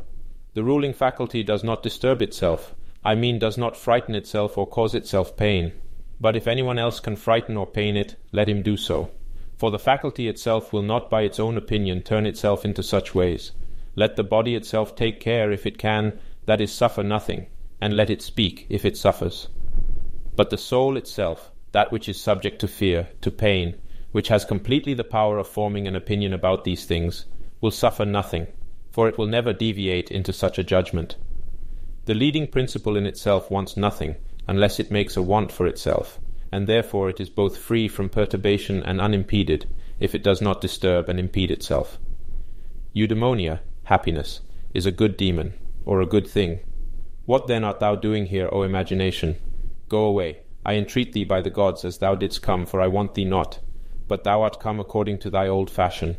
[SPEAKER 1] The ruling faculty does not disturb itself, I mean does not frighten itself or cause itself pain. But if anyone else can frighten or pain it, let him do so. For the faculty itself will not by its own opinion turn itself into such ways. Let the body itself take care, if it can, that is, suffer nothing, and let it speak, if it suffers. But the soul itself, that which is subject to fear, to pain, which has completely the power of forming an opinion about these things, will suffer nothing, for it will never deviate into such a judgment. The leading principle in itself wants nothing, unless it makes a want for itself, and therefore it is both free from perturbation and unimpeded, if it does not disturb and impede itself. Eudaimonia, happiness, is a good demon, or a good thing. What then art thou doing here, O imagination? Go away. I entreat thee by the gods as thou didst come, for I want thee not. But thou art come according to thy old fashion.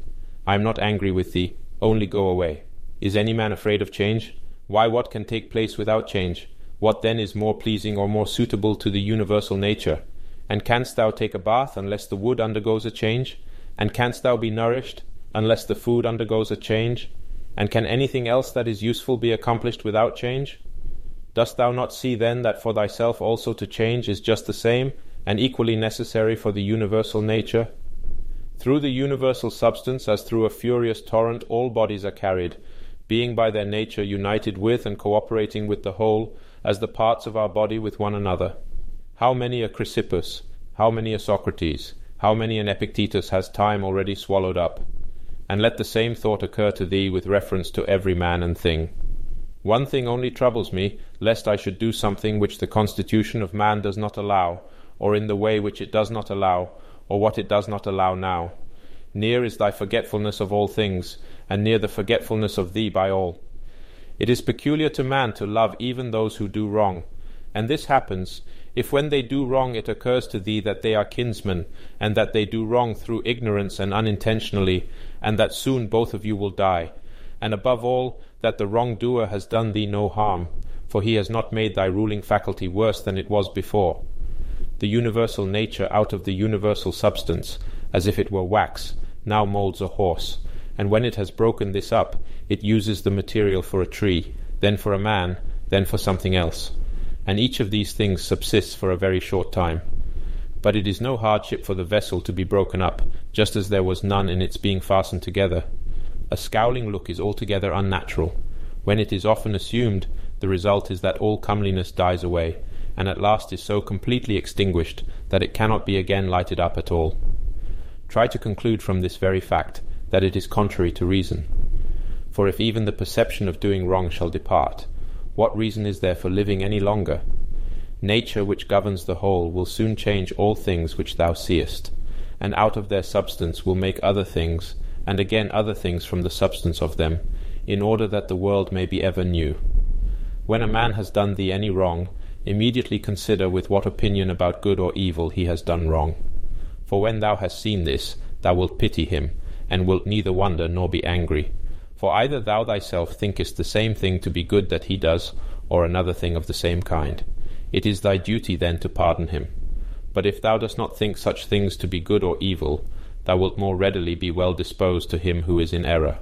[SPEAKER 1] I am not angry with thee, only go away. Is any man afraid of change? Why, what can take place without change? What then is more pleasing or more suitable to the universal nature? And canst thou take a bath unless the wood undergoes a change? And canst thou be nourished unless the food undergoes a change? And can anything else that is useful be accomplished without change? Dost thou not see then that for thyself also to change is just the same, and equally necessary for the universal nature? Through the universal substance, as through a furious torrent, all bodies are carried, being by their nature united with and cooperating with the whole, as the parts of our body with one another. How many a Chrysippus, how many a Socrates, how many an Epictetus has time already swallowed up? And let the same thought occur to thee with reference to every man and thing. One thing only troubles me, lest I should do something which the constitution of man does not allow, or in the way which it does not allow, or what it does not allow now. Near is thy forgetfulness of all things, and near the forgetfulness of thee by all. It is peculiar to man to love even those who do wrong, and this happens if when they do wrong it occurs to thee that they are kinsmen, and that they do wrong through ignorance and unintentionally, and that soon both of you will die, and above all, that the wrongdoer has done thee no harm, for he has not made thy ruling faculty worse than it was before. The universal nature out of the universal substance, as if it were wax, now moulds a horse, and when it has broken this up, it uses the material for a tree, then for a man, then for something else and each of these things subsists for a very short time. But it is no hardship for the vessel to be broken up, just as there was none in its being fastened together. A scowling look is altogether unnatural. When it is often assumed, the result is that all comeliness dies away, and at last is so completely extinguished that it cannot be again lighted up at all. Try to conclude from this very fact that it is contrary to reason. For if even the perception of doing wrong shall depart, what reason is there for living any longer? Nature, which governs the whole, will soon change all things which thou seest, and out of their substance will make other things, and again other things from the substance of them, in order that the world may be ever new. When a man has done thee any wrong, immediately consider with what opinion about good or evil he has done wrong. For when thou hast seen this, thou wilt pity him, and wilt neither wonder nor be angry, for either thou thyself thinkest the same thing to be good that he does, or another thing of the same kind. It is thy duty then to pardon him. But if thou dost not think such things to be good or evil, thou wilt more readily be well disposed to him who is in error.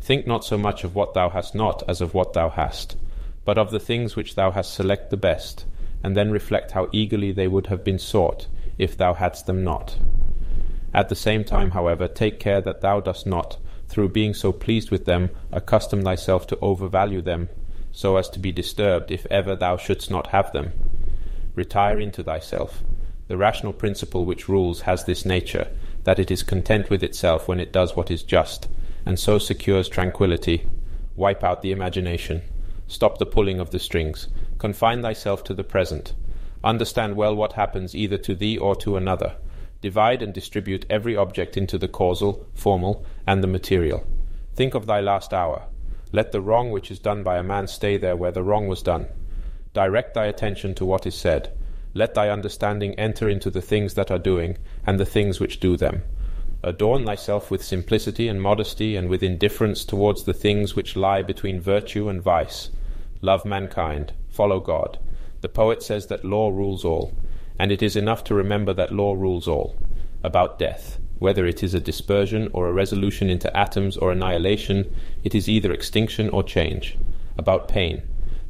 [SPEAKER 1] Think not so much of what thou hast not as of what thou hast, but of the things which thou hast select the best, and then reflect how eagerly they would have been sought if thou hadst them not. At the same time, however, take care that thou dost not, through being so pleased with them, accustom thyself to overvalue them, so as to be disturbed if ever thou shouldst not have them. Retire into thyself. The rational principle which rules has this nature, that it is content with itself when it does what is just, and so secures tranquillity. Wipe out the imagination. Stop the pulling of the strings. Confine thyself to the present. Understand well what happens either to thee or to another Divide and distribute every object into the causal, formal, and the material. Think of thy last hour. Let the wrong which is done by a man stay there where the wrong was done. Direct thy attention to what is said. Let thy understanding enter into the things that are doing, and the things which do them. Adorn thyself with simplicity and modesty, and with indifference towards the things which lie between virtue and vice. Love mankind. Follow God. The poet says that law rules all and it is enough to remember that law rules all. About death, whether it is a dispersion or a resolution into atoms or annihilation, it is either extinction or change. About pain,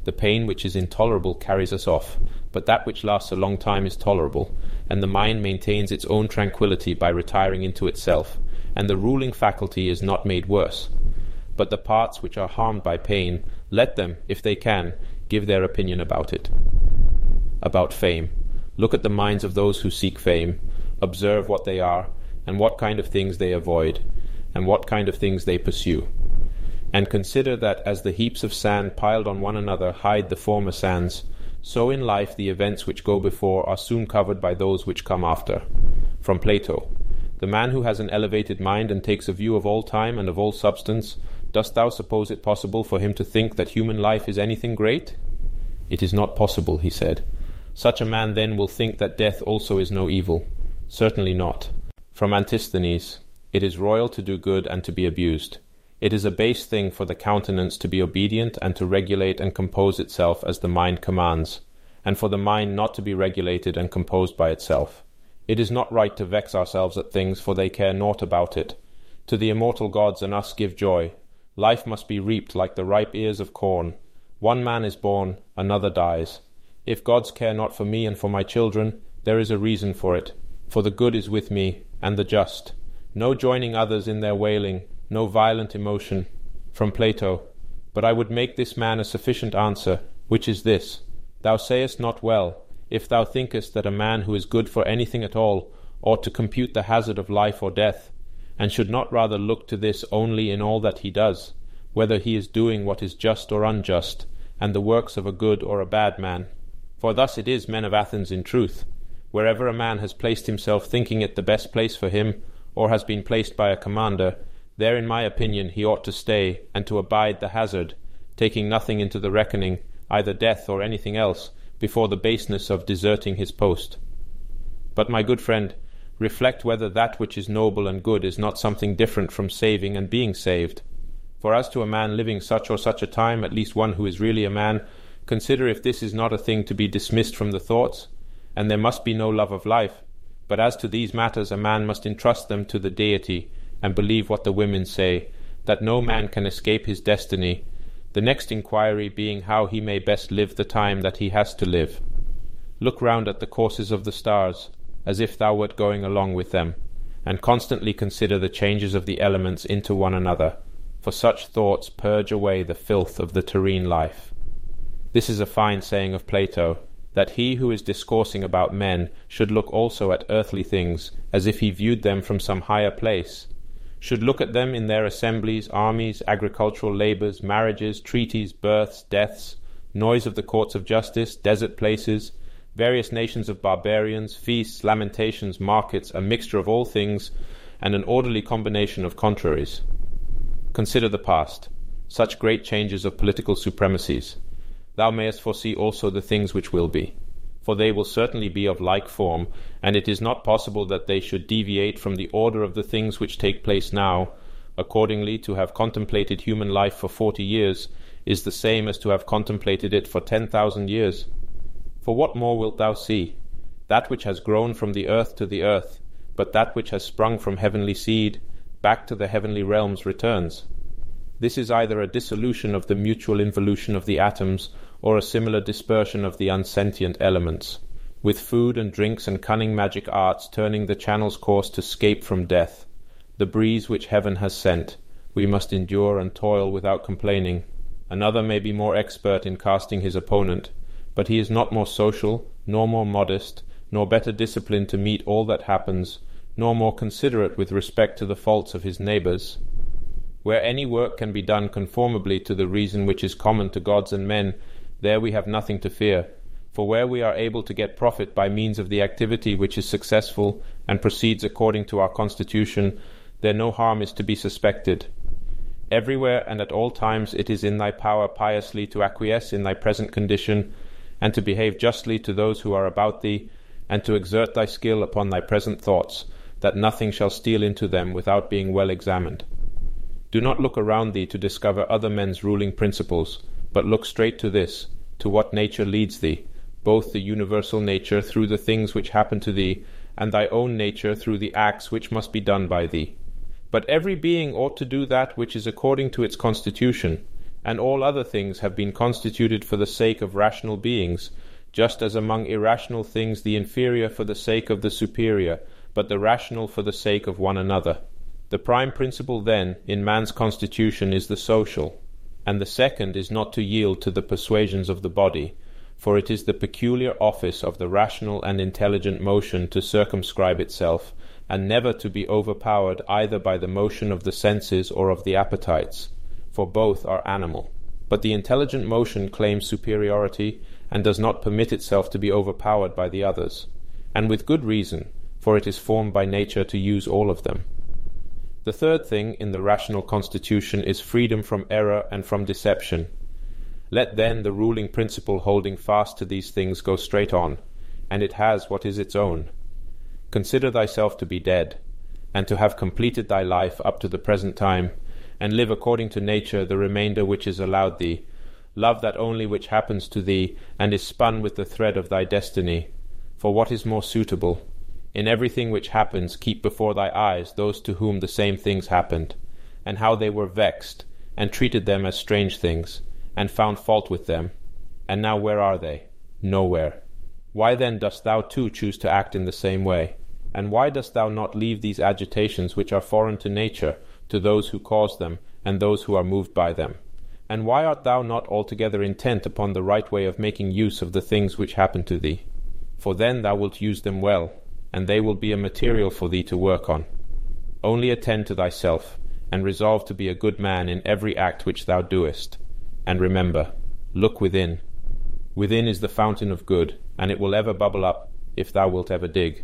[SPEAKER 1] the pain which is intolerable carries us off, but that which lasts a long time is tolerable, and the mind maintains its own tranquillity by retiring into itself, and the ruling faculty is not made worse. but the parts which are harmed by pain, let them, if they can, give their opinion about it. About fame. Look at the minds of those who seek fame, observe what they are, and what kind of things they avoid, and what kind of things they pursue. And consider that as the heaps of sand piled on one another hide the former sands, so in life the events which go before are soon covered by those which come after. From Plato. The man who has an elevated mind and takes a view of all time and of all substance, dost thou suppose it possible for him to think that human life is anything great? It is not possible, he said. Such a man then will think that death also is no evil. Certainly not. From Antisthenes, it is royal to do good and to be abused. It is a base thing for the countenance to be obedient and to regulate and compose itself as the mind commands, and for the mind not to be regulated and composed by itself. It is not right to vex ourselves at things, for they care naught about it. To the immortal gods and us give joy. Life must be reaped like the ripe ears of corn. One man is born, another dies. If gods care not for me and for my children, there is a reason for it. For the good is with me, and the just. No joining others in their wailing, no violent emotion. From Plato. But I would make this man a sufficient answer, which is this Thou sayest not well, if thou thinkest that a man who is good for anything at all ought to compute the hazard of life or death, and should not rather look to this only in all that he does, whether he is doing what is just or unjust, and the works of a good or a bad man. For thus it is, men of Athens, in truth. Wherever a man has placed himself thinking it the best place for him, or has been placed by a commander, there, in my opinion, he ought to stay, and to abide the hazard, taking nothing into the reckoning, either death or anything else, before the baseness of deserting his post. But, my good friend, reflect whether that which is noble and good is not something different from saving and being saved. For as to a man living such or such a time, at least one who is really a man, consider if this is not a thing to be dismissed from the thoughts, and there must be no love of life. But as to these matters, a man must entrust them to the deity, and believe what the women say, that no man can escape his destiny, the next inquiry being how he may best live the time that he has to live. Look round at the courses of the stars, as if thou wert going along with them, and constantly consider the changes of the elements into one another, for such thoughts purge away the filth of the terrene life. This is a fine saying of Plato, that he who is discoursing about men should look also at earthly things, as if he viewed them from some higher place, should look at them in their assemblies, armies, agricultural labours, marriages, treaties, births, deaths, noise of the courts of justice, desert places, various nations of barbarians, feasts, lamentations, markets, a mixture of all things, and an orderly combination of contraries. Consider the past, such great changes of political supremacies. Thou mayest foresee also the things which will be for they will certainly be of like form, and it is not possible that they should deviate from the order of the things which take place now. Accordingly, to have contemplated human life for forty years is the same as to have contemplated it for ten thousand years. For what more wilt thou see? That which has grown from the earth to the earth, but that which has sprung from heavenly seed, back to the heavenly realms returns. This is either a dissolution of the mutual involution of the atoms, or a similar dispersion of the unsentient elements, with food and drinks and cunning magic arts turning the channel's course to scape from death, the breeze which heaven has sent, we must endure and toil without complaining. Another may be more expert in casting his opponent, but he is not more social, nor more modest, nor better disciplined to meet all that happens, nor more considerate with respect to the faults of his neighbours. Where any work can be done conformably to the reason which is common to gods and men, there we have nothing to fear. For where we are able to get profit by means of the activity which is successful and proceeds according to our constitution, there no harm is to be suspected. Everywhere and at all times it is in thy power piously to acquiesce in thy present condition, and to behave justly to those who are about thee, and to exert thy skill upon thy present thoughts, that nothing shall steal into them without being well examined. Do not look around thee to discover other men's ruling principles but look straight to this, to what nature leads thee, both the universal nature through the things which happen to thee, and thy own nature through the acts which must be done by thee. But every being ought to do that which is according to its constitution, and all other things have been constituted for the sake of rational beings, just as among irrational things the inferior for the sake of the superior, but the rational for the sake of one another. The prime principle, then, in man's constitution is the social, and the second is not to yield to the persuasions of the body, for it is the peculiar office of the rational and intelligent motion to circumscribe itself, and never to be overpowered either by the motion of the senses or of the appetites, for both are animal. But the intelligent motion claims superiority and does not permit itself to be overpowered by the others, and with good reason, for it is formed by nature to use all of them. The third thing in the rational constitution is freedom from error and from deception. Let then the ruling principle holding fast to these things go straight on, and it has what is its own. Consider thyself to be dead, and to have completed thy life up to the present time, and live according to nature the remainder which is allowed thee. Love that only which happens to thee, and is spun with the thread of thy destiny. For what is more suitable? In everything which happens, keep before thy eyes those to whom the same things happened, and how they were vexed, and treated them as strange things, and found fault with them. And now where are they? Nowhere. Why then dost thou too choose to act in the same way? And why dost thou not leave these agitations which are foreign to nature to those who cause them, and those who are moved by them? And why art thou not altogether intent upon the right way of making use of the things which happen to thee? For then thou wilt use them well, and they will be a material for thee to work on. Only attend to thyself, and resolve to be a good man in every act which thou doest. And remember, look within. Within is the fountain of good, and it will ever bubble up, if thou wilt ever dig.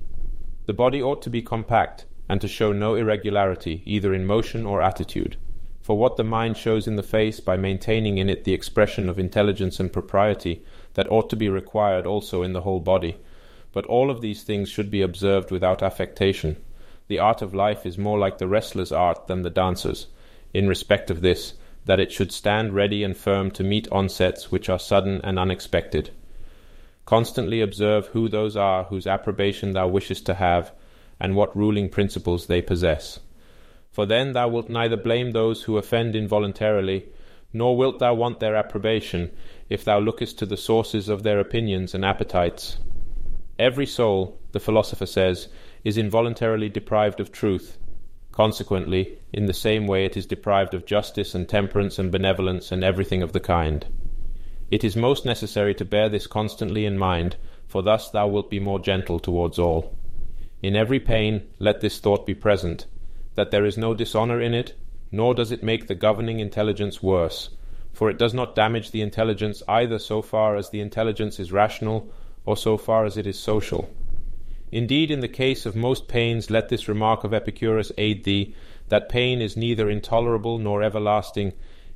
[SPEAKER 1] The body ought to be compact, and to show no irregularity, either in motion or attitude. For what the mind shows in the face by maintaining in it the expression of intelligence and propriety, that ought to be required also in the whole body but all of these things should be observed without affectation. The art of life is more like the wrestler's art than the dancer's, in respect of this, that it should stand ready and firm to meet onsets which are sudden and unexpected. Constantly observe who those are whose approbation thou wishest to have, and what ruling principles they possess. For then thou wilt neither blame those who offend involuntarily, nor wilt thou want their approbation, if thou lookest to the sources of their opinions and appetites. Every soul, the philosopher says, is involuntarily deprived of truth. Consequently, in the same way it is deprived of justice and temperance and benevolence and everything of the kind. It is most necessary to bear this constantly in mind, for thus thou wilt be more gentle towards all. In every pain let this thought be present, that there is no dishonour in it, nor does it make the governing intelligence worse, for it does not damage the intelligence either so far as the intelligence is rational or so far as it is social. Indeed, in the case of most pains, let this remark of Epicurus aid thee, that pain is neither intolerable nor everlasting,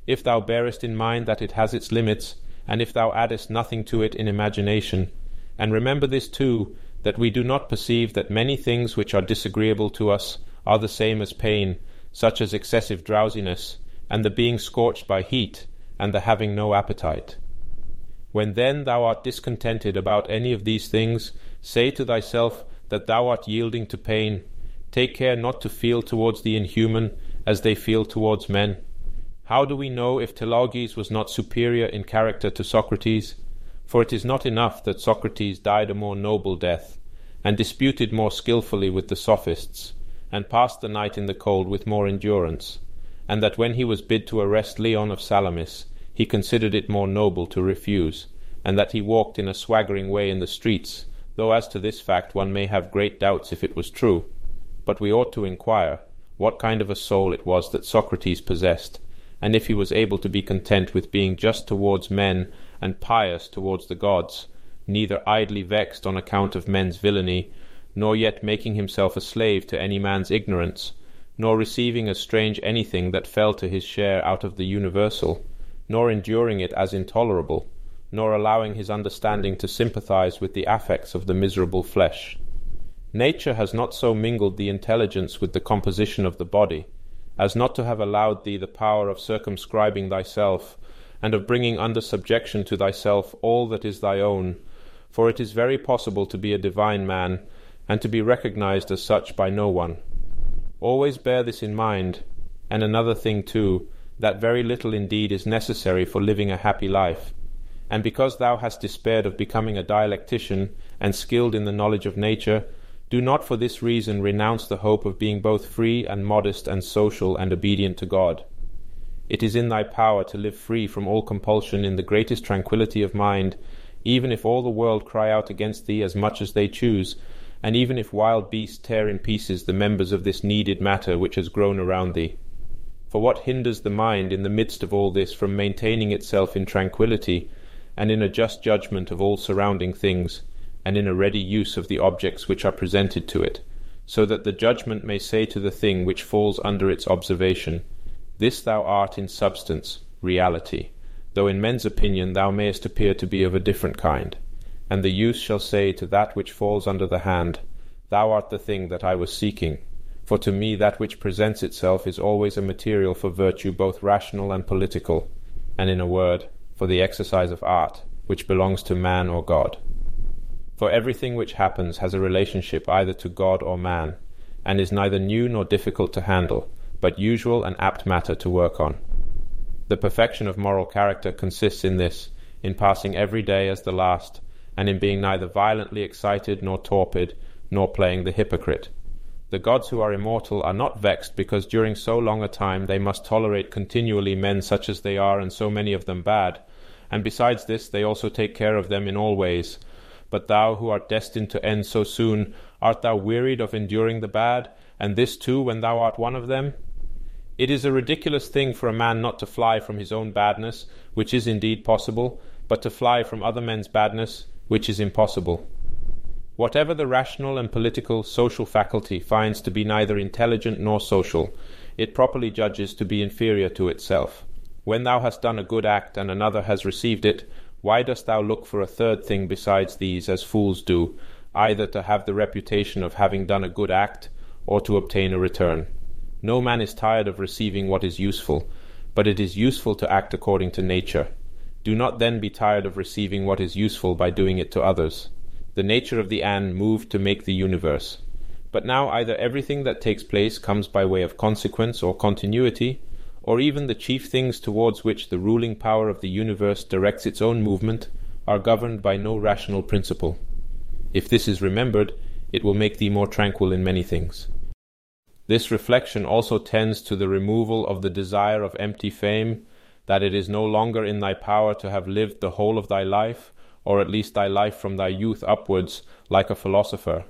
[SPEAKER 1] if thou bearest in mind that it has its limits, and if thou addest nothing to it in imagination. And remember this too, that we do not perceive that many things which are disagreeable to us are the same as pain, such as excessive drowsiness, and the being scorched by heat, and the having no appetite. When then thou art discontented about any of these things, say to thyself that thou art yielding to pain. Take care not to feel towards the inhuman as they feel towards men. How do we know if Telauges was not superior in character to Socrates? For it is not enough that Socrates died a more noble death, and disputed more skilfully with the sophists, and passed the night in the cold with more endurance, and that when he was bid to arrest Leon of Salamis, he considered it more noble to refuse, and that he walked in a swaggering way in the streets, though as to this fact one may have great doubts if it was true. But we ought to inquire what kind of a soul it was that Socrates possessed, and if he was able to be content with being just towards men and pious towards the gods, neither idly vexed on account of men's villainy, nor yet making himself a slave to any man's ignorance, nor receiving as strange anything that fell to his share out of the universal nor enduring it as intolerable, nor allowing his understanding to sympathize with the affects of the miserable flesh. Nature has not so mingled the intelligence with the composition of the body, as not to have allowed thee the power of circumscribing thyself, and of bringing under subjection to thyself all that is thy own, for it is very possible to be a divine man, and to be recognized as such by no one. Always bear this in mind, and another thing too, that very little indeed is necessary for living a happy life. And because thou hast despaired of becoming a dialectician and skilled in the knowledge of nature, Do not for this reason renounce the hope of being both free and modest and social and obedient to God. It is in thy power to live free from all compulsion in the greatest tranquillity of mind, even if all the world cry out against thee as much as they choose, and even if wild beasts tear in pieces the members of this kneaded matter which has grown around thee. For what hinders the mind in the midst of all this from maintaining itself in tranquillity, and in a just judgment of all surrounding things? and in a ready use of the objects which are presented to it, so that the judgment may say to the thing which falls under its observation, This thou art in substance, reality, though in men's opinion thou mayest appear to be of a different kind. And the use shall say to that which falls under the hand, Thou art the thing that I was seeking. For to me that which presents itself is always a material for virtue both rational and political, and in a word, for the exercise of art, which belongs to man or God. For everything which happens has a relationship either to God or man, and is neither new nor difficult to handle, but usual and apt matter to work on. The perfection of moral character consists in this, in passing every day as the last, and in being neither violently excited nor torpid, nor playing the hypocrite. The gods who are immortal are not vexed because during so long a time they must tolerate continually men such as they are and so many of them bad, and besides this they also take care of them in all ways, but thou who art destined to end so soon, art thou wearied of enduring the bad, and this too when thou art one of them? It is a ridiculous thing for a man not to fly from his own badness, which is indeed possible, but to fly from other men's badness, which is impossible. Whatever the rational and political social faculty finds to be neither intelligent nor social, it properly judges to be inferior to itself. When thou hast done a good act and another has received it, why dost thou look for a third thing besides these, as fools do, either to have the reputation of having done a good act, or to obtain a return? No man is tired of receiving what is useful, but it is useful to act according to nature. Do not then be tired of receiving what is useful by doing it to others. The nature of the An moved to make the universe. But now either everything that takes place comes by way of consequence or continuity, or even the chief things towards which the ruling power of the universe directs its own movement, are governed by no rational principle. If this is remembered, it will make thee more tranquil in many things. This reflection also tends to the removal of the desire of empty fame, that it is no longer in thy power to have lived the whole of thy life, or at least thy life from thy youth upwards, like a philosopher.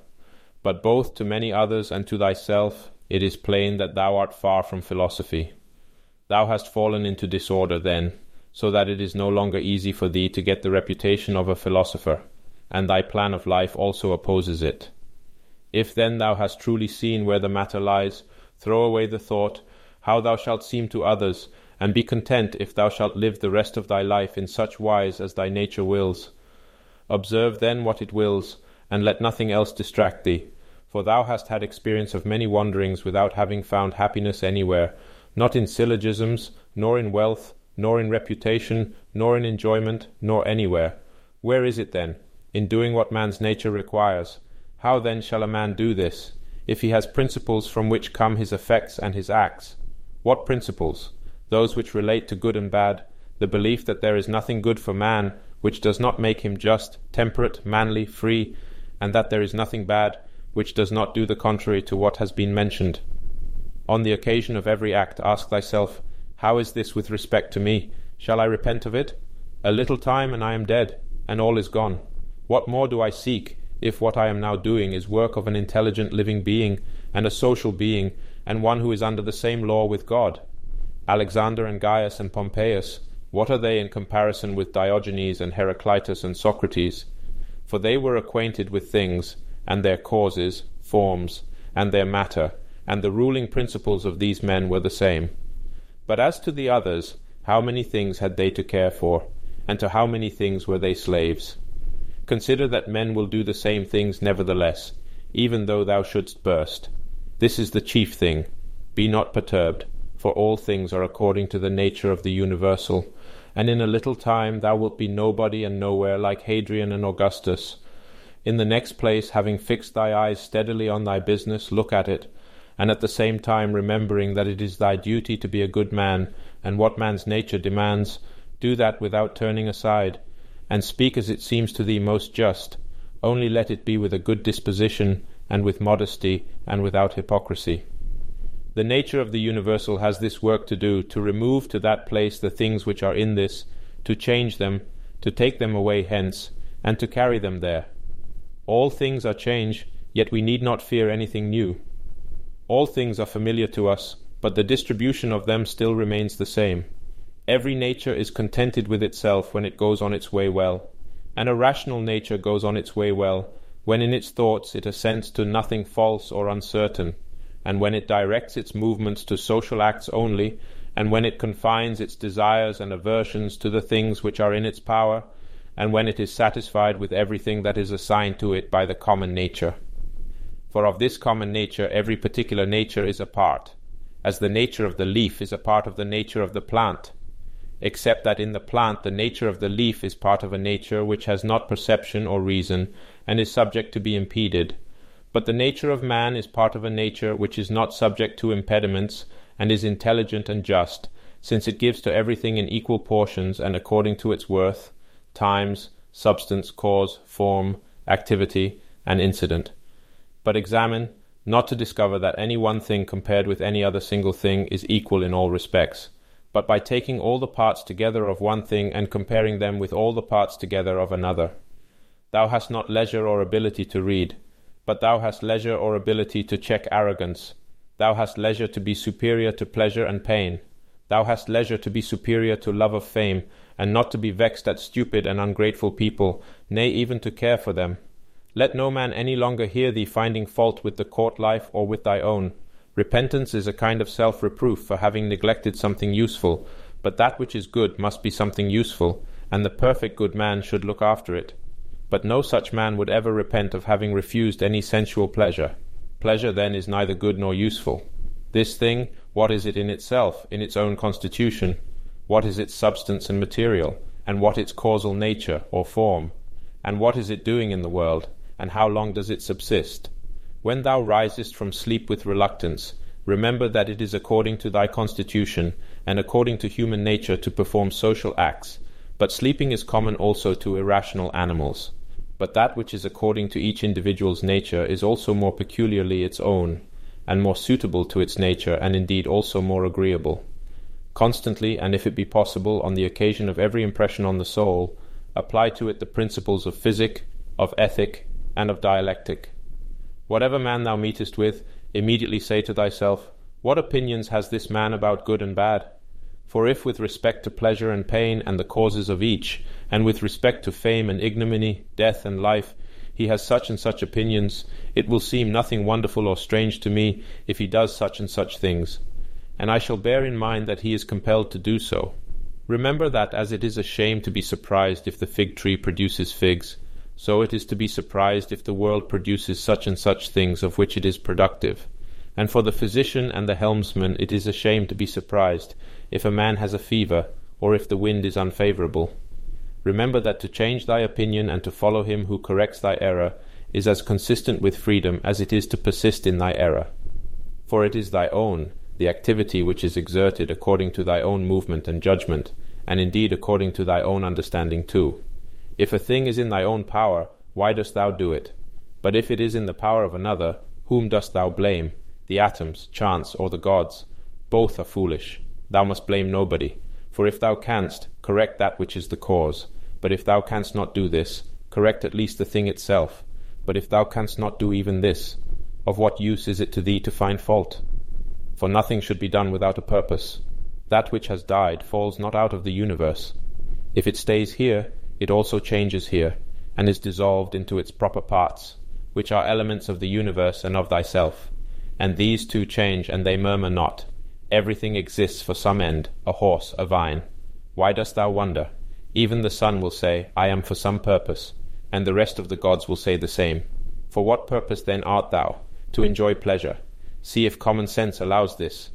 [SPEAKER 1] But both to many others and to thyself, it is plain that thou art far from philosophy. Thou hast fallen into disorder then, so that it is no longer easy for thee to get the reputation of a philosopher, and thy plan of life also opposes it. If then thou hast truly seen where the matter lies, throw away the thought how thou shalt seem to others, and be content if thou shalt live the rest of thy life in such wise as thy nature wills. Observe then what it wills, and let nothing else distract thee, for thou hast had experience of many wanderings without having found happiness anywhere, not in syllogisms, nor in wealth, nor in reputation, nor in enjoyment, nor anywhere. Where is it then? In doing what man's nature requires. How then shall a man do this, if he has principles from which come his effects and his acts? What principles? Those which relate to good and bad, the belief that there is nothing good for man which does not make him just, temperate, manly, free, and that there is nothing bad which does not do the contrary to what has been mentioned. On the occasion of every act, ask thyself, How is this with respect to me? Shall I repent of it? A little time, and I am dead, and all is gone. What more do I seek, if what I am now doing is work of an intelligent living being, and a social being, and one who is under the same law with God? Alexander and Gaius and Pompeius, what are they in comparison with Diogenes and Heraclitus and Socrates? For they were acquainted with things, and their causes, forms, and their matter, and the ruling principles of these men were the same. But as to the others, how many things had they to care for, and to how many things were they slaves? Consider that men will do the same things nevertheless, even though thou shouldst burst. This is the chief thing. Be not perturbed, for all things are according to the nature of the universal, and in a little time thou wilt be nobody and nowhere like Hadrian and Augustus. In the next place, having fixed thy eyes steadily on thy business, look at it, and at the same time remembering that it is thy duty to be a good man, and what man's nature demands, do that without turning aside, and speak as it seems to thee most just, only let it be with a good disposition, and with modesty, and without hypocrisy. The nature of the universal has this work to do to remove to that place the things which are in this, to change them, to take them away hence, and to carry them there. All things are change, yet we need not fear anything new. All things are familiar to us, but the distribution of them still remains the same. Every nature is contented with itself when it goes on its way well, and a rational nature goes on its way well when in its thoughts it assents to nothing false or uncertain and when it directs its movements to social acts only, and when it confines its desires and aversions to the things which are in its power, and when it is satisfied with everything that is assigned to it by the common nature. For of this common nature every particular nature is a part, as the nature of the leaf is a part of the nature of the plant, except that in the plant the nature of the leaf is part of a nature which has not perception or reason, and is subject to be impeded but the nature of man is part of a nature which is not subject to impediments, and is intelligent and just, since it gives to everything in equal portions and according to its worth, times, substance, cause, form, activity, and incident. But examine, not to discover that any one thing compared with any other single thing is equal in all respects, but by taking all the parts together of one thing and comparing them with all the parts together of another. Thou hast not leisure or ability to read, but thou hast leisure or ability to check arrogance. Thou hast leisure to be superior to pleasure and pain. Thou hast leisure to be superior to love of fame, and not to be vexed at stupid and ungrateful people, nay, even to care for them. Let no man any longer hear thee finding fault with the court life or with thy own. Repentance is a kind of self reproof for having neglected something useful, but that which is good must be something useful, and the perfect good man should look after it. But no such man would ever repent of having refused any sensual pleasure. Pleasure then is neither good nor useful. This thing, what is it in itself, in its own constitution? What is its substance and material? And what its causal nature, or form? And what is it doing in the world? And how long does it subsist? When thou risest from sleep with reluctance, remember that it is according to thy constitution, and according to human nature to perform social acts, but sleeping is common also to irrational animals but that which is according to each individual's nature is also more peculiarly its own, and more suitable to its nature, and indeed also more agreeable. Constantly, and if it be possible, on the occasion of every impression on the soul, apply to it the principles of physic, of ethic, and of dialectic. Whatever man thou meetest with, immediately say to thyself, What opinions has this man about good and bad? For if with respect to pleasure and pain and the causes of each, and with respect to fame and ignominy, death and life, he has such and such opinions, it will seem nothing wonderful or strange to me if he does such and such things, and I shall bear in mind that he is compelled to do so. Remember that as it is a shame to be surprised if the fig tree produces figs, so it is to be surprised if the world produces such and such things of which it is productive. And for the physician and the helmsman it is a shame to be surprised if a man has a fever, or if the wind is unfavourable. Remember that to change thy opinion and to follow him who corrects thy error is as consistent with freedom as it is to persist in thy error. For it is thy own, the activity which is exerted according to thy own movement and judgment, and indeed according to thy own understanding too. If a thing is in thy own power, why dost thou do it? But if it is in the power of another, whom dost thou blame? The atoms, chance, or the gods? Both are foolish thou must blame nobody. For if thou canst, correct that which is the cause. But if thou canst not do this, correct at least the thing itself. But if thou canst not do even this, of what use is it to thee to find fault? For nothing should be done without a purpose. That which has died falls not out of the universe. If it stays here, it also changes here, and is dissolved into its proper parts, which are elements of the universe and of thyself. And these two change, and they murmur not. Everything exists for some end, a horse, a vine. Why dost thou wonder? Even the sun will say, I am for some purpose, and the rest of the gods will say the same. For what purpose then art thou? To enjoy pleasure. See if common sense allows this.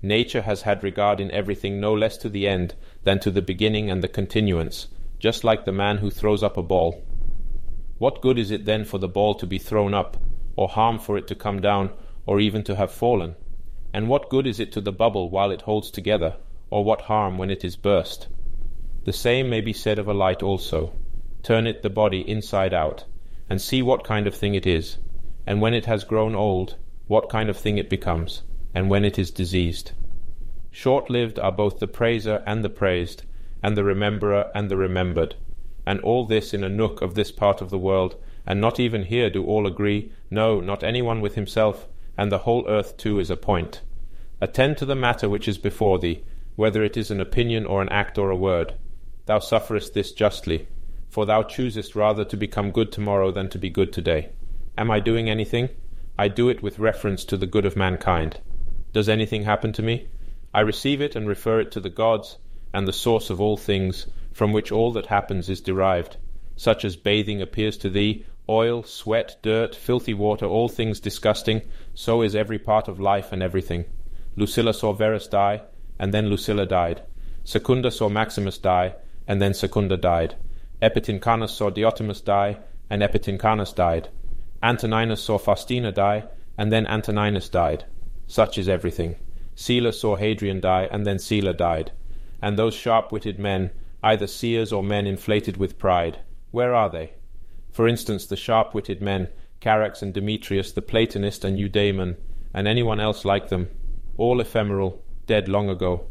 [SPEAKER 1] Nature has had regard in everything no less to the end than to the beginning and the continuance, just like the man who throws up a ball. What good is it then for the ball to be thrown up, or harm for it to come down, or even to have fallen? And what good is it to the bubble while it holds together, or what harm when it is burst? The same may be said of a light also. Turn it the body inside out, and see what kind of thing it is. and when it has grown old, what kind of thing it becomes, and when it is diseased. Short lived are both the praiser and the praised, and the rememberer and the remembered, and all this in a nook of this part of the world, and not even here do all agree, no, not any one with himself, and the whole earth too is a point. Attend to the matter which is before thee, whether it is an opinion or an act or a word. Thou sufferest this justly, for thou choosest rather to become good tomorrow than to be good today. Am I doing anything? I do it with reference to the good of mankind. Does anything happen to me? I receive it and refer it to the gods and the source of all things, from which all that happens is derived, such as bathing appears to thee, oil, sweat, dirt, filthy water, all things disgusting, so is every part of life and everything. Lucilla saw Verus die, and then Lucilla died. Secunda saw Maximus die, and then Secunda died. Epitynchanus saw Diotimus die, and Epitynchanus died. Antoninus saw Faustina die, and then Antoninus died. Such is everything. Sylla saw Hadrian die, and then Sylla died. And those sharp witted men, either seers or men inflated with pride, where are they? For instance, the sharp witted men, Charax and Demetrius, the Platonist and Eudaemon, and anyone else like them, all ephemeral, dead long ago.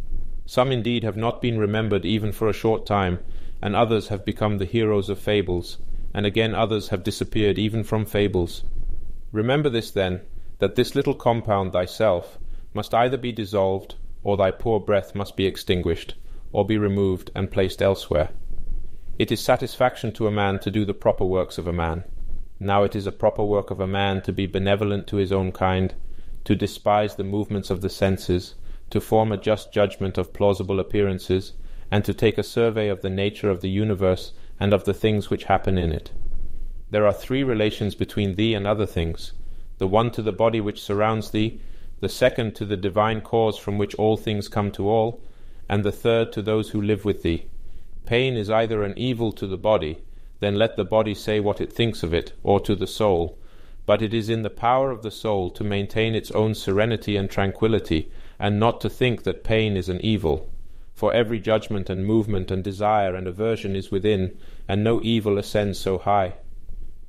[SPEAKER 1] Some indeed have not been remembered even for a short time, and others have become the heroes of fables, and again others have disappeared even from fables. Remember this then, that this little compound thyself must either be dissolved, or thy poor breath must be extinguished, or be removed and placed elsewhere. It is satisfaction to a man to do the proper works of a man. Now it is a proper work of a man to be benevolent to his own kind, to despise the movements of the senses, to form a just judgment of plausible appearances, and to take a survey of the nature of the universe and of the things which happen in it. There are three relations between thee and other things the one to the body which surrounds thee, the second to the divine cause from which all things come to all, and the third to those who live with thee. Pain is either an evil to the body, then let the body say what it thinks of it, or to the soul, but it is in the power of the soul to maintain its own serenity and tranquillity, and not to think that pain is an evil. For every judgment and movement and desire and aversion is within, and no evil ascends so high.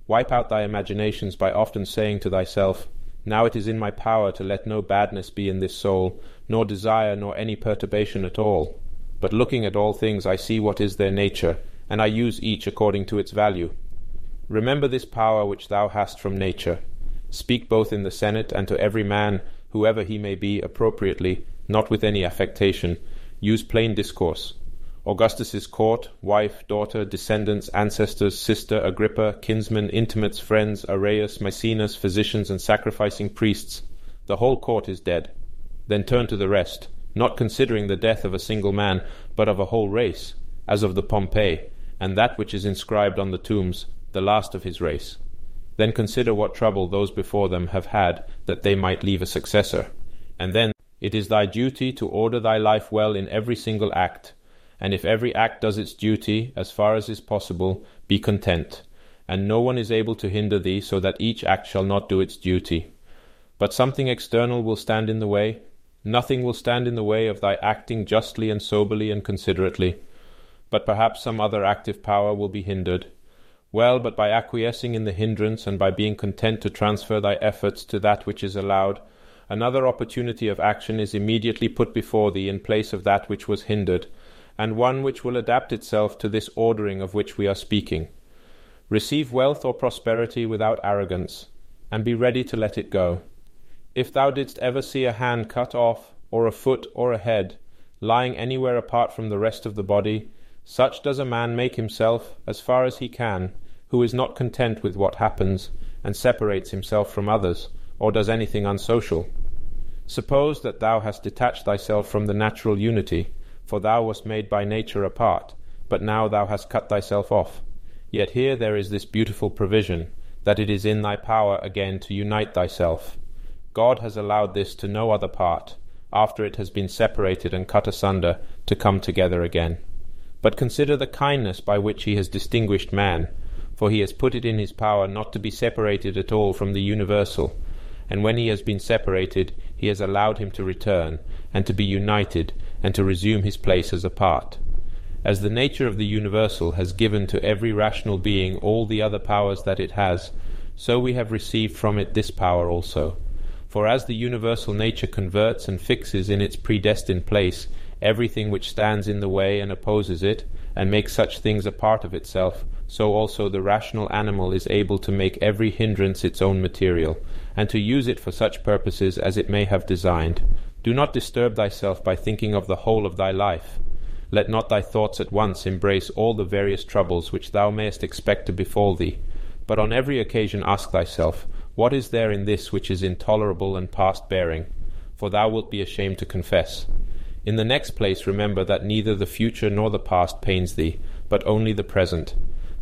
[SPEAKER 1] Wipe out thy imaginations by often saying to thyself, now it is in my power to let no badness be in this soul, nor desire, nor any perturbation at all. But looking at all things, I see what is their nature, and I use each according to its value. Remember this power which thou hast from nature. Speak both in the Senate and to every man, whoever he may be, appropriately, not with any affectation. Use plain discourse. Augustus's court, wife, daughter, descendants, ancestors, sister, Agrippa, kinsmen, intimates, friends, Areius, Maecenas, physicians, and sacrificing priests, the whole court is dead. Then turn to the rest, not considering the death of a single man, but of a whole race, as of the Pompeii, and that which is inscribed on the tombs, the last of his race. Then consider what trouble those before them have had that they might leave a successor. And then it is thy duty to order thy life well in every single act and if every act does its duty, as far as is possible, be content, and no one is able to hinder thee, so that each act shall not do its duty. But something external will stand in the way. Nothing will stand in the way of thy acting justly and soberly and considerately. But perhaps some other active power will be hindered. Well, but by acquiescing in the hindrance, and by being content to transfer thy efforts to that which is allowed, another opportunity of action is immediately put before thee in place of that which was hindered and one which will adapt itself to this ordering of which we are speaking. Receive wealth or prosperity without arrogance, and be ready to let it go. If thou didst ever see a hand cut off, or a foot or a head, lying anywhere apart from the rest of the body, such does a man make himself, as far as he can, who is not content with what happens, and separates himself from others, or does anything unsocial. Suppose that thou hast detached thyself from the natural unity, for thou wast made by nature apart, but now thou hast cut thyself off. Yet here there is this beautiful provision, that it is in thy power again to unite thyself. God has allowed this to no other part, after it has been separated and cut asunder, to come together again. But consider the kindness by which he has distinguished man, for he has put it in his power not to be separated at all from the universal, and when he has been separated, he has allowed him to return, and to be united, and to resume his place as a part. As the nature of the universal has given to every rational being all the other powers that it has, so we have received from it this power also. For as the universal nature converts and fixes in its predestined place everything which stands in the way and opposes it, and makes such things a part of itself, so also the rational animal is able to make every hindrance its own material, and to use it for such purposes as it may have designed. Do not disturb thyself by thinking of the whole of thy life. Let not thy thoughts at once embrace all the various troubles which thou mayest expect to befall thee, but on every occasion ask thyself, What is there in this which is intolerable and past bearing? For thou wilt be ashamed to confess. In the next place, remember that neither the future nor the past pains thee, but only the present.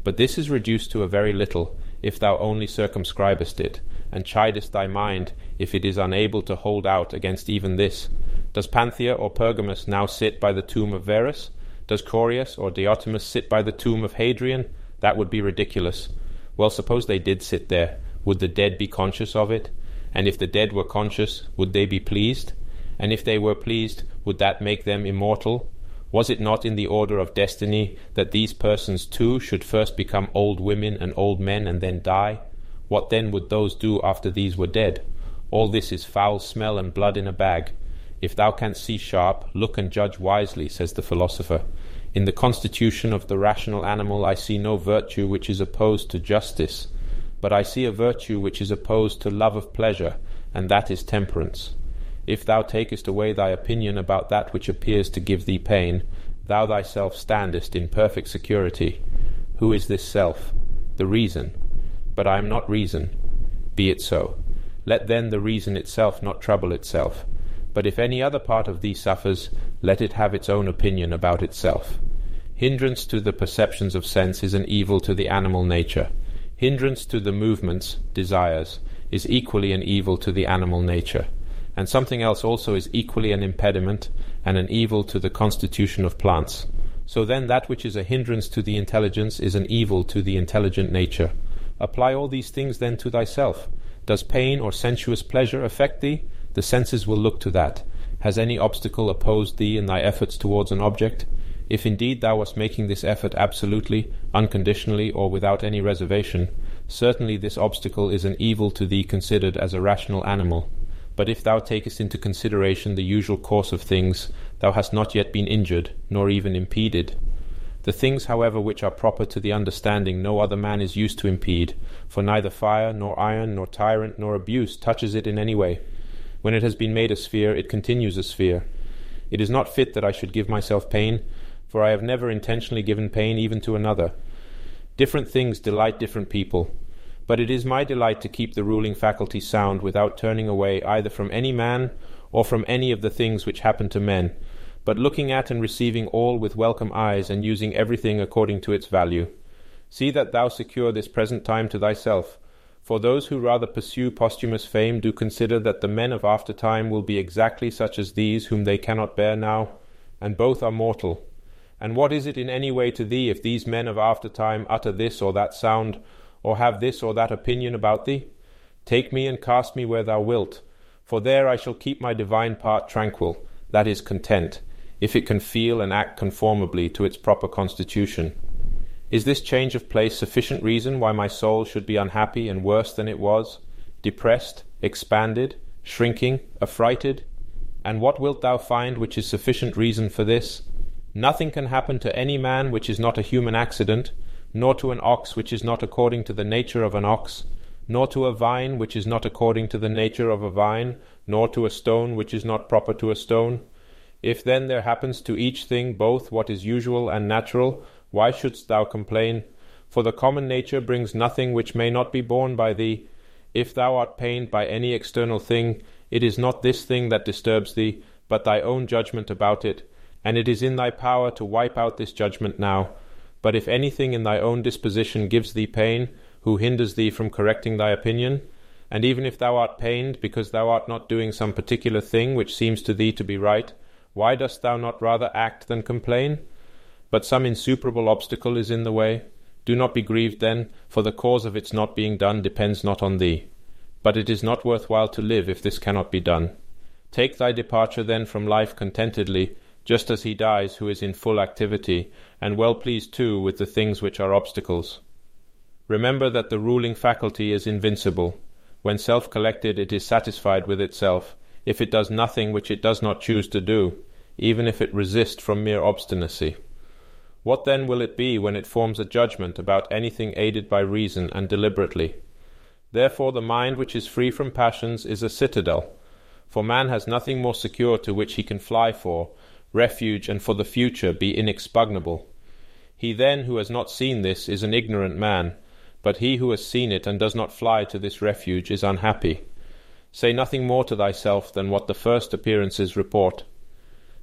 [SPEAKER 1] But this is reduced to a very little, if thou only circumscribest it, and chidest thy mind if it is unable to hold out against even this. Does Panthea or Pergamus now sit by the tomb of Verus? Does Chaurias or Diotimus sit by the tomb of Hadrian? That would be ridiculous. Well, suppose they did sit there. Would the dead be conscious of it? And if the dead were conscious, would they be pleased? And if they were pleased, would that make them immortal? Was it not in the order of destiny that these persons too should first become old women and old men and then die? What then would those do after these were dead? All this is foul smell and blood in a bag. If thou canst see sharp, look and judge wisely, says the philosopher. In the constitution of the rational animal I see no virtue which is opposed to justice, but I see a virtue which is opposed to love of pleasure, and that is temperance. If thou takest away thy opinion about that which appears to give thee pain, thou thyself standest in perfect security. Who is this self? The reason. But I am not reason. Be it so. Let then the reason itself not trouble itself. But if any other part of thee suffers, let it have its own opinion about itself. Hindrance to the perceptions of sense is an evil to the animal nature. Hindrance to the movements, desires, is equally an evil to the animal nature and something else also is equally an impediment and an evil to the constitution of plants. So then that which is a hindrance to the intelligence is an evil to the intelligent nature. Apply all these things then to thyself. Does pain or sensuous pleasure affect thee? The senses will look to that. Has any obstacle opposed thee in thy efforts towards an object? If indeed thou wast making this effort absolutely, unconditionally, or without any reservation, certainly this obstacle is an evil to thee considered as a rational animal. But if thou takest into consideration the usual course of things, thou hast not yet been injured, nor even impeded. The things, however, which are proper to the understanding, no other man is used to impede, for neither fire, nor iron, nor tyrant, nor abuse touches it in any way. When it has been made a sphere, it continues a sphere. It is not fit that I should give myself pain, for I have never intentionally given pain even to another. Different things delight different people. But it is my delight to keep the ruling faculty sound without turning away either from any man or from any of the things which happen to men, but looking at and receiving all with welcome eyes and using everything according to its value. See that thou secure this present time to thyself. For those who rather pursue posthumous fame do consider that the men of after time will be exactly such as these whom they cannot bear now, and both are mortal. And what is it in any way to thee if these men of after time utter this or that sound, or have this or that opinion about thee? Take me and cast me where thou wilt, for there I shall keep my divine part tranquil, that is, content, if it can feel and act conformably to its proper constitution. Is this change of place sufficient reason why my soul should be unhappy and worse than it was, depressed, expanded, shrinking, affrighted? And what wilt thou find which is sufficient reason for this? Nothing can happen to any man which is not a human accident, nor to an ox which is not according to the nature of an ox, nor to a vine which is not according to the nature of a vine, nor to a stone which is not proper to a stone. If then there happens to each thing both what is usual and natural, why shouldst thou complain? For the common nature brings nothing which may not be borne by thee. If thou art pained by any external thing, it is not this thing that disturbs thee, but thy own judgment about it, and it is in thy power to wipe out this judgment now. But if anything in thy own disposition gives thee pain, who hinders thee from correcting thy opinion? And even if thou art pained because thou art not doing some particular thing which seems to thee to be right, why dost thou not rather act than complain? But some insuperable obstacle is in the way. Do not be grieved then, for the cause of its not being done depends not on thee. But it is not worth while to live if this cannot be done. Take thy departure then from life contentedly, just as he dies who is in full activity, and well pleased too with the things which are obstacles. Remember that the ruling faculty is invincible. When self collected, it is satisfied with itself, if it does nothing which it does not choose to do, even if it resist from mere obstinacy. What then will it be when it forms a judgment about anything aided by reason and deliberately? Therefore, the mind which is free from passions is a citadel, for man has nothing more secure to which he can fly for, refuge, and for the future be inexpugnable. He then who has not seen this is an ignorant man, but he who has seen it and does not fly to this refuge is unhappy. Say nothing more to thyself than what the first appearances report.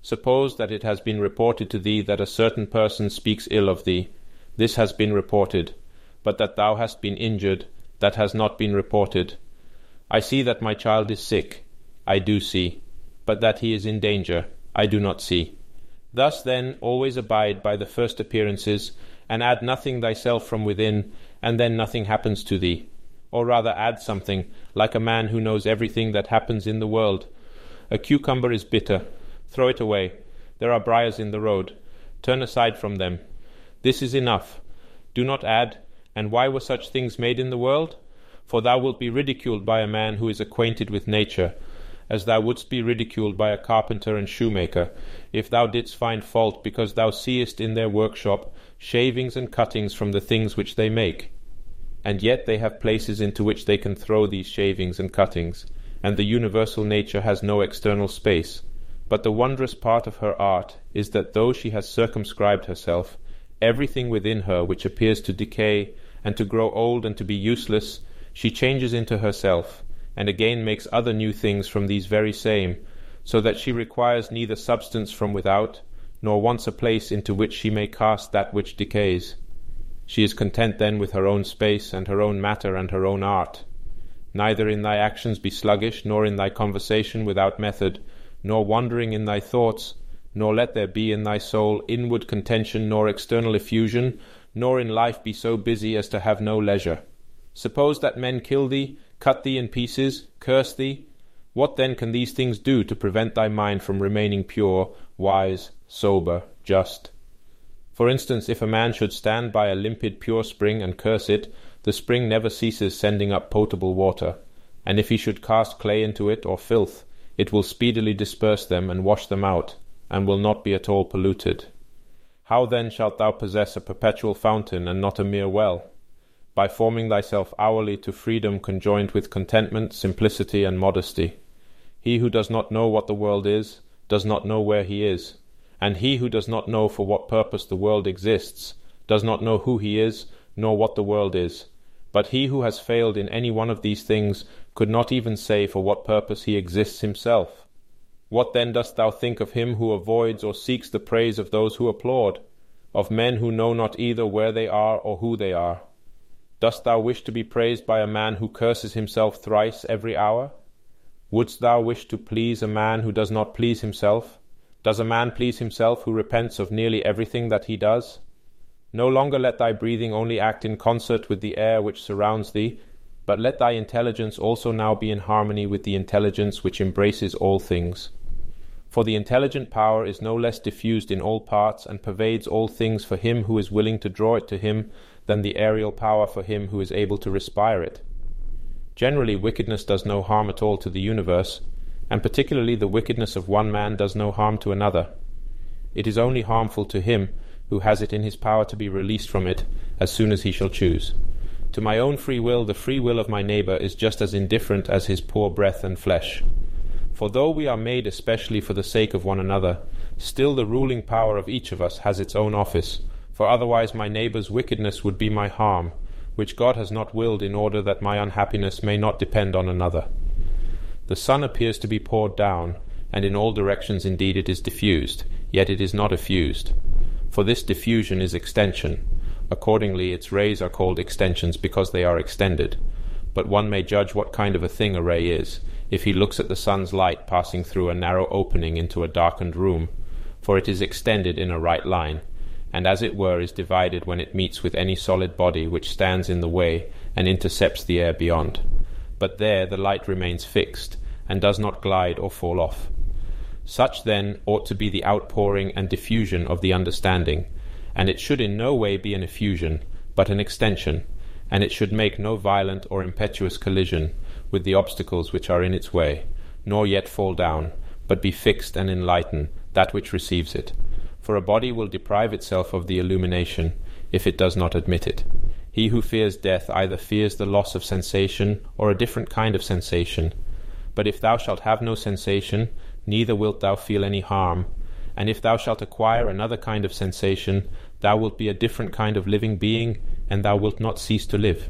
[SPEAKER 1] Suppose that it has been reported to thee that a certain person speaks ill of thee. This has been reported. But that thou hast been injured, that has not been reported. I see that my child is sick. I do see. But that he is in danger, I do not see. Thus, then, always abide by the first appearances, and add nothing thyself from within, and then nothing happens to thee or rather add something, like a man who knows everything that happens in the world. A cucumber is bitter. Throw it away. There are briars in the road. Turn aside from them. This is enough. Do not add, and why were such things made in the world? For thou wilt be ridiculed by a man who is acquainted with nature, as thou wouldst be ridiculed by a carpenter and shoemaker, if thou didst find fault because thou seest in their workshop shavings and cuttings from the things which they make and yet they have places into which they can throw these shavings and cuttings, and the universal nature has no external space. But the wondrous part of her art is that though she has circumscribed herself, everything within her which appears to decay and to grow old and to be useless, she changes into herself, and again makes other new things from these very same, so that she requires neither substance from without, nor wants a place into which she may cast that which decays. She is content then with her own space, and her own matter, and her own art. Neither in thy actions be sluggish, nor in thy conversation without method, nor wandering in thy thoughts, nor let there be in thy soul inward contention, nor external effusion, nor in life be so busy as to have no leisure. Suppose that men kill thee, cut thee in pieces, curse thee, what then can these things do to prevent thy mind from remaining pure, wise, sober, just? For instance, if a man should stand by a limpid pure spring and curse it, the spring never ceases sending up potable water, and if he should cast clay into it or filth, it will speedily disperse them and wash them out, and will not be at all polluted. How then shalt thou possess a perpetual fountain and not a mere well? By forming thyself hourly to freedom conjoined with contentment, simplicity, and modesty. He who does not know what the world is, does not know where he is and he who does not know for what purpose the world exists does not know who he is, nor what the world is. But he who has failed in any one of these things could not even say for what purpose he exists himself. What then dost thou think of him who avoids or seeks the praise of those who applaud, of men who know not either where they are or who they are? Dost thou wish to be praised by a man who curses himself thrice every hour? Wouldst thou wish to please a man who does not please himself? Does a man please himself who repents of nearly everything that he does? No longer let thy breathing only act in concert with the air which surrounds thee, but let thy intelligence also now be in harmony with the intelligence which embraces all things. For the intelligent power is no less diffused in all parts and pervades all things for him who is willing to draw it to him than the aerial power for him who is able to respire it. Generally, wickedness does no harm at all to the universe, and particularly the wickedness of one man does no harm to another. It is only harmful to him who has it in his power to be released from it as soon as he shall choose. To my own free will, the free will of my neighbour is just as indifferent as his poor breath and flesh. For though we are made especially for the sake of one another, still the ruling power of each of us has its own office, for otherwise my neighbour's wickedness would be my harm, which God has not willed in order that my unhappiness may not depend on another. The sun appears to be poured down, and in all directions indeed it is diffused, yet it is not effused. For this diffusion is extension. Accordingly, its rays are called extensions because they are extended. But one may judge what kind of a thing a ray is, if he looks at the sun's light passing through a narrow opening into a darkened room, for it is extended in a right line, and as it were is divided when it meets with any solid body which stands in the way and intercepts the air beyond but there the light remains fixed, and does not glide or fall off. Such, then, ought to be the outpouring and diffusion of the understanding, and it should in no way be an effusion, but an extension, and it should make no violent or impetuous collision with the obstacles which are in its way, nor yet fall down, but be fixed and enlighten that which receives it. For a body will deprive itself of the illumination if it does not admit it. He who fears death either fears the loss of sensation or a different kind of sensation. But if thou shalt have no sensation, neither wilt thou feel any harm. And if thou shalt acquire another kind of sensation, thou wilt be a different kind of living being, and thou wilt not cease to live.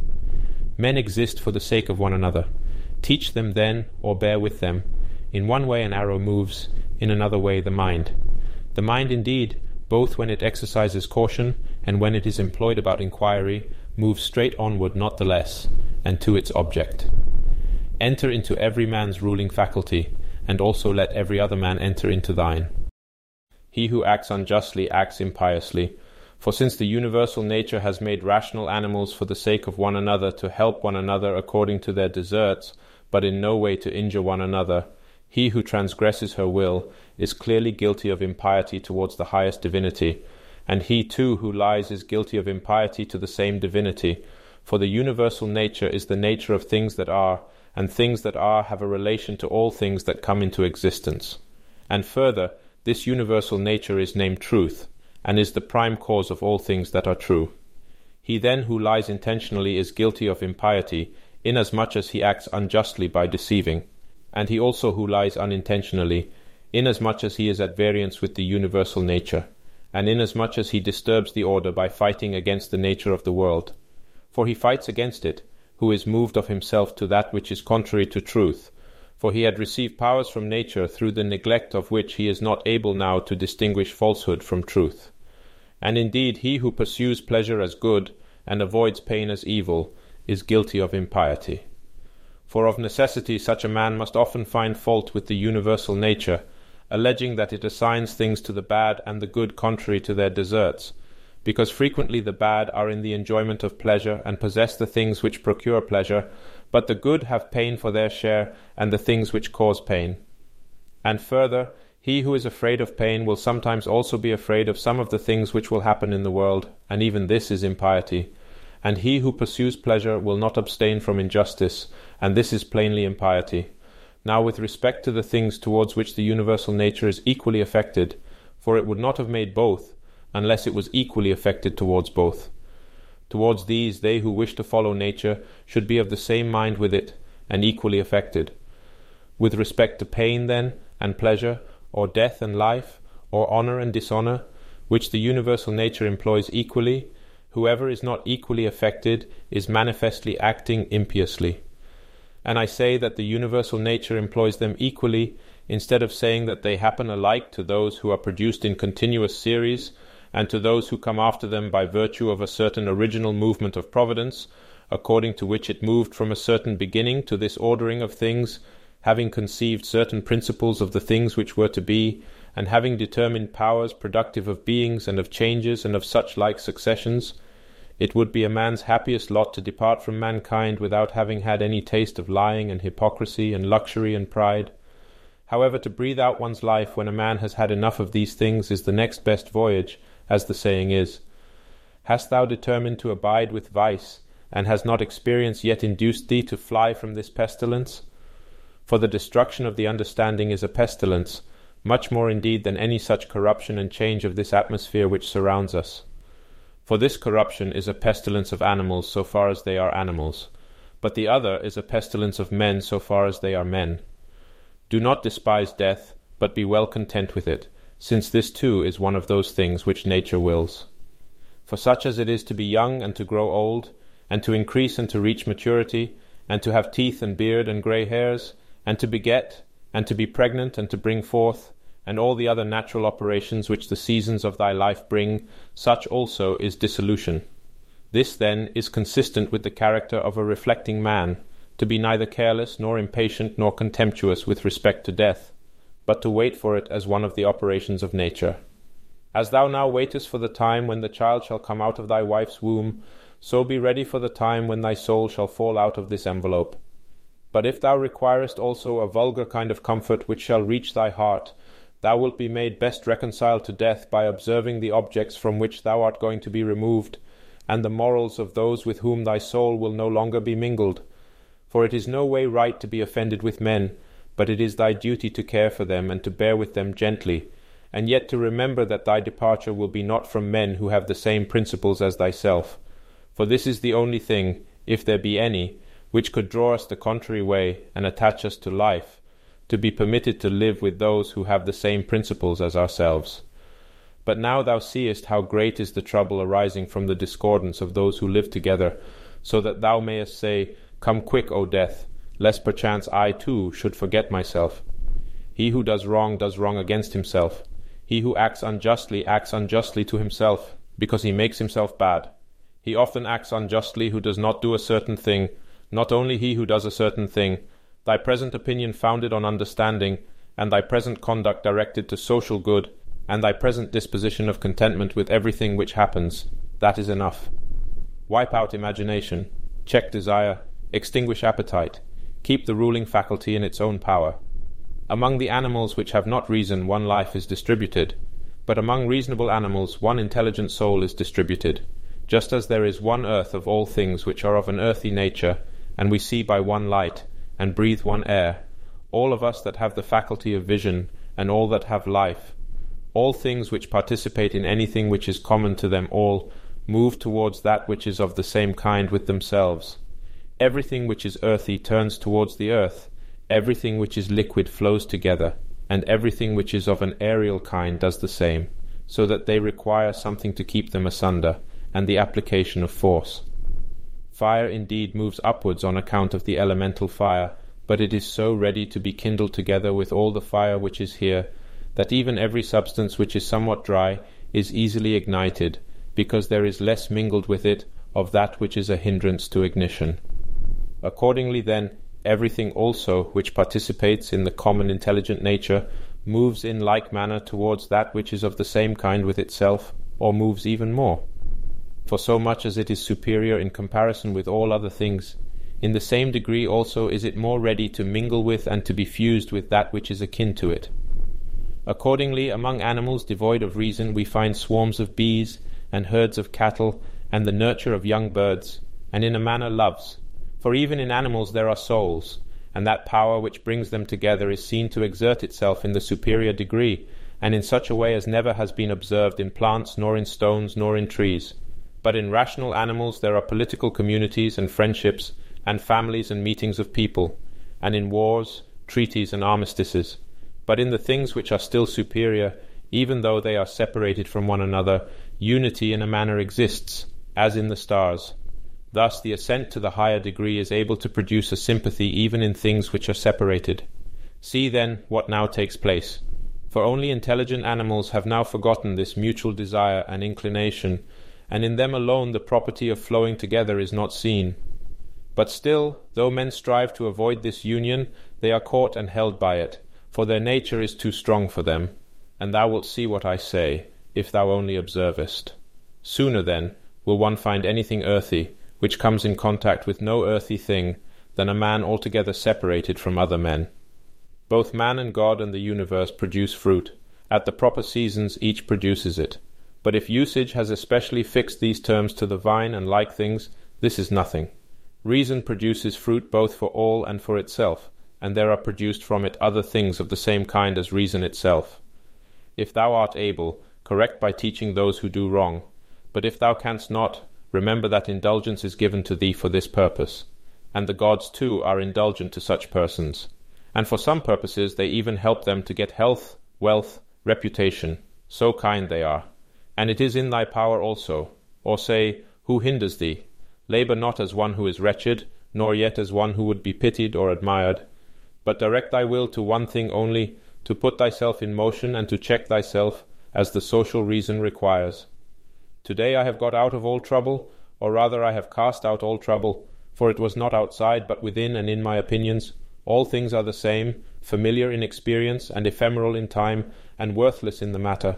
[SPEAKER 1] Men exist for the sake of one another. Teach them then, or bear with them. In one way an arrow moves, in another way the mind. The mind indeed, both when it exercises caution and when it is employed about inquiry, moves straight onward not the less, and to its object. Enter into every man's ruling faculty, and also let every other man enter into thine. He who acts unjustly acts impiously, for since the universal nature has made rational animals for the sake of one another to help one another according to their deserts, but in no way to injure one another, he who transgresses her will is clearly guilty of impiety towards the highest divinity, and he too who lies is guilty of impiety to the same divinity, for the universal nature is the nature of things that are, and things that are have a relation to all things that come into existence. And further, this universal nature is named truth, and is the prime cause of all things that are true. He then who lies intentionally is guilty of impiety, inasmuch as he acts unjustly by deceiving, and he also who lies unintentionally, inasmuch as he is at variance with the universal nature, and inasmuch as he disturbs the order by fighting against the nature of the world. For he fights against it, who is moved of himself to that which is contrary to truth, for he had received powers from nature through the neglect of which he is not able now to distinguish falsehood from truth. And indeed, he who pursues pleasure as good and avoids pain as evil is guilty of impiety. For of necessity such a man must often find fault with the universal nature, alleging that it assigns things to the bad and the good contrary to their deserts, because frequently the bad are in the enjoyment of pleasure and possess the things which procure pleasure, but the good have pain for their share and the things which cause pain. And further, he who is afraid of pain will sometimes also be afraid of some of the things which will happen in the world, and even this is impiety. And he who pursues pleasure will not abstain from injustice, and this is plainly impiety. Now, with respect to the things towards which the universal nature is equally affected, for it would not have made both, unless it was equally affected towards both. Towards these, they who wish to follow nature should be of the same mind with it, and equally affected. With respect to pain, then, and pleasure, or death and life, or honour and dishonour, which the universal nature employs equally, whoever is not equally affected is manifestly acting impiously. And I say that the universal nature employs them equally, instead of saying that they happen alike to those who are produced in continuous series, and to those who come after them by virtue of a certain original movement of Providence, according to which it moved from a certain beginning to this ordering of things, having conceived certain principles of the things which were to be, and having determined powers productive of beings and of changes and of such like successions, it would be a man's happiest lot to depart from mankind without having had any taste of lying and hypocrisy and luxury and pride. However, to breathe out one's life when a man has had enough of these things is the next best voyage, as the saying is. Hast thou determined to abide with vice, and has not experience yet induced thee to fly from this pestilence? For the destruction of the understanding is a pestilence, much more indeed than any such corruption and change of this atmosphere which surrounds us. For this corruption is a pestilence of animals so far as they are animals, but the other is a pestilence of men so far as they are men. Do not despise death, but be well content with it, since this too is one of those things which nature wills. For such as it is to be young and to grow old, and to increase and to reach maturity, and to have teeth and beard and grey hairs, and to beget, and to be pregnant, and to bring forth, and all the other natural operations which the seasons of thy life bring, such also is dissolution. This, then, is consistent with the character of a reflecting man, to be neither careless, nor impatient, nor contemptuous with respect to death, but to wait for it as one of the operations of nature. As thou now waitest for the time when the child shall come out of thy wife's womb, so be ready for the time when thy soul shall fall out of this envelope but if thou requirest also a vulgar kind of comfort which shall reach thy heart, thou wilt be made best reconciled to death by observing the objects from which thou art going to be removed, and the morals of those with whom thy soul will no longer be mingled. For it is no way right to be offended with men, but it is thy duty to care for them and to bear with them gently, and yet to remember that thy departure will be not from men who have the same principles as thyself. For this is the only thing, if there be any, which could draw us the contrary way and attach us to life, to be permitted to live with those who have the same principles as ourselves. But now thou seest how great is the trouble arising from the discordance of those who live together, so that thou mayest say, Come quick, O death, lest perchance I too should forget myself. He who does wrong does wrong against himself. He who acts unjustly acts unjustly to himself, because he makes himself bad. He often acts unjustly who does not do a certain thing, not only he who does a certain thing, thy present opinion founded on understanding, and thy present conduct directed to social good, and thy present disposition of contentment with everything which happens, that is enough. Wipe out imagination, check desire, extinguish appetite, keep the ruling faculty in its own power. Among the animals which have not reason, one life is distributed, but among reasonable animals, one intelligent soul is distributed, just as there is one earth of all things which are of an earthy nature, and we see by one light, and breathe one air, all of us that have the faculty of vision, and all that have life, all things which participate in anything which is common to them all, move towards that which is of the same kind with themselves. Everything which is earthy turns towards the earth, everything which is liquid flows together, and everything which is of an aerial kind does the same, so that they require something to keep them asunder, and the application of force. Fire indeed moves upwards on account of the elemental fire, but it is so ready to be kindled together with all the fire which is here, that even every substance which is somewhat dry is easily ignited, because there is less mingled with it of that which is a hindrance to ignition. Accordingly, then, everything also which participates in the common intelligent nature moves in like manner towards that which is of the same kind with itself, or moves even more for so much as it is superior in comparison with all other things, in the same degree also is it more ready to mingle with and to be fused with that which is akin to it. Accordingly, among animals devoid of reason, we find swarms of bees, and herds of cattle, and the nurture of young birds, and in a manner loves. For even in animals there are souls, and that power which brings them together is seen to exert itself in the superior degree, and in such a way as never has been observed in plants, nor in stones, nor in trees. But in rational animals there are political communities and friendships, and families and meetings of people, and in wars, treaties, and armistices. But in the things which are still superior, even though they are separated from one another, unity in a manner exists, as in the stars. Thus the ascent to the higher degree is able to produce a sympathy even in things which are separated. See, then, what now takes place. For only intelligent animals have now forgotten this mutual desire and inclination and in them alone the property of flowing together is not seen. But still, though men strive to avoid this union, they are caught and held by it, for their nature is too strong for them. And thou wilt see what I say, if thou only observest. Sooner, then, will one find anything earthy, which comes in contact with no earthy thing, than a man altogether separated from other men. Both man and God and the universe produce fruit. At the proper seasons each produces it. But if usage has especially fixed these terms to the vine and like things, this is nothing. Reason produces fruit both for all and for itself, and there are produced from it other things of the same kind as reason itself. If thou art able, correct by teaching those who do wrong. But if thou canst not, remember that indulgence is given to thee for this purpose. And the gods too are indulgent to such persons. And for some purposes they even help them to get health, wealth, reputation. So kind they are and it is in thy power also. Or say, Who hinders thee? Labour not as one who is wretched, nor yet as one who would be pitied or admired, but direct thy will to one thing only, to put thyself in motion and to check thyself, as the social reason requires. Today I have got out of all trouble, or rather I have cast out all trouble, for it was not outside, but within and in my opinions. All things are the same, familiar in experience, and ephemeral in time, and worthless in the matter.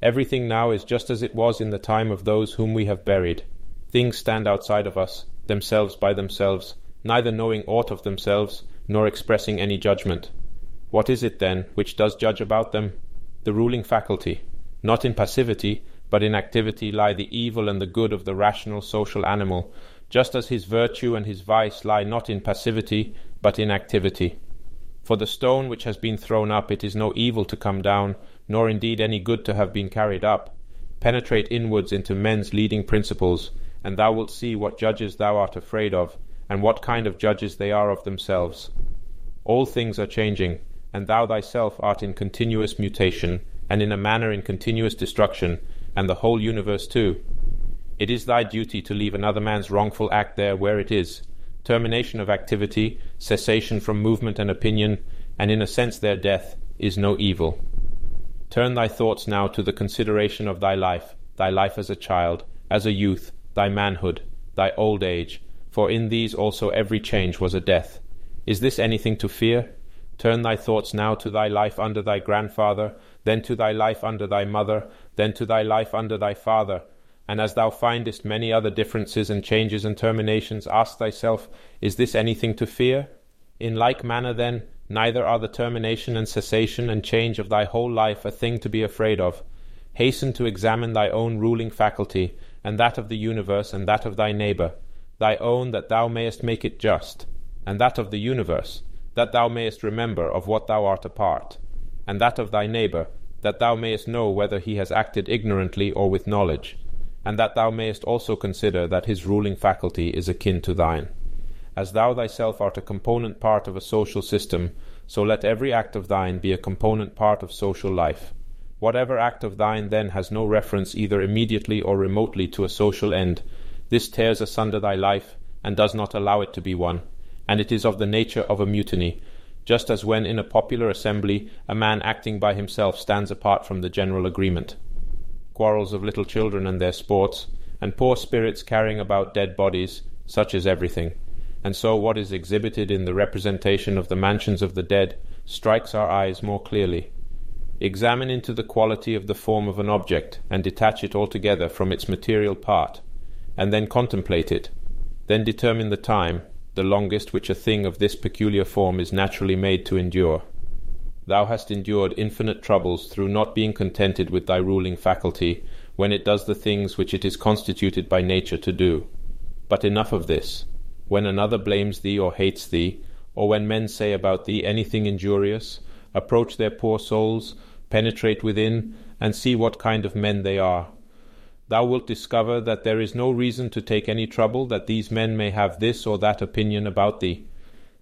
[SPEAKER 1] Everything now is just as it was in the time of those whom we have buried. Things stand outside of us, themselves by themselves, neither knowing aught of themselves, nor expressing any judgment. What is it, then, which does judge about them? The ruling faculty, not in passivity, but in activity lie the evil and the good of the rational social animal, just as his virtue and his vice lie not in passivity, but in activity. For the stone which has been thrown up, it is no evil to come down, nor indeed any good to have been carried up. Penetrate inwards into men's leading principles, and thou wilt see what judges thou art afraid of, and what kind of judges they are of themselves. All things are changing, and thou thyself art in continuous mutation, and in a manner in continuous destruction, and the whole universe too. It is thy duty to leave another man's wrongful act there where it is, termination of activity, cessation from movement and opinion, and in a sense their death, is no evil. Turn thy thoughts now to the consideration of thy life, thy life as a child, as a youth, thy manhood, thy old age, for in these also every change was a death. Is this anything to fear? Turn thy thoughts now to thy life under thy grandfather, then to thy life under thy mother, then to thy life under thy father, and as thou findest many other differences and changes and terminations, ask thyself, Is this anything to fear? In like manner, then, neither are the termination and cessation and change of thy whole life a thing to be afraid of. Hasten to examine thy own ruling faculty, and that of the universe, and that of thy neighbour, thy own that thou mayest make it just, and that of the universe, that thou mayest remember of what thou art a part, and that of thy neighbour, that thou mayest know whether he has acted ignorantly or with knowledge and that thou mayest also consider that his ruling faculty is akin to thine. As thou thyself art a component part of a social system, so let every act of thine be a component part of social life. Whatever act of thine then has no reference either immediately or remotely to a social end, this tears asunder thy life and does not allow it to be one, and it is of the nature of a mutiny, just as when in a popular assembly a man acting by himself stands apart from the general agreement quarrels of little children and their sports, and poor spirits carrying about dead bodies, such is everything. And so what is exhibited in the representation of the mansions of the dead strikes our eyes more clearly. Examine into the quality of the form of an object, and detach it altogether from its material part, and then contemplate it. Then determine the time, the longest which a thing of this peculiar form is naturally made to endure. Thou hast endured infinite troubles through not being contented with thy ruling faculty when it does the things which it is constituted by nature to do. But enough of this. When another blames thee or hates thee, or when men say about thee anything injurious, approach their poor souls, penetrate within, and see what kind of men they are. Thou wilt discover that there is no reason to take any trouble that these men may have this or that opinion about thee.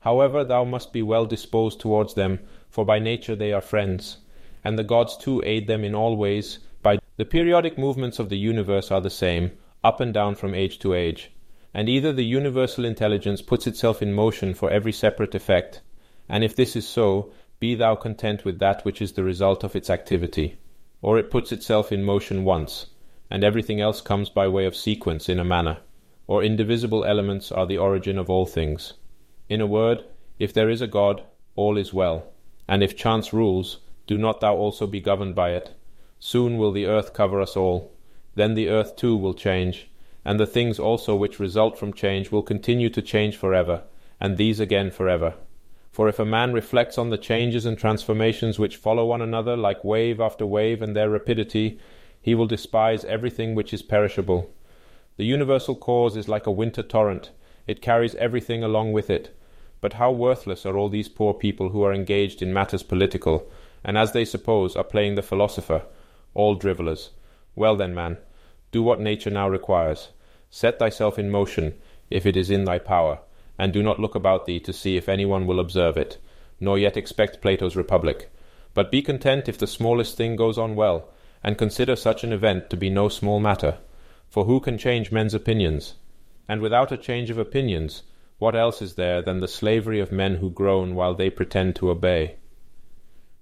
[SPEAKER 1] However, thou must be well disposed towards them for by nature they are friends, and the gods too aid them in all ways. By the periodic movements of the universe are the same, up and down from age to age, and either the universal intelligence puts itself in motion for every separate effect, and if this is so, be thou content with that which is the result of its activity, or it puts itself in motion once, and everything else comes by way of sequence in a manner, or indivisible elements are the origin of all things. In a word, if there is a God, all is well. And if chance rules, do not thou also be governed by it. Soon will the earth cover us all. Then the earth too will change, and the things also which result from change will continue to change forever, and these again forever. For if a man reflects on the changes and transformations which follow one another like wave after wave and their rapidity, he will despise everything which is perishable. The universal cause is like a winter torrent, it carries everything along with it but how worthless are all these poor people who are engaged in matters political, and as they suppose are playing the philosopher, all drivellers. Well then, man, do what nature now requires. Set thyself in motion, if it is in thy power, and do not look about thee to see if any one will observe it, nor yet expect Plato's republic. But be content if the smallest thing goes on well, and consider such an event to be no small matter. For who can change men's opinions? And without a change of opinions, what else is there than the slavery of men who groan while they pretend to obey?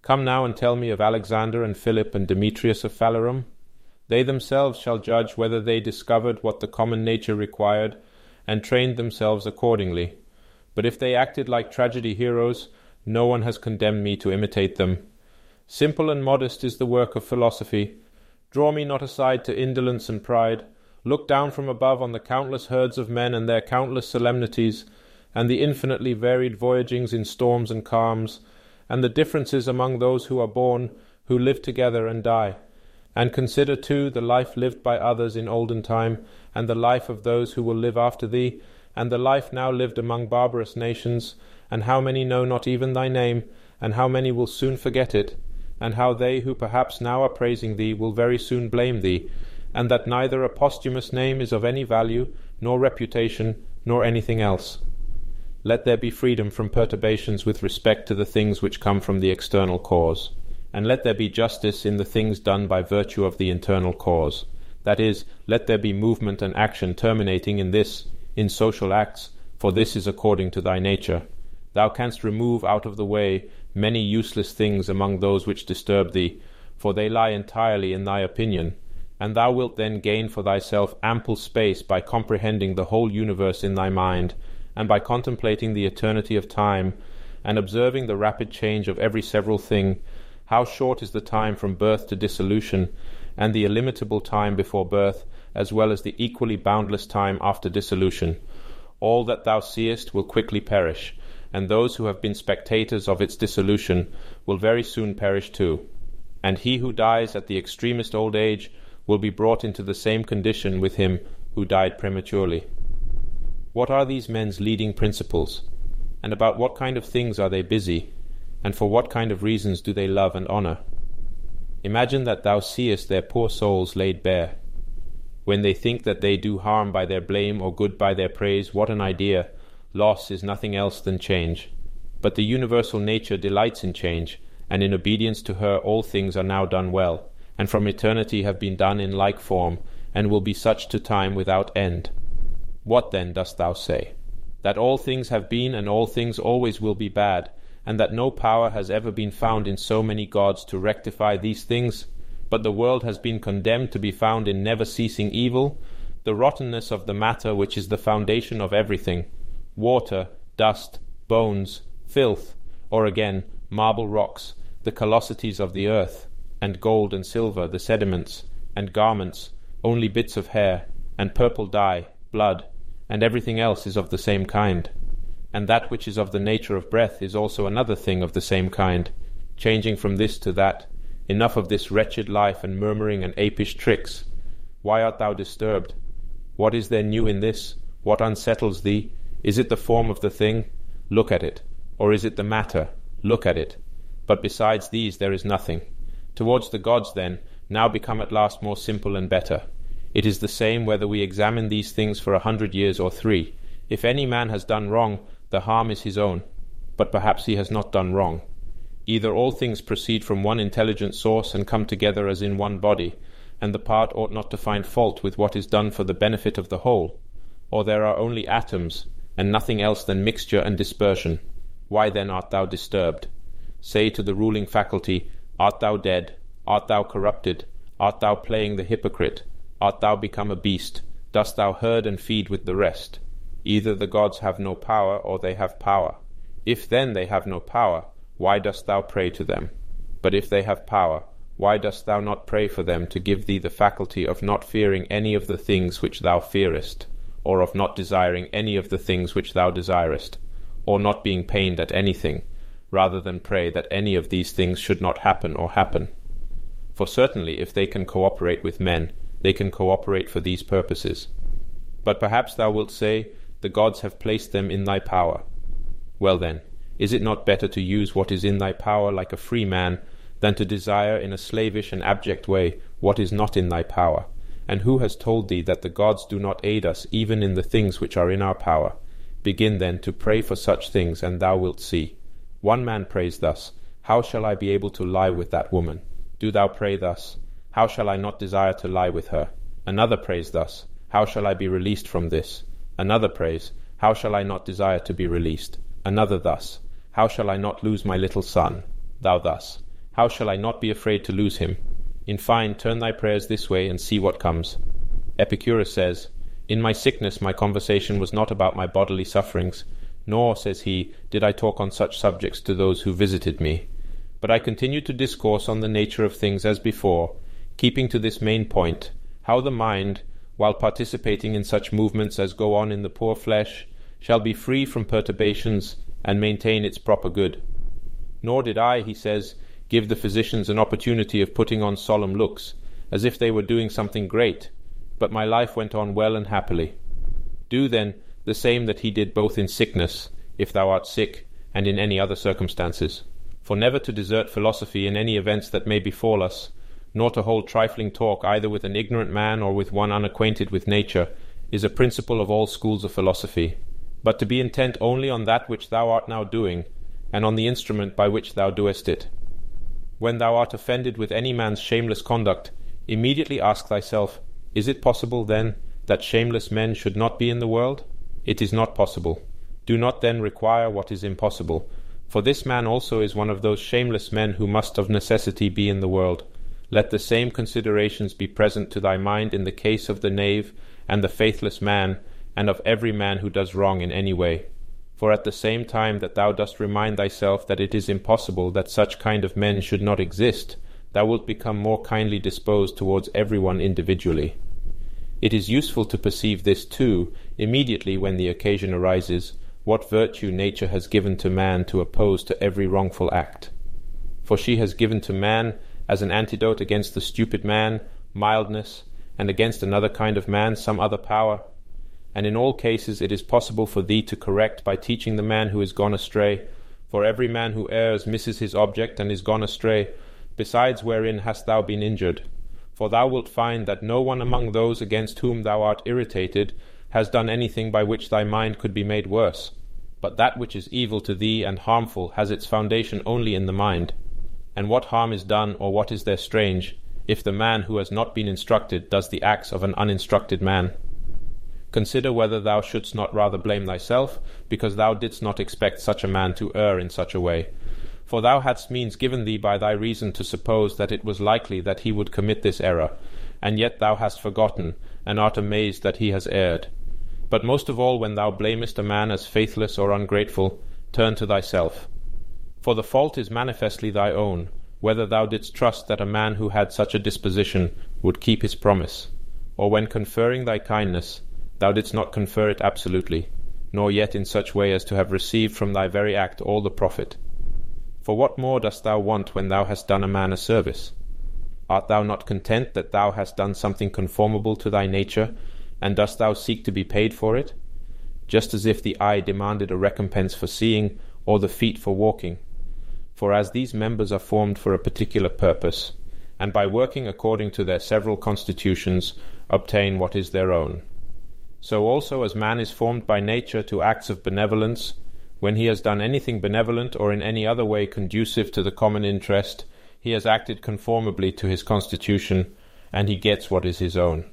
[SPEAKER 1] Come now and tell me of Alexander and Philip and Demetrius of Phalerum. They themselves shall judge whether they discovered what the common nature required, and trained themselves accordingly. But if they acted like tragedy heroes, no one has condemned me to imitate them. Simple and modest is the work of philosophy. Draw me not aside to indolence and pride look down from above on the countless herds of men and their countless solemnities, and the infinitely varied voyagings in storms and calms, and the differences among those who are born, who live together and die. And consider too the life lived by others in olden time, and the life of those who will live after thee, and the life now lived among barbarous nations, and how many know not even thy name, and how many will soon forget it, and how they who perhaps now are praising thee will very soon blame thee, and that neither a posthumous name is of any value, nor reputation, nor anything else. Let there be freedom from perturbations with respect to the things which come from the external cause and let there be justice in the things done by virtue of the internal cause. That is, let there be movement and action terminating in this, in social acts, for this is according to thy nature. Thou canst remove out of the way many useless things among those which disturb thee, for they lie entirely in thy opinion, and thou wilt then gain for thyself ample space by comprehending the whole universe in thy mind, and by contemplating the eternity of time, and observing the rapid change of every several thing, how short is the time from birth to dissolution, and the illimitable time before birth, as well as the equally boundless time after dissolution. All that thou seest will quickly perish, and those who have been spectators of its dissolution will very soon perish too. And he who dies at the extremest old age will be brought into the same condition with him who died prematurely. What are these men's leading principles? And about what kind of things are they busy? And for what kind of reasons do they love and honour? Imagine that thou seest their poor souls laid bare. When they think that they do harm by their blame or good by their praise, what an idea! Loss is nothing else than change. But the universal nature delights in change, and in obedience to her all things are now done well, and from eternity have been done in like form, and will be such to time without end. What then dost thou say? That all things have been and all things always will be bad, and that no power has ever been found in so many gods to rectify these things, but the world has been condemned to be found in never ceasing evil, the rottenness of the matter which is the foundation of everything water, dust, bones, filth, or again, marble rocks, the callosities of the earth, and gold and silver, the sediments, and garments, only bits of hair, and purple dye, blood, and everything else is of the same kind and that which is of the nature of breath is also another thing of the same kind, changing from this to that. Enough of this wretched life and murmuring and apish tricks. Why art thou disturbed? What is there new in this? What unsettles thee? Is it the form of the thing? Look at it. Or is it the matter? Look at it. But besides these there is nothing. Towards the gods, then, now become at last more simple and better. It is the same whether we examine these things for a hundred years or three. If any man has done wrong, the harm is his own, but perhaps he has not done wrong. Either all things proceed from one intelligent source and come together as in one body, and the part ought not to find fault with what is done for the benefit of the whole, or there are only atoms, and nothing else than mixture and dispersion. Why then art thou disturbed? Say to the ruling faculty, Art thou dead? Art thou corrupted? Art thou playing the hypocrite? Art thou become a beast? Dost thou herd and feed with the rest? Either the gods have no power, or they have power. If then they have no power, why dost thou pray to them? But if they have power, why dost thou not pray for them to give thee the faculty of not fearing any of the things which thou fearest, or of not desiring any of the things which thou desirest, or not being pained at anything, rather than pray that any of these things should not happen or happen? For certainly, if they can cooperate with men, they can cooperate for these purposes. But perhaps thou wilt say, the gods have placed them in thy power. Well then, is it not better to use what is in thy power like a free man, than to desire in a slavish and abject way what is not in thy power? And who has told thee that the gods do not aid us even in the things which are in our power? Begin then to pray for such things, and thou wilt see. One man prays thus, How shall I be able to lie with that woman? Do thou pray thus, How shall I not desire to lie with her? Another prays thus, How shall I be released from this? Another prays, How shall I not desire to be released? Another thus, How shall I not lose my little son? Thou thus, How shall I not be afraid to lose him? In fine, turn thy prayers this way and see what comes. Epicurus says, In my sickness my conversation was not about my bodily sufferings, nor, says he, did I talk on such subjects to those who visited me. But I continued to discourse on the nature of things as before, keeping to this main point, how the mind, while participating in such movements as go on in the poor flesh, shall be free from perturbations and maintain its proper good. Nor did I, he says, give the physicians an opportunity of putting on solemn looks, as if they were doing something great, but my life went on well and happily. Do, then, the same that he did both in sickness, if thou art sick, and in any other circumstances. For never to desert philosophy in any events that may befall us, nor to hold trifling talk either with an ignorant man or with one unacquainted with nature, is a principle of all schools of philosophy, but to be intent only on that which thou art now doing, and on the instrument by which thou doest it. When thou art offended with any man's shameless conduct, immediately ask thyself, Is it possible, then, that shameless men should not be in the world? It is not possible. Do not then require what is impossible, for this man also is one of those shameless men who must of necessity be in the world. Let the same considerations be present to thy mind in the case of the knave and the faithless man, and of every man who does wrong in any way. For at the same time that thou dost remind thyself that it is impossible that such kind of men should not exist, thou wilt become more kindly disposed towards every one individually. It is useful to perceive this too, immediately when the occasion arises, what virtue nature has given to man to oppose to every wrongful act. For she has given to man, as an antidote against the stupid man, mildness, and against another kind of man some other power. And in all cases it is possible for thee to correct by teaching the man who is gone astray, for every man who errs misses his object and is gone astray, besides wherein hast thou been injured for thou wilt find that no one among those against whom thou art irritated has done anything by which thy mind could be made worse. But that which is evil to thee and harmful has its foundation only in the mind. And what harm is done, or what is there strange, if the man who has not been instructed does the acts of an uninstructed man? Consider whether thou shouldst not rather blame thyself, because thou didst not expect such a man to err in such a way, for thou hadst means given thee by thy reason to suppose that it was likely that he would commit this error, and yet thou hast forgotten, and art amazed that he has erred. But most of all, when thou blamest a man as faithless or ungrateful, turn to thyself. For the fault is manifestly thy own, whether thou didst trust that a man who had such a disposition would keep his promise, or when conferring thy kindness, thou didst not confer it absolutely, nor yet in such way as to have received from thy very act all the profit. For what more dost thou want when thou hast done a man a service? Art thou not content that thou hast done something conformable to thy nature, and dost thou seek to be paid for it? Just as if the eye demanded a recompense for seeing, or the feet for walking. For as these members are formed for a particular purpose, and by working according to their several constitutions obtain what is their own. So also as man is formed by nature to acts of benevolence, when he has done anything benevolent or in any other way conducive to the common interest, he has acted conformably to his constitution, and he gets what is his own.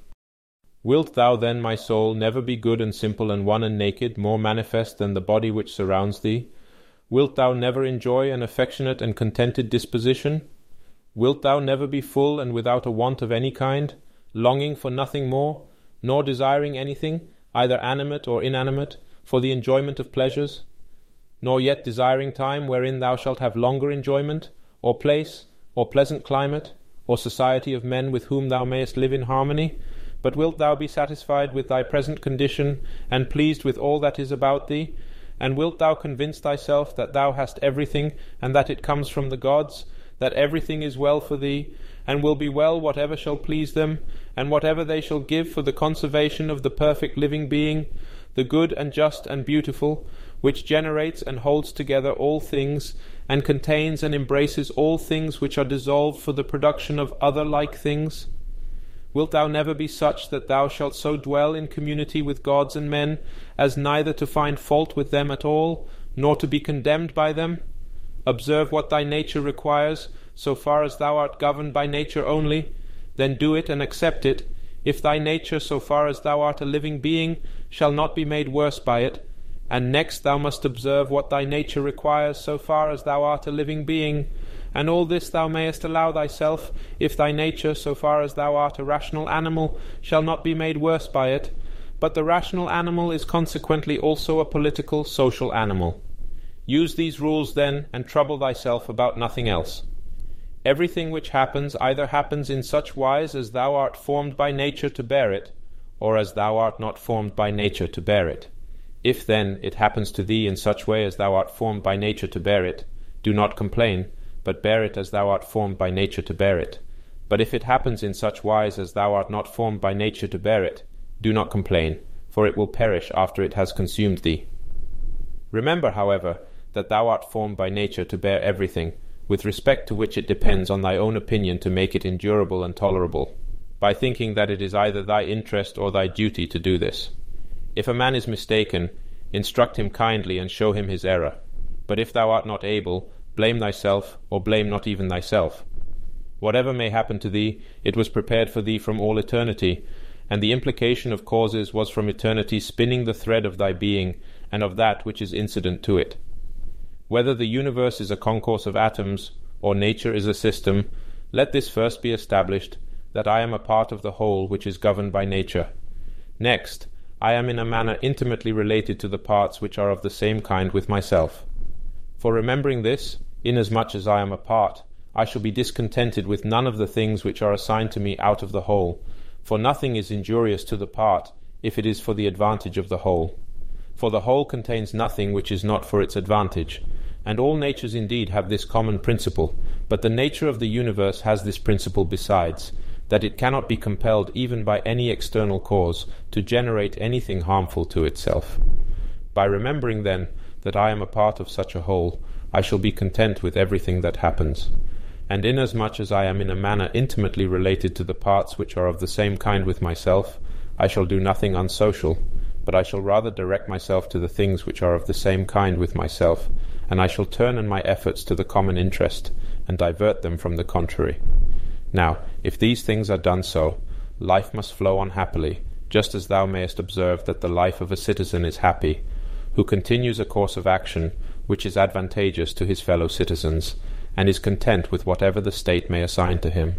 [SPEAKER 1] Wilt thou then, my soul, never be good and simple and one and naked, more manifest than the body which surrounds thee? Wilt thou never enjoy an affectionate and contented disposition? Wilt thou never be full and without a want of any kind, longing for nothing more, nor desiring anything, either animate or inanimate, for the enjoyment of pleasures? nor yet desiring time wherein thou shalt have longer enjoyment, or place, or pleasant climate, or society of men with whom thou mayest live in harmony, but wilt thou be satisfied with thy present condition, and pleased with all that is about thee? And wilt thou convince thyself that thou hast everything, and that it comes from the gods, that everything is well for thee, and will be well whatever shall please them, and whatever they shall give for the conservation of the perfect living being, the good and just and beautiful, which generates and holds together all things, and contains and embraces all things which are dissolved for the production of other like things? Wilt thou never be such that thou shalt so dwell in community with gods and men as neither to find fault with them at all, nor to be condemned by them? Observe what thy nature requires, so far as thou art governed by nature only, then do it and accept it. If thy nature, so far as thou art a living being, shall not be made worse by it, and next thou must observe what thy nature requires so far as thou art a living being, and all this thou mayest allow thyself, if thy nature, so far as thou art a rational animal, shall not be made worse by it. But the rational animal is consequently also a political, social animal. Use these rules then, and trouble thyself about nothing else. Everything which happens either happens in such wise as thou art formed by nature to bear it, or as thou art not formed by nature to bear it. If, then, it happens to thee in such way as thou art formed by nature to bear it, do not complain, but bear it as thou art formed by nature to bear it. But if it happens in such wise as thou art not formed by nature to bear it, do not complain, for it will perish after it has consumed thee. Remember, however, that thou art formed by nature to bear everything, with respect to which it depends on thy own opinion to make it endurable and tolerable, by thinking that it is either thy interest or thy duty to do this. If a man is mistaken, instruct him kindly and show him his error. But if thou art not able, blame thyself, or blame not even thyself. Whatever may happen to thee, it was prepared for thee from all eternity, and the implication of causes was from eternity spinning the thread of thy being, and of that which is incident to it. Whether the universe is a concourse of atoms, or nature is a system, let this first be established, that I am a part of the whole which is governed by nature. Next, I am in a manner intimately related to the parts which are of the same kind with myself. For remembering this, inasmuch as I am a part, I shall be discontented with none of the things which are assigned to me out of the whole, for nothing is injurious to the part if it is for the advantage of the whole. For the whole contains nothing which is not for its advantage, and all natures indeed have this common principle, but the nature of the universe has this principle besides, that it cannot be compelled even by any external cause to generate anything harmful to itself. By remembering, then, that I am a part of such a whole, I shall be content with everything that happens. And inasmuch as I am in a manner intimately related to the parts which are of the same kind with myself, I shall do nothing unsocial, but I shall rather direct myself to the things which are of the same kind with myself, and I shall turn in my efforts to the common interest, and divert them from the contrary. Now, if these things are done so, life must flow on happily, just as thou mayest observe that the life of a citizen is happy, who continues a course of action which is advantageous to his fellow citizens, and is content with whatever the state may assign to him.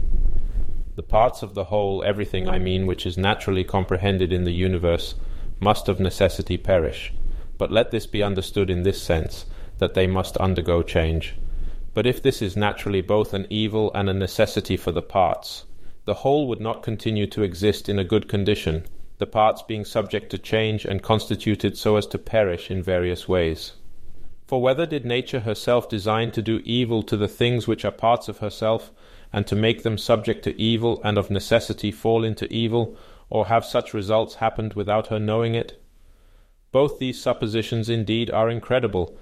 [SPEAKER 1] The parts of the whole, everything I mean which is naturally comprehended in the universe, must of necessity perish. But let this be understood in this sense that they must undergo change. But if this is naturally both an evil and a necessity for the parts, the whole would not continue to exist in a good condition, the parts being subject to change and constituted so as to perish in various ways. For whether did nature herself design to do evil to the things which are parts of herself, and to make them subject to evil and of necessity fall into evil, or have such results happened without her knowing it? Both these suppositions indeed are incredible,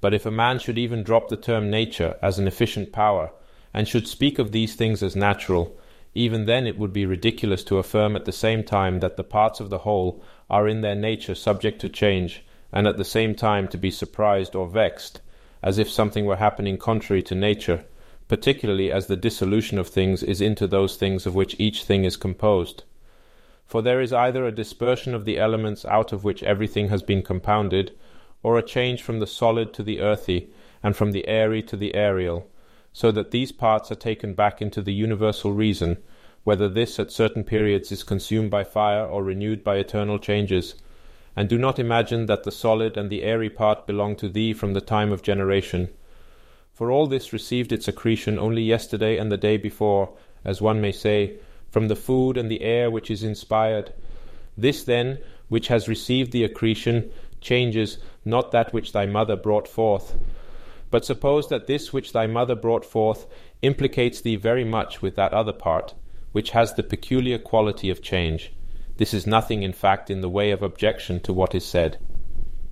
[SPEAKER 1] but if a man should even drop the term nature as an efficient power, and should speak of these things as natural, even then it would be ridiculous to affirm at the same time that the parts of the whole are in their nature subject to change, and at the same time to be surprised or vexed, as if something were happening contrary to nature, particularly as the dissolution of things is into those things of which each thing is composed. For there is either a dispersion of the elements out of which everything has been compounded, or a change from the solid to the earthy, and from the airy to the aerial, so that these parts are taken back into the universal reason, whether this at certain periods is consumed by fire or renewed by eternal changes. And do not imagine that the solid and the airy part belong to thee from the time of generation. For all this received its accretion only yesterday and the day before, as one may say, from the food and the air which is inspired. This then, which has received the accretion, changes not that which thy mother brought forth. But suppose that this which thy mother brought forth implicates thee very much with that other part, which has the peculiar quality of change. This is nothing, in fact, in the way of objection to what is said.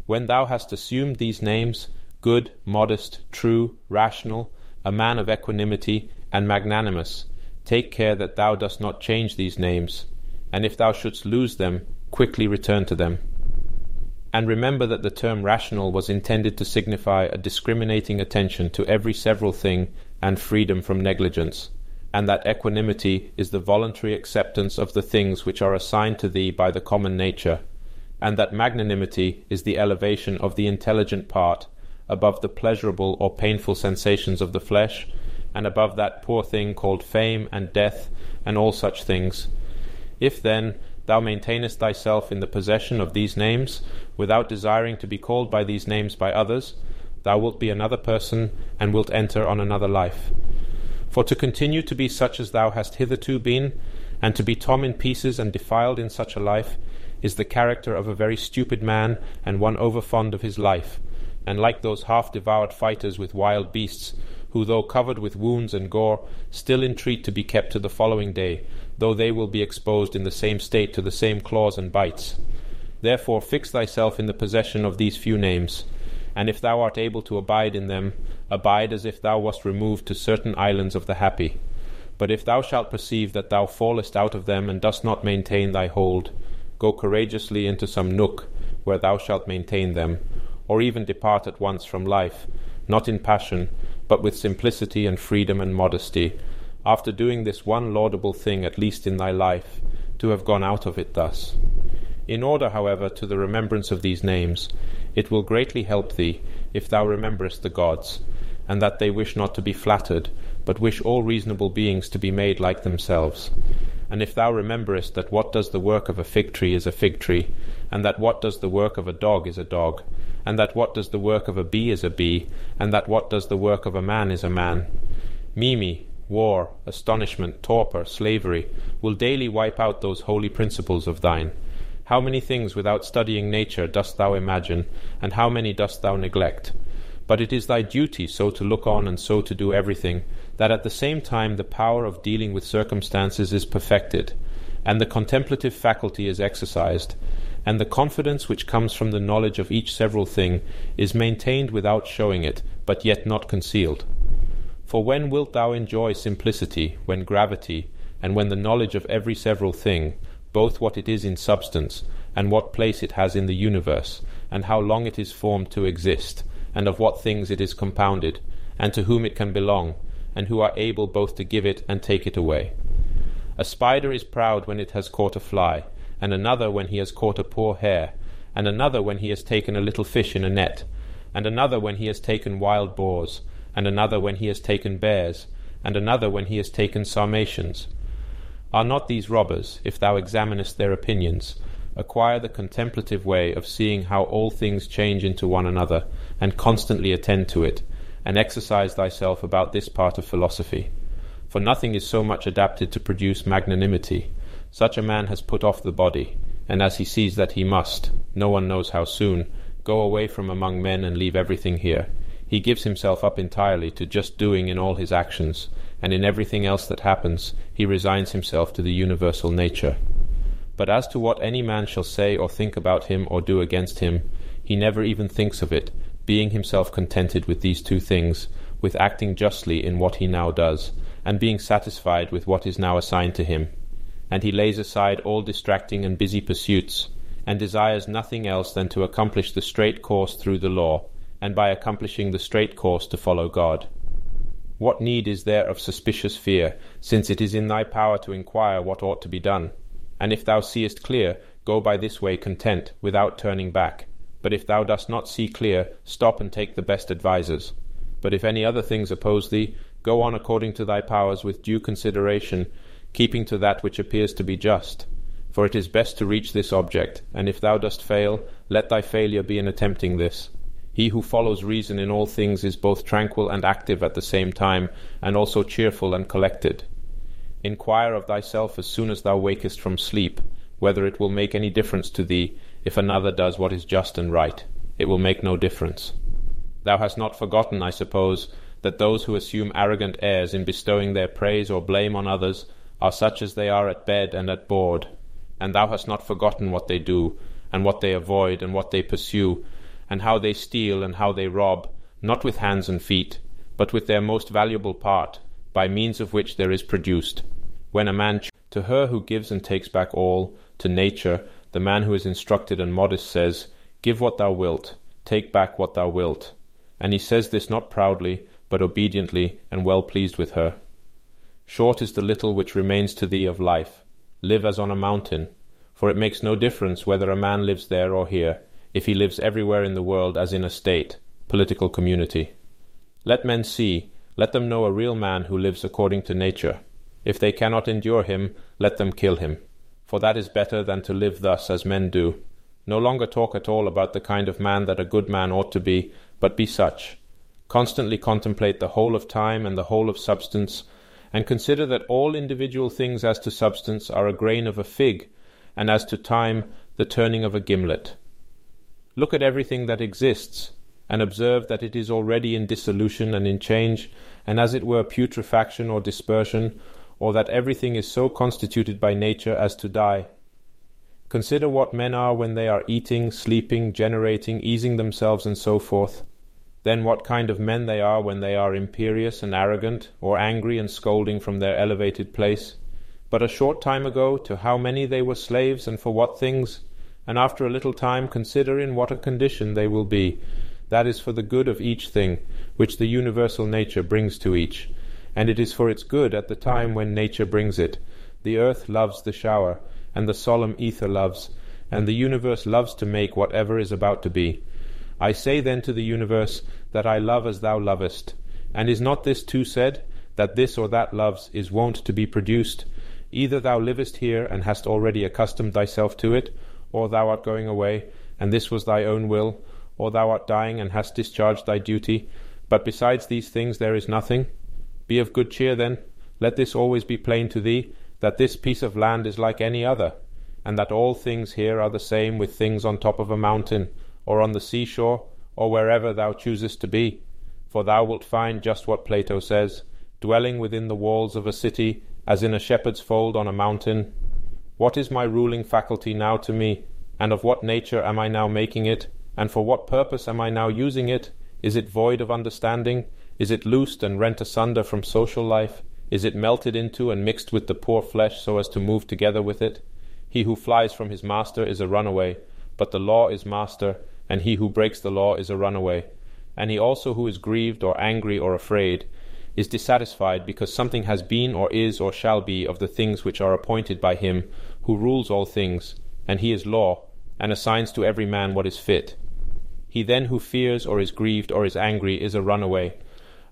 [SPEAKER 1] When thou hast assumed these names, good, modest, true, rational, a man of equanimity, and magnanimous, take care that thou dost not change these names, and if thou shouldst lose them, quickly return to them. And remember that the term rational was intended to signify a discriminating attention to every several thing and freedom from negligence, and that equanimity is the voluntary acceptance of the things which are assigned to thee by the common nature, and that magnanimity is the elevation of the intelligent part above the pleasurable or painful sensations of the flesh, and above that poor thing called fame and death and all such things. If then thou maintainest thyself in the possession of these names, without desiring to be called by these names by others, thou wilt be another person, and wilt enter on another life. For to continue to be such as thou hast hitherto been, and to be torn in pieces and defiled in such a life, is the character of a very stupid man and one over fond of his life, and like those half devoured fighters with wild beasts, who, though covered with wounds and gore, still entreat to be kept to the following day, though they will be exposed in the same state to the same claws and bites. Therefore, fix thyself in the possession of these few names, and if thou art able to abide in them, abide as if thou wast removed to certain islands of the happy. But if thou shalt perceive that thou fallest out of them and dost not maintain thy hold, go courageously into some nook where thou shalt maintain them, or even depart at once from life, not in passion, but with simplicity and freedom and modesty, after doing this one laudable thing at least in thy life, to have gone out of it thus. In order, however, to the remembrance of these names, it will greatly help thee if thou rememberest the gods, and that they wish not to be flattered, but wish all reasonable beings to be made like themselves. And if thou rememberest that what does the work of a fig tree is a fig tree, and that what does the work of a dog is a dog, and that what does the work of a bee is a bee, and that what does the work of a man is a man, Mimi, war, astonishment, torpor, slavery, will daily wipe out those holy principles of thine how many things without studying nature dost thou imagine, and how many dost thou neglect? But it is thy duty so to look on and so to do everything, that at the same time the power of dealing with circumstances is perfected, and the contemplative faculty is exercised, and the confidence which comes from the knowledge of each several thing is maintained without showing it, but yet not concealed. For when wilt thou enjoy simplicity, when gravity, and when the knowledge of every several thing, both what it is in substance, and what place it has in the universe, and how long it is formed to exist, and of what things it is compounded, and to whom it can belong, and who are able both to give it and take it away. A spider is proud when it has caught a fly, and another when he has caught a poor hare, and another when he has taken a little fish in a net, and another when he has taken wild boars, and another when he has taken bears, and another when he has taken sarmatians. Are not these robbers, if thou examinest their opinions? Acquire the contemplative way of seeing how all things change into one another, and constantly attend to it, and exercise thyself about this part of philosophy. For nothing is so much adapted to produce magnanimity. Such a man has put off the body, and as he sees that he must, no one knows how soon, go away from among men and leave everything here, he gives himself up entirely to just doing in all his actions, and in everything else that happens he resigns himself to the universal nature. But as to what any man shall say or think about him or do against him, he never even thinks of it, being himself contented with these two things, with acting justly in what he now does, and being satisfied with what is now assigned to him. And he lays aside all distracting and busy pursuits, and desires nothing else than to accomplish the straight course through the law, and by accomplishing the straight course to follow God. What need is there of suspicious fear, since it is in thy power to inquire what ought to be done? And if thou seest clear, go by this way content, without turning back. But if thou dost not see clear, stop and take the best advisers. But if any other things oppose thee, go on according to thy powers with due consideration, keeping to that which appears to be just. For it is best to reach this object, and if thou dost fail, let thy failure be in attempting this. He who follows reason in all things is both tranquil and active at the same time, and also cheerful and collected. Inquire of thyself as soon as thou wakest from sleep, whether it will make any difference to thee if another does what is just and right. It will make no difference. Thou hast not forgotten, I suppose, that those who assume arrogant airs in bestowing their praise or blame on others are such as they are at bed and at board, and thou hast not forgotten what they do, and what they avoid, and what they pursue, and how they steal and how they rob, not with hands and feet, but with their most valuable part, by means of which there is produced. When a man to her who gives and takes back all, to nature, the man who is instructed and modest says, Give what thou wilt, take back what thou wilt. And he says this not proudly, but obediently, and well pleased with her. Short is the little which remains to thee of life. Live as on a mountain, for it makes no difference whether a man lives there or here if he lives everywhere in the world as in a state, political community. Let men see, let them know a real man who lives according to nature. If they cannot endure him, let them kill him. For that is better than to live thus as men do. No longer talk at all about the kind of man that a good man ought to be, but be such. Constantly contemplate the whole of time and the whole of substance, and consider that all individual things as to substance are a grain of a fig, and as to time the turning of a gimlet. Look at everything that exists, and observe that it is already in dissolution and in change, and as it were putrefaction or dispersion, or that everything is so constituted by nature as to die. Consider what men are when they are eating, sleeping, generating, easing themselves, and so forth. Then what kind of men they are when they are imperious and arrogant, or angry and scolding from their elevated place. But a short time ago, to how many they were slaves, and for what things? And after a little time, consider in what a condition they will be, that is for the good of each thing, which the universal nature brings to each. And it is for its good at the time when nature brings it. The earth loves the shower, and the solemn ether loves, and the universe loves to make whatever is about to be. I say then to the universe that I love as thou lovest. And is not this too said, that this or that loves is wont to be produced? Either thou livest here and hast already accustomed thyself to it, or thou art going away, and this was thy own will, or thou art dying and hast discharged thy duty, but besides these things there is nothing? Be of good cheer then, let this always be plain to thee, that this piece of land is like any other, and that all things here are the same with things on top of a mountain, or on the seashore, or wherever thou choosest to be. For thou wilt find just what Plato says, dwelling within the walls of a city, as in a shepherd's fold on a mountain. What is my ruling faculty now to me, and of what nature am I now making it? And for what purpose am I now using it? Is it void of understanding? Is it loosed and rent asunder from social life? Is it melted into and mixed with the poor flesh so as to move together with it? He who flies from his master is a runaway, but the law is master, and he who breaks the law is a runaway. And he also who is grieved or angry or afraid is dissatisfied because something has been or is or shall be of the things which are appointed by him who rules all things, and he is law, and assigns to every man what is fit. He then who fears or is grieved or is angry is a runaway.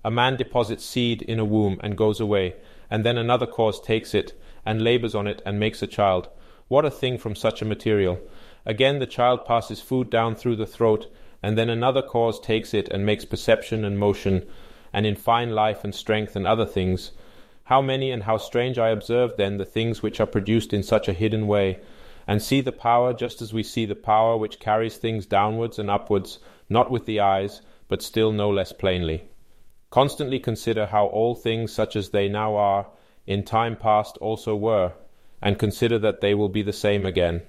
[SPEAKER 1] A man deposits seed in a womb and goes away, and then another cause takes it, and labours on it, and makes a child. What a thing from such a material! Again the child passes food down through the throat, and then another cause takes it and makes perception and motion, and in fine life and strength and other things. How many and how strange I observe then the things which are produced in such a hidden way, and see the power just as we see the power which carries things downwards and upwards, not with the eyes, but still no less plainly. Constantly consider how all things such as they now are, in time past also were, and consider that they will be the same again,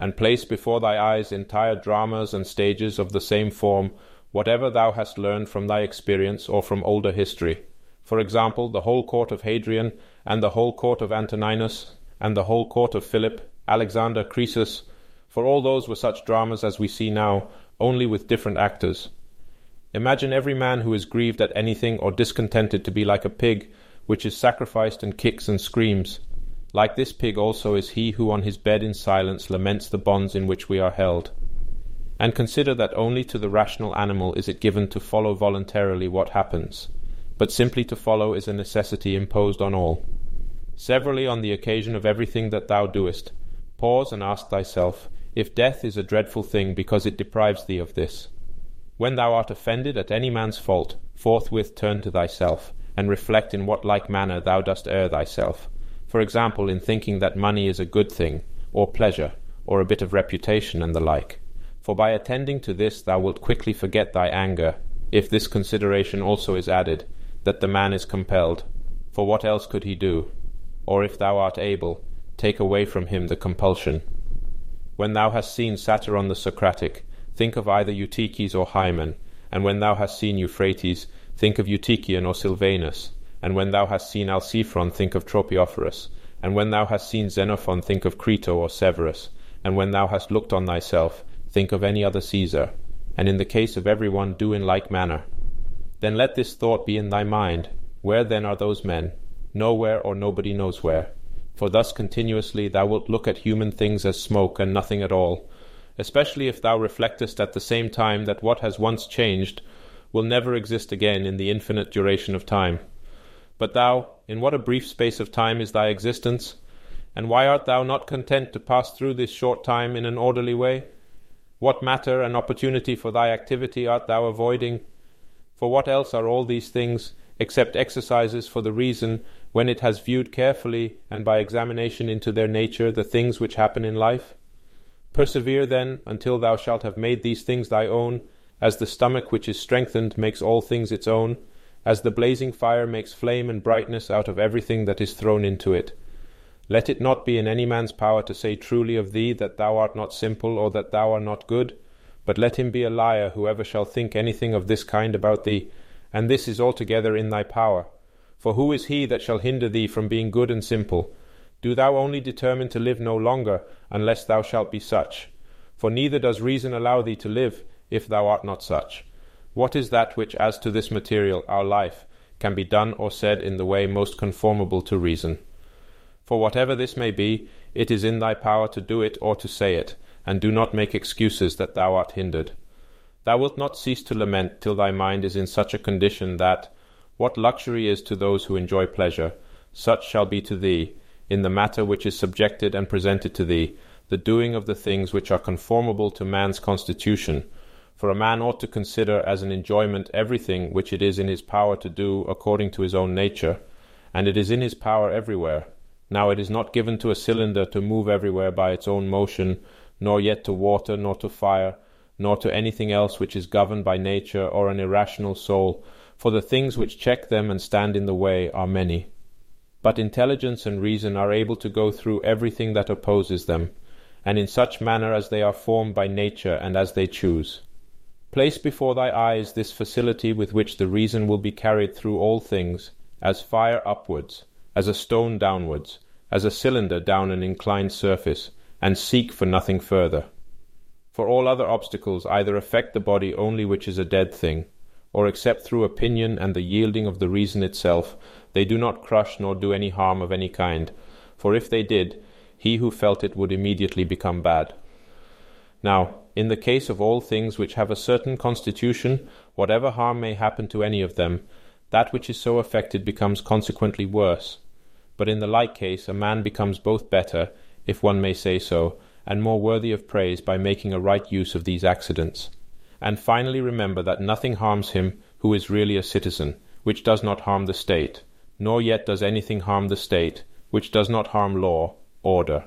[SPEAKER 1] and place before thy eyes entire dramas and stages of the same form, whatever thou hast learned from thy experience or from older history. For example, the whole court of Hadrian, and the whole court of Antoninus, and the whole court of Philip, Alexander, Croesus, for all those were such dramas as we see now, only with different actors. Imagine every man who is grieved at anything or discontented to be like a pig, which is sacrificed and kicks and screams. Like this pig also is he who on his bed in silence laments the bonds in which we are held. And consider that only to the rational animal is it given to follow voluntarily what happens, but simply to follow is a necessity imposed on all. Severally on the occasion of everything that thou doest, Pause and ask thyself if death is a dreadful thing because it deprives thee of this. When thou art offended at any man's fault, forthwith turn to thyself, and reflect in what like manner thou dost err thyself. For example, in thinking that money is a good thing, or pleasure, or a bit of reputation, and the like. For by attending to this thou wilt quickly forget thy anger, if this consideration also is added, that the man is compelled. For what else could he do? Or if thou art able, take away from him the compulsion. When thou hast seen Satyron the Socratic, think of either Eutyches or Hymen, and when thou hast seen Euphrates, think of Eutychion or Silvanus, and when thou hast seen Alciphron, think of Tropaeophorus, and when thou hast seen Xenophon, think of Crito or Severus, and when thou hast looked on thyself, think of any other Caesar, and in the case of every one do in like manner. Then let this thought be in thy mind, Where then are those men? Nowhere or nobody knows where for thus continuously thou wilt look at human things as smoke and nothing at all, especially if thou reflectest at the same time that what has once changed will never exist again in the infinite duration of time. But thou, in what a brief space of time is thy existence? And why art thou not content to pass through this short time in an orderly way? What matter and opportunity for thy activity art thou avoiding? For what else are all these things except exercises for the reason when it has viewed carefully and by examination into their nature the things which happen in life? Persevere then until thou shalt have made these things thy own, as the stomach which is strengthened makes all things its own, as the blazing fire makes flame and brightness out of everything that is thrown into it. Let it not be in any man's power to say truly of thee that thou art not simple or that thou art not good, but let him be a liar whoever shall think anything of this kind about thee, and this is altogether in thy power. For who is he that shall hinder thee from being good and simple? Do thou only determine to live no longer, unless thou shalt be such. For neither does reason allow thee to live, if thou art not such. What is that which, as to this material, our life, can be done or said in the way most conformable to reason? For whatever this may be, it is in thy power to do it or to say it, and do not make excuses that thou art hindered. Thou wilt not cease to lament till thy mind is in such a condition that, what luxury is to those who enjoy pleasure, such shall be to thee, in the matter which is subjected and presented to thee, the doing of the things which are conformable to man's constitution, for a man ought to consider as an enjoyment everything which it is in his power to do according to his own nature, and it is in his power everywhere. Now it is not given to a cylinder to move everywhere by its own motion, nor yet to water, nor to fire, nor to anything else which is governed by nature or an irrational soul, for the things which check them and stand in the way are many. But intelligence and reason are able to go through everything that opposes them, and in such manner as they are formed by nature and as they choose. Place before thy eyes this facility with which the reason will be carried through all things, as fire upwards, as a stone downwards, as a cylinder down an inclined surface, and seek for nothing further. For all other obstacles either affect the body only which is a dead thing, or except through opinion and the yielding of the reason itself, they do not crush nor do any harm of any kind, for if they did, he who felt it would immediately become bad. Now, in the case of all things which have a certain constitution, whatever harm may happen to any of them, that which is so affected becomes consequently worse. But in the like case, a man becomes both better, if one may say so, and more worthy of praise by making a right use of these accidents. And finally remember that nothing harms him who is really a citizen, which does not harm the state, nor yet does anything harm the state, which does not harm law, order.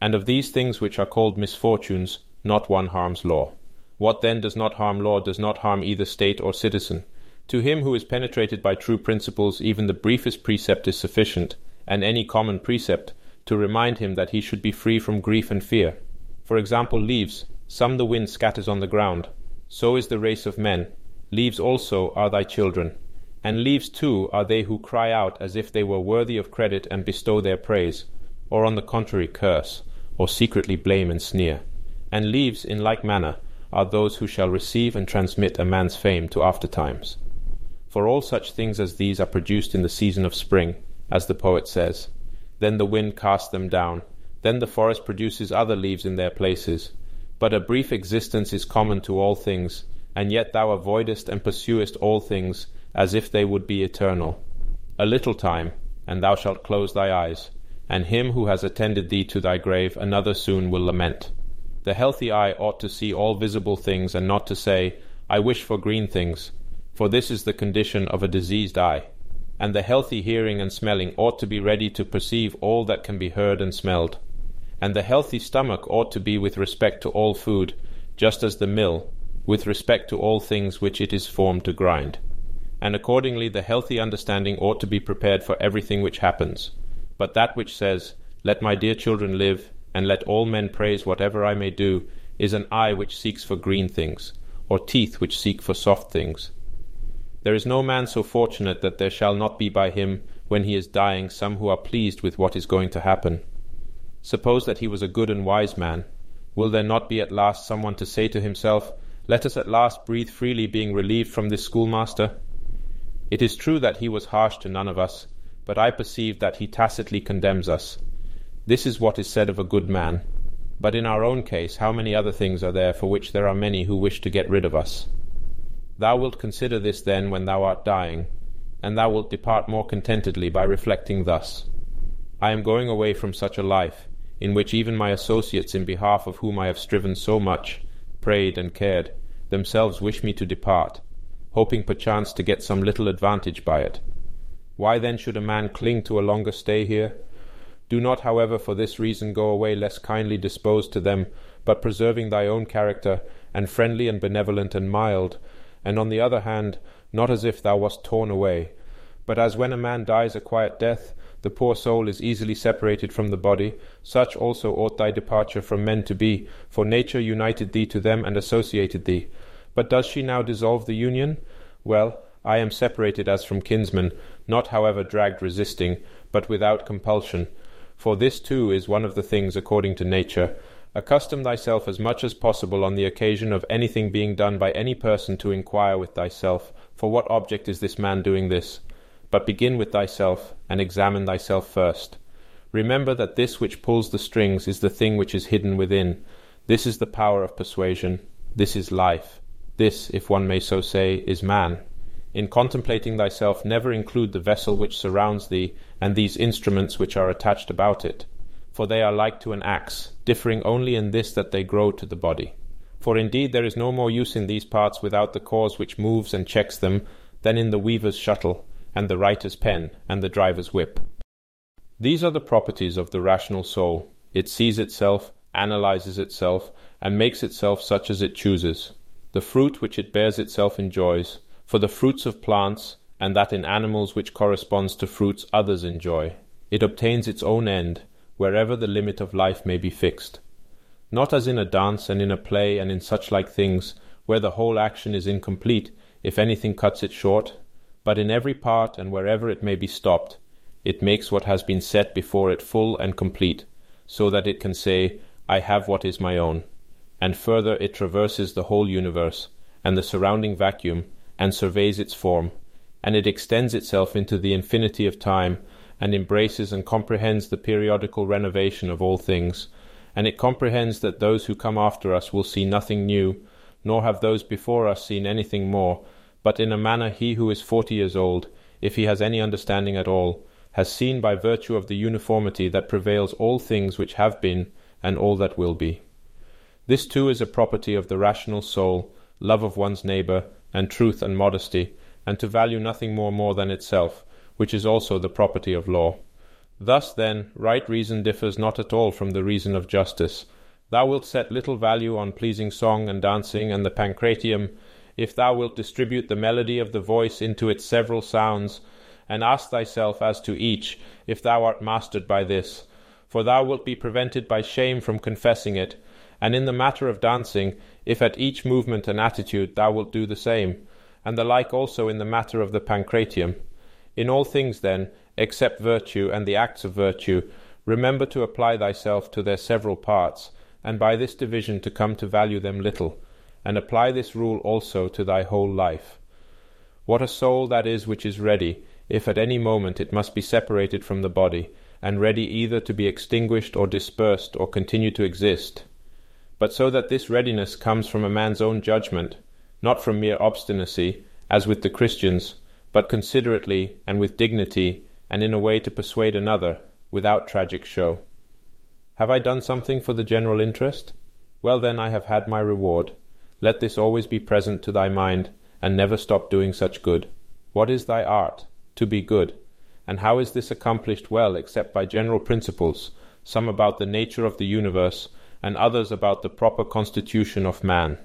[SPEAKER 1] And of these things which are called misfortunes, not one harms law. What then does not harm law does not harm either state or citizen. To him who is penetrated by true principles, even the briefest precept is sufficient, and any common precept, to remind him that he should be free from grief and fear. For example, leaves, some the wind scatters on the ground. So is the race of men. Leaves also are thy children. And leaves too are they who cry out as if they were worthy of credit and bestow their praise, or on the contrary curse, or secretly blame and sneer and leaves in like manner are those who shall receive and transmit a man's fame to after times. For all such things as these are produced in the season of spring, as the poet says. Then the wind casts them down, then the forest produces other leaves in their places. But a brief existence is common to all things, and yet thou avoidest and pursuest all things as if they would be eternal. A little time, and thou shalt close thy eyes, and him who has attended thee to thy grave another soon will lament. The healthy eye ought to see all visible things and not to say, I wish for green things, for this is the condition of a diseased eye. And the healthy hearing and smelling ought to be ready to perceive all that can be heard and smelled. And the healthy stomach ought to be with respect to all food, just as the mill, with respect to all things which it is formed to grind. And accordingly the healthy understanding ought to be prepared for everything which happens. But that which says, Let my dear children live, and let all men praise whatever I may do, is an eye which seeks for green things, or teeth which seek for soft things. There is no man so fortunate that there shall not be by him, when he is dying, some who are pleased with what is going to happen. Suppose that he was a good and wise man, will there not be at last some one to say to himself, Let us at last breathe freely, being relieved from this schoolmaster? It is true that he was harsh to none of us, but I perceive that he tacitly condemns us this is what is said of a good man. But in our own case, how many other things are there for which there are many who wish to get rid of us? Thou wilt consider this then when thou art dying, and thou wilt depart more contentedly by reflecting thus I am going away from such a life, in which even my associates, in behalf of whom I have striven so much, prayed, and cared, themselves wish me to depart, hoping perchance to get some little advantage by it. Why then should a man cling to a longer stay here? Do not, however, for this reason go away less kindly disposed to them, but preserving thy own character, and friendly and benevolent and mild, and on the other hand, not as if thou wast torn away, but as when a man dies a quiet death, the poor soul is easily separated from the body, such also ought thy departure from men to be, for nature united thee to them and associated thee. But does she now dissolve the union? Well, I am separated as from kinsmen, not however dragged resisting, but without compulsion. For this too is one of the things according to nature. Accustom thyself as much as possible on the occasion of anything being done by any person to inquire with thyself, for what object is this man doing this? But begin with thyself, and examine thyself first. Remember that this which pulls the strings is the thing which is hidden within. This is the power of persuasion. This is life. This, if one may so say, is man. In contemplating thyself, never include the vessel which surrounds thee, and these instruments which are attached about it. For they are like to an axe, differing only in this that they grow to the body. For indeed there is no more use in these parts without the cause which moves and checks them, than in the weaver's shuttle, and the writer's pen, and the driver's whip. These are the properties of the rational soul. It sees itself, analyzes itself, and makes itself such as it chooses. The fruit which it bears itself enjoys, for the fruits of plants, and that in animals which corresponds to fruits others enjoy. It obtains its own end, wherever the limit of life may be fixed. Not as in a dance and in a play and in such like things, where the whole action is incomplete, if anything cuts it short, but in every part and wherever it may be stopped, it makes what has been set before it full and complete, so that it can say, I have what is my own. And further, it traverses the whole universe, and the surrounding vacuum, and surveys its form, and it extends itself into the infinity of time, and embraces and comprehends the periodical renovation of all things, and it comprehends that those who come after us will see nothing new, nor have those before us seen anything more, but in a manner he who is forty years old, if he has any understanding at all, has seen by virtue of the uniformity that prevails all things which have been and all that will be. This too is a property of the rational soul, love of one's neighbour, and truth and modesty, and to value nothing more more than itself, which is also the property of law. Thus, then, right reason differs not at all from the reason of justice. Thou wilt set little value on pleasing song and dancing and the pancratium, if thou wilt distribute the melody of the voice into its several sounds, and ask thyself as to each, if thou art mastered by this, for thou wilt be prevented by shame from confessing it, and in the matter of dancing, if at each movement and attitude thou wilt do the same, and the like also in the matter of the pancratium. In all things, then, except virtue and the acts of virtue, remember to apply thyself to their several parts, and by this division to come to value them little and apply this rule also to thy whole life. What a soul that is which is ready, if at any moment it must be separated from the body, and ready either to be extinguished or dispersed or continue to exist. But so that this readiness comes from a man's own judgment, not from mere obstinacy, as with the Christians, but considerately and with dignity, and in a way to persuade another, without tragic show. Have I done something for the general interest? Well, then, I have had my reward. Let this always be present to thy mind, and never stop doing such good. What is thy art? To be good. And how is this accomplished well except by general principles, some about the nature of the universe, and others about the proper constitution of man?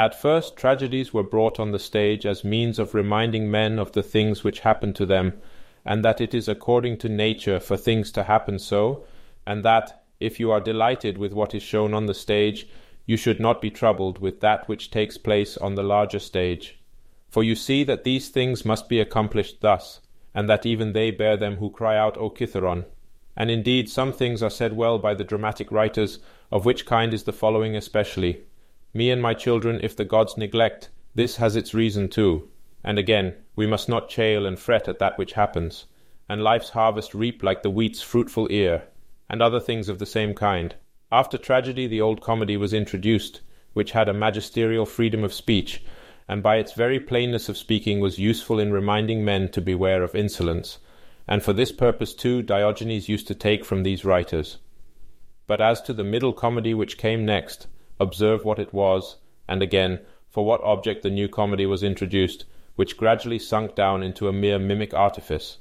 [SPEAKER 1] At first, tragedies were brought on the stage as means of reminding men of the things which happen to them, and that it is according to nature for things to happen so, and that, if you are delighted with what is shown on the stage, you should not be troubled with that which takes place on the larger stage. For you see that these things must be accomplished thus, and that even they bear them who cry out, O Cithaeron. And indeed some things are said well by the dramatic writers, of which kind is the following especially Me and my children, if the gods neglect, this has its reason too. And again, we must not chail and fret at that which happens, and life's harvest reap like the wheat's fruitful ear, and other things of the same kind. After tragedy, the old comedy was introduced, which had a magisterial freedom of speech, and by its very plainness of speaking was useful in reminding men to beware of insolence, and for this purpose too Diogenes used to take from these writers. But as to the middle comedy which came next, observe what it was, and again, for what object the new comedy was introduced, which gradually sunk down into a mere mimic artifice.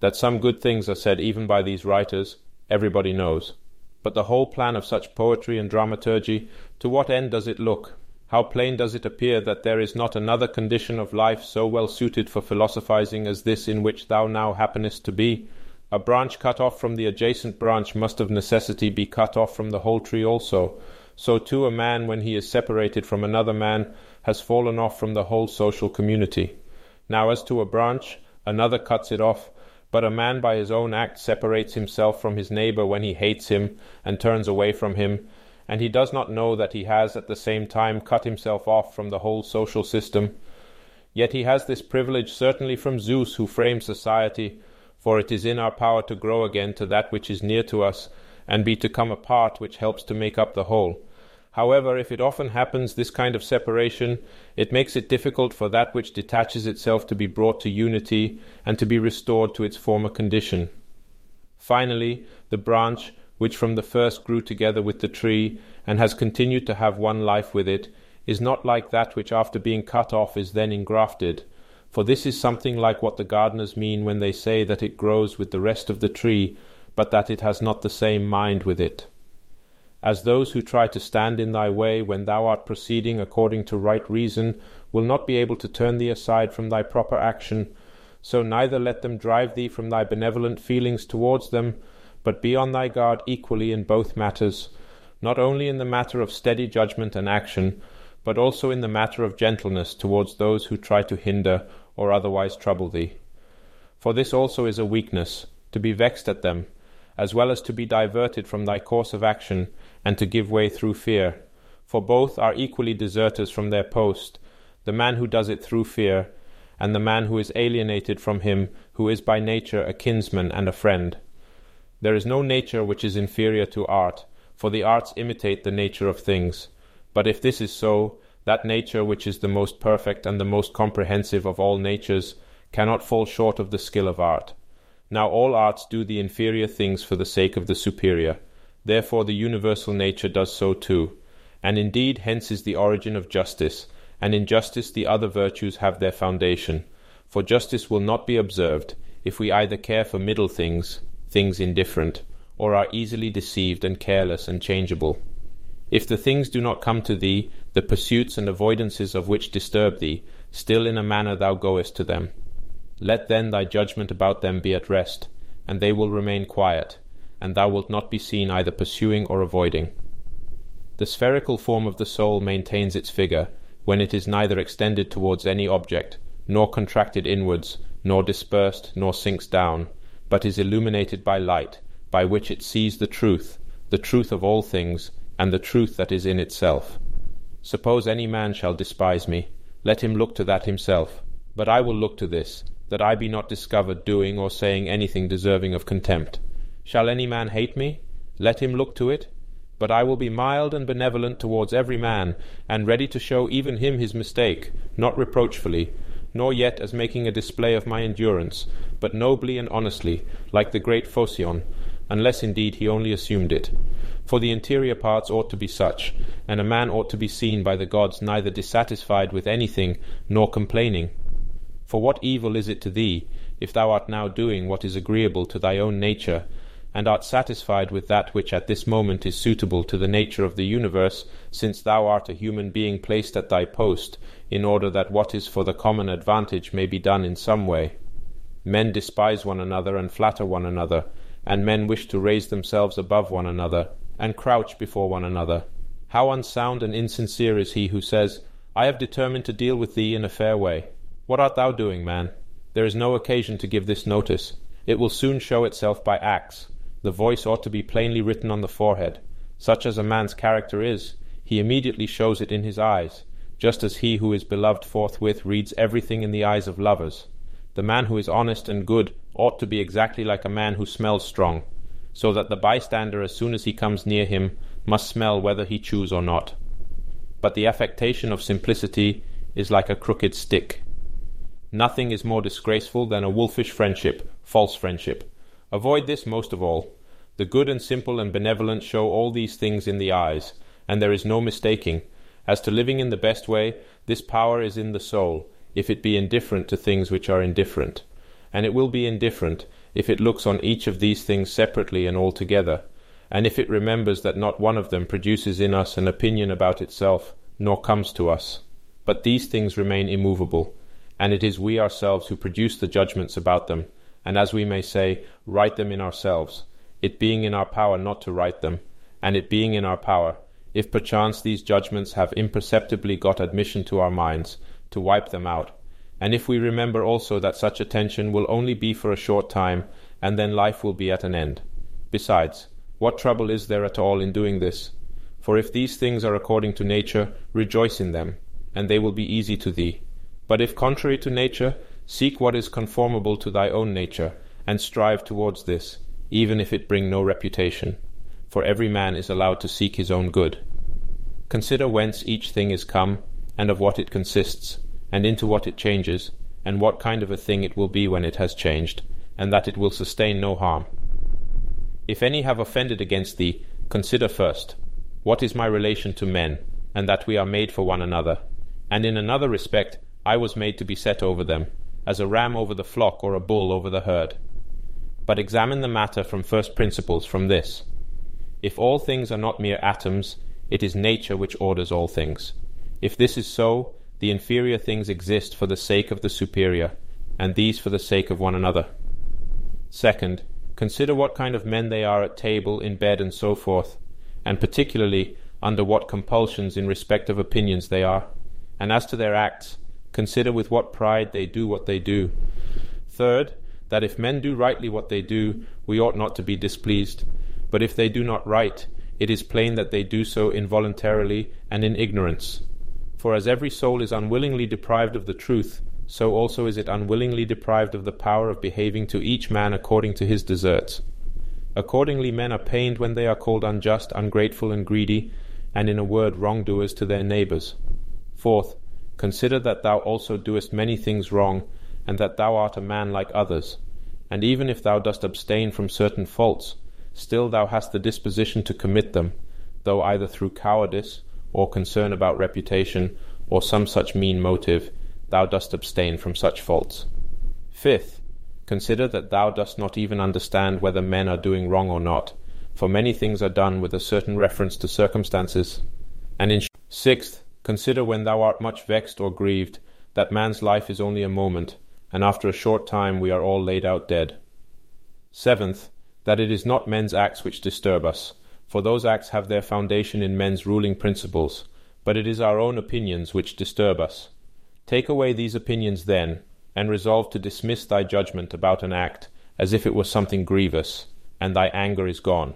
[SPEAKER 1] That some good things are said even by these writers, everybody knows. But the whole plan of such poetry and dramaturgy, to what end does it look? How plain does it appear that there is not another condition of life so well suited for philosophizing as this in which thou now happenest to be? A branch cut off from the adjacent branch must of necessity be cut off from the whole tree also. So too a man, when he is separated from another man, has fallen off from the whole social community. Now as to a branch, another cuts it off, but a man by his own act separates himself from his neighbor when he hates him and turns away from him, and he does not know that he has at the same time cut himself off from the whole social system. Yet he has this privilege certainly from Zeus who framed society, for it is in our power to grow again to that which is near to us, and be to come apart, which helps to make up the whole. However, if it often happens, this kind of separation, it makes it difficult for that which detaches itself to be brought to unity and to be restored to its former condition. Finally, the branch, which from the first grew together with the tree and has continued to have one life with it, is not like that which after being cut off is then engrafted, for this is something like what the gardeners mean when they say that it grows with the rest of the tree, but that it has not the same mind with it as those who try to stand in thy way when thou art proceeding according to right reason will not be able to turn thee aside from thy proper action, so neither let them drive thee from thy benevolent feelings towards them, but be on thy guard equally in both matters, not only in the matter of steady judgment and action, but also in the matter of gentleness towards those who try to hinder or otherwise trouble thee. For this also is a weakness, to be vexed at them, as well as to be diverted from thy course of action, and to give way through fear. For both are equally deserters from their post, the man who does it through fear, and the man who is alienated from him who is by nature a kinsman and a friend. There is no nature which is inferior to art, for the arts imitate the nature of things. But if this is so, that nature which is the most perfect and the most comprehensive of all natures cannot fall short of the skill of art. Now all arts do the inferior things for the sake of the superior. Therefore the universal nature does so too. And indeed hence is the origin of justice, and in justice the other virtues have their foundation. For justice will not be observed, if we either care for middle things, things indifferent, or are easily deceived and careless and changeable. If the things do not come to thee, the pursuits and avoidances of which disturb thee, still in a manner thou goest to them. Let then thy judgment about them be at rest, and they will remain quiet, and thou wilt not be seen either pursuing or avoiding. The spherical form of the soul maintains its figure when it is neither extended towards any object, nor contracted inwards, nor dispersed, nor sinks down, but is illuminated by light, by which it sees the truth, the truth of all things, and the truth that is in itself. Suppose any man shall despise me, let him look to that himself. But I will look to this, that I be not discovered doing or saying anything deserving of contempt. Shall any man hate me? Let him look to it. But I will be mild and benevolent towards every man, and ready to show even him his mistake, not reproachfully, nor yet as making a display of my endurance, but nobly and honestly, like the great Phocion, unless indeed he only assumed it. For the interior parts ought to be such, and a man ought to be seen by the gods neither dissatisfied with anything nor complaining. For what evil is it to thee, if thou art now doing what is agreeable to thy own nature, and art satisfied with that which at this moment is suitable to the nature of the universe, since thou art a human being placed at thy post, in order that what is for the common advantage may be done in some way. Men despise one another and flatter one another, and men wish to raise themselves above one another, and crouch before one another. How unsound and insincere is he who says, I have determined to deal with thee in a fair way. What art thou doing, man? There is no occasion to give this notice. It will soon show itself by acts. The voice ought to be plainly written on the forehead. Such as a man's character is, he immediately shows it in his eyes, just as he who is beloved forthwith reads everything in the eyes of lovers. The man who is honest and good ought to be exactly like a man who smells strong, so that the bystander, as soon as he comes near him, must smell whether he choose or not. But the affectation of simplicity is like a crooked stick. Nothing is more disgraceful than a wolfish friendship, false friendship. Avoid this most of all. The good and simple and benevolent show all these things in the eyes, and there is no mistaking. As to living in the best way, this power is in the soul, if it be indifferent to things which are indifferent. And it will be indifferent if it looks on each of these things separately and altogether. and if it remembers that not one of them produces in us an opinion about itself, nor comes to us. But these things remain immovable, and it is we ourselves who produce the judgments about them, and as we may say, write them in ourselves, it being in our power not to write them, and it being in our power, if perchance these judgments have imperceptibly got admission to our minds, to wipe them out. And if we remember also that such attention will only be for a short time, and then life will be at an end. Besides, what trouble is there at all in doing this? For if these things are according to nature, rejoice in them, and they will be easy to thee. But if contrary to nature, seek what is conformable to thy own nature, and strive towards this, even if it bring no reputation. For every man is allowed to seek his own good. Consider whence each thing is come, and of what it consists, and into what it changes, and what kind of a thing it will be when it has changed, and that it will sustain no harm. If any have offended against thee, consider first, What is my relation to men, and that we are made for one another? And in another respect, I was made to be set over them, as a ram over the flock or a bull over the herd. But examine the matter from first principles from this. If all things are not mere atoms, it is nature which orders all things. If this is so, the inferior things exist for the sake of the superior, and these for the sake of one another. Second, Consider what kind of men they are at table, in bed, and so forth, and particularly under what compulsions in respect of opinions they are. And as to their acts, consider with what pride they do what they do. Third, that if men do rightly what they do, we ought not to be displeased. But if they do not right, it is plain that they do so involuntarily and in ignorance. For as every soul is unwillingly deprived of the truth, so also is it unwillingly deprived of the power of behaving to each man according to his deserts. Accordingly, men are pained when they are called unjust, ungrateful, and greedy, and in a word, wrongdoers to their neighbours. Fourth, consider that thou also doest many things wrong, and that thou art a man like others. And even if thou dost abstain from certain faults, still thou hast the disposition to commit them, though either through cowardice, or concern about reputation, or some such mean motive thou dost abstain from such faults. Fifth, consider that thou dost not even understand whether men are doing wrong or not, for many things are done with a certain reference to circumstances. And in sixth, consider when thou art much vexed or grieved, that man's life is only a moment, and after a short time we are all laid out dead. Seventh, that it is not men's acts which disturb us, for those acts have their foundation in men's ruling principles, but it is our own opinions which disturb us. Take away these opinions then, and resolve to dismiss thy judgment about an act as if it were something grievous, and thy anger is gone.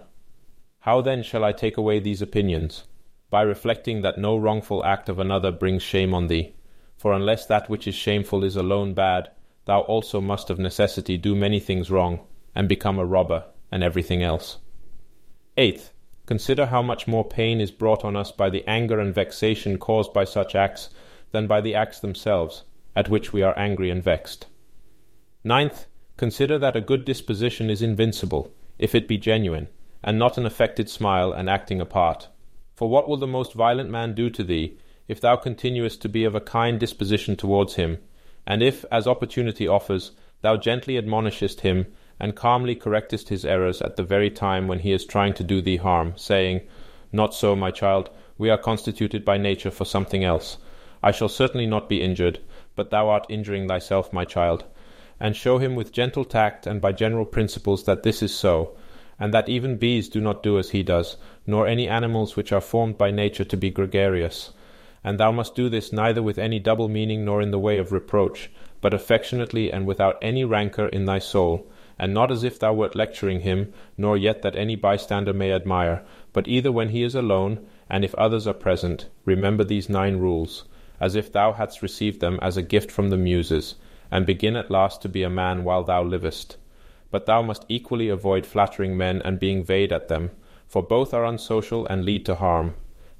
[SPEAKER 1] How then shall I take away these opinions? By reflecting that no wrongful act of another brings shame on thee. For unless that which is shameful is alone bad, thou also must of necessity do many things wrong, and become a robber, and everything else. Eighth, consider how much more pain is brought on us by the anger and vexation caused by such acts than by the acts themselves, at which we are angry and vexed. Ninth, consider that a good disposition is invincible, if it be genuine, and not an affected smile and acting a part. For what will the most violent man do to thee, if thou continuest to be of a kind disposition towards him, and if, as opportunity offers, thou gently admonishest him, and calmly correctest his errors at the very time when he is trying to do thee harm, saying, Not so, my child, we are constituted by nature for something else, I shall certainly not be injured, but thou art injuring thyself, my child. And show him with gentle tact and by general principles that this is so, and that even bees do not do as he does, nor any animals which are formed by nature to be gregarious. And thou must do this neither with any double meaning nor in the way of reproach, but affectionately and without any rancour in thy soul, and not as if thou wert lecturing him, nor yet that any bystander may admire, but either when he is alone, and if others are present, remember these nine rules as if thou hadst received them as a gift from the Muses, and begin at last to be a man while thou livest. But thou must equally avoid flattering men and being vain at them, for both are unsocial and lead to harm.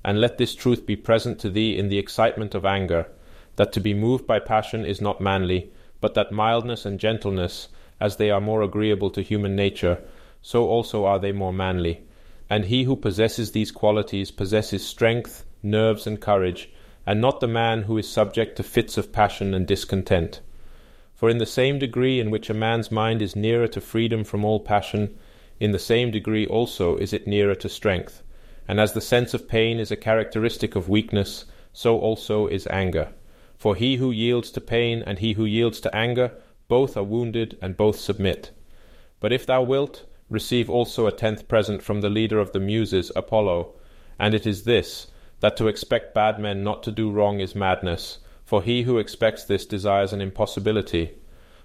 [SPEAKER 1] And let this truth be present to thee in the excitement of anger, that to be moved by passion is not manly, but that mildness and gentleness, as they are more agreeable to human nature, so also are they more manly. And he who possesses these qualities possesses strength, nerves, and courage, and not the man who is subject to fits of passion and discontent. For in the same degree in which a man's mind is nearer to freedom from all passion, in the same degree also is it nearer to strength. And as the sense of pain is a characteristic of weakness, so also is anger. For he who yields to pain and he who yields to anger, both are wounded and both submit. But if thou wilt, receive also a tenth present from the leader of the Muses, Apollo, and it is this, that to expect bad men not to do wrong is madness, for he who expects this desires an impossibility.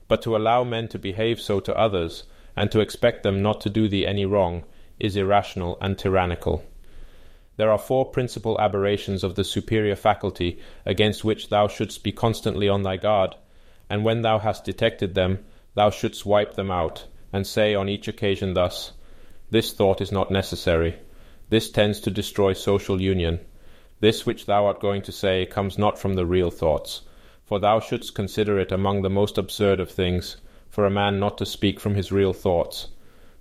[SPEAKER 1] But to allow men to behave so to others, and to expect them not to do thee any wrong, is irrational and tyrannical. There are four principal aberrations of the superior faculty against which thou shouldst be constantly on thy guard, and when thou hast detected them, thou shouldst wipe them out, and say on each occasion thus This thought is not necessary. This tends to destroy social union. This which thou art going to say comes not from the real thoughts, for thou shouldst consider it among the most absurd of things for a man not to speak from his real thoughts.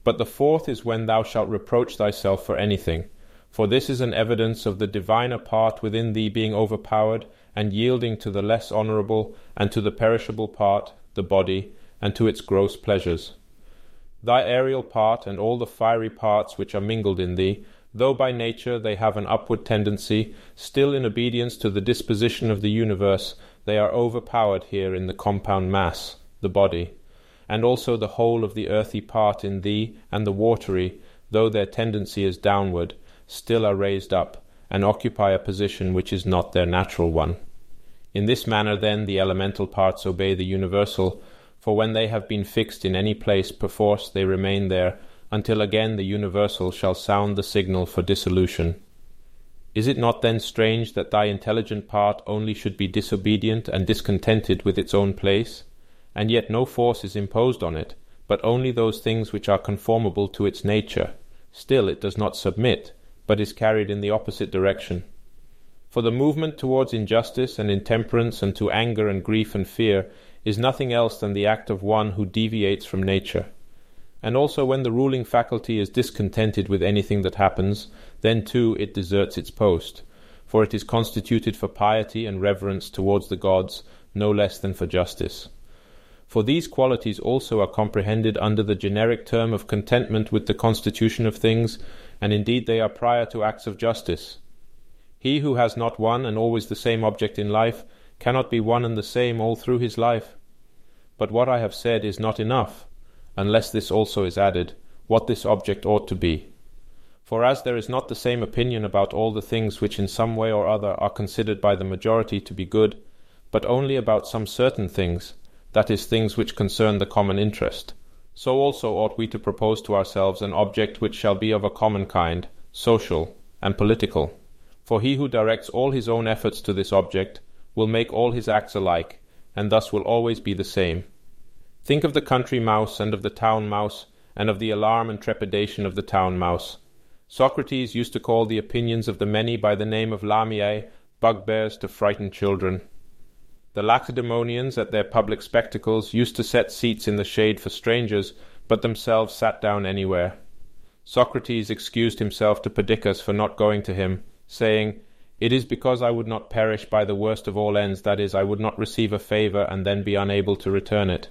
[SPEAKER 1] But the fourth is when thou shalt reproach thyself for anything, for this is an evidence of the diviner part within thee being overpowered and yielding to the less honourable and to the perishable part, the body, and to its gross pleasures. Thy aerial part and all the fiery parts which are mingled in thee, though by nature they have an upward tendency, still in obedience to the disposition of the universe, they are overpowered here in the compound mass, the body, and also the whole of the earthy part in thee and the watery, though their tendency is downward, still are raised up, and occupy a position which is not their natural one. In this manner, then, the elemental parts obey the universal, for when they have been fixed in any place perforce they remain there, until again the universal shall sound the signal for dissolution. Is it not then strange that thy intelligent part only should be disobedient and discontented with its own place, and yet no force is imposed on it, but only those things which are conformable to its nature? Still it does not submit, but is carried in the opposite direction. For the movement towards injustice and intemperance and to anger and grief and fear is nothing else than the act of one who deviates from nature. And also, when the ruling faculty is discontented with anything that happens, then too it deserts its post, for it is constituted for piety and reverence towards the gods no less than for justice. For these qualities also are comprehended under the generic term of contentment with the constitution of things, and indeed they are prior to acts of justice. He who has not one and always the same object in life cannot be one and the same all through his life. But what I have said is not enough, unless this also is added, what this object ought to be. For as there is not the same opinion about all the things which in some way or other are considered by the majority to be good, but only about some certain things, that is, things which concern the common interest, so also ought we to propose to ourselves an object which shall be of a common kind, social, and political. For he who directs all his own efforts to this object will make all his acts alike, and thus will always be the same. Think of the country mouse and of the town mouse, and of the alarm and trepidation of the town mouse. Socrates used to call the opinions of the many by the name of lamiae, bugbears to frighten children. The Lacedaemonians at their public spectacles used to set seats in the shade for strangers, but themselves sat down anywhere. Socrates excused himself to Perdiccas for not going to him, saying, it is because I would not perish by the worst of all ends, that is, I would not receive a favour and then be unable to return it.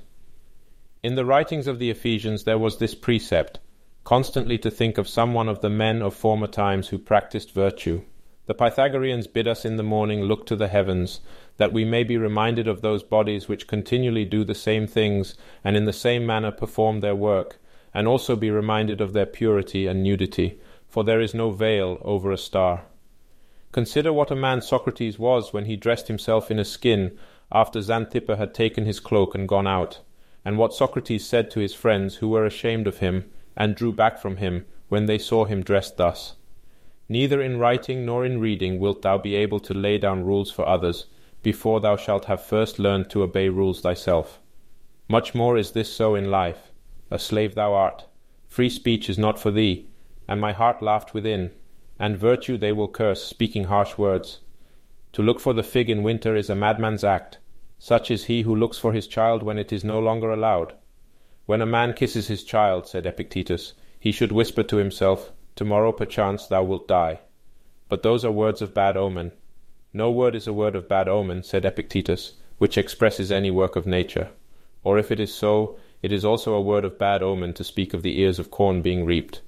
[SPEAKER 1] In the writings of the Ephesians there was this precept constantly to think of some one of the men of former times who practised virtue. The Pythagoreans bid us in the morning look to the heavens, that we may be reminded of those bodies which continually do the same things and in the same manner perform their work, and also be reminded of their purity and nudity, for there is no veil over a star. Consider what a man Socrates was when he dressed himself in a skin after Xanthippe had taken his cloak and gone out, and what Socrates said to his friends who were ashamed of him and drew back from him when they saw him dressed thus. Neither in writing nor in reading wilt thou be able to lay down rules for others, before thou shalt have first learned to obey rules thyself. Much more is this so in life. A slave thou art. Free speech is not for thee, and my heart laughed within and virtue they will curse, speaking harsh words. To look for the fig in winter is a madman's act. Such is he who looks for his child when it is no longer allowed. When a man kisses his child, said Epictetus, he should whisper to himself, Tomorrow perchance thou wilt die. But those are words of bad omen. No word is a word of bad omen, said Epictetus, which expresses any work of nature. Or if it is so, it is also a word of bad omen to speak of the ears of corn being reaped.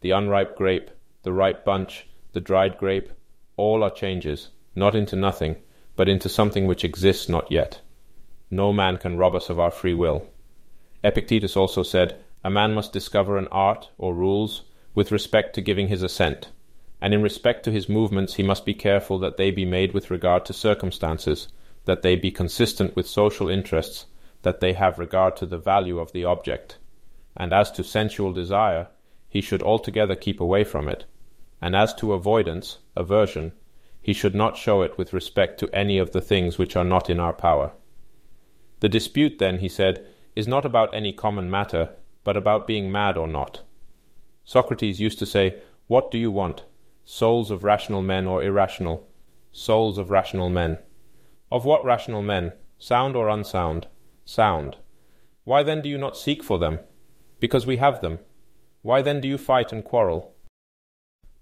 [SPEAKER 1] The unripe grape, the ripe bunch, the dried grape, all are changes, not into nothing, but into something which exists not yet. No man can rob us of our free will. Epictetus also said, A man must discover an art or rules with respect to giving his assent, and in respect to his movements he must be careful that they be made with regard to circumstances, that they be consistent with social interests, that they have regard to the value of the object. And as to sensual desire, he should altogether keep away from it. And as to avoidance, aversion, he should not show it with respect to any of the things which are not in our power. The dispute, then, he said, is not about any common matter, but about being mad or not. Socrates used to say, What do you want? Souls of rational men or irrational? Souls of rational men. Of what rational men? Sound or unsound? Sound. Why then do you not seek for them? Because we have them. Why then do you fight and quarrel?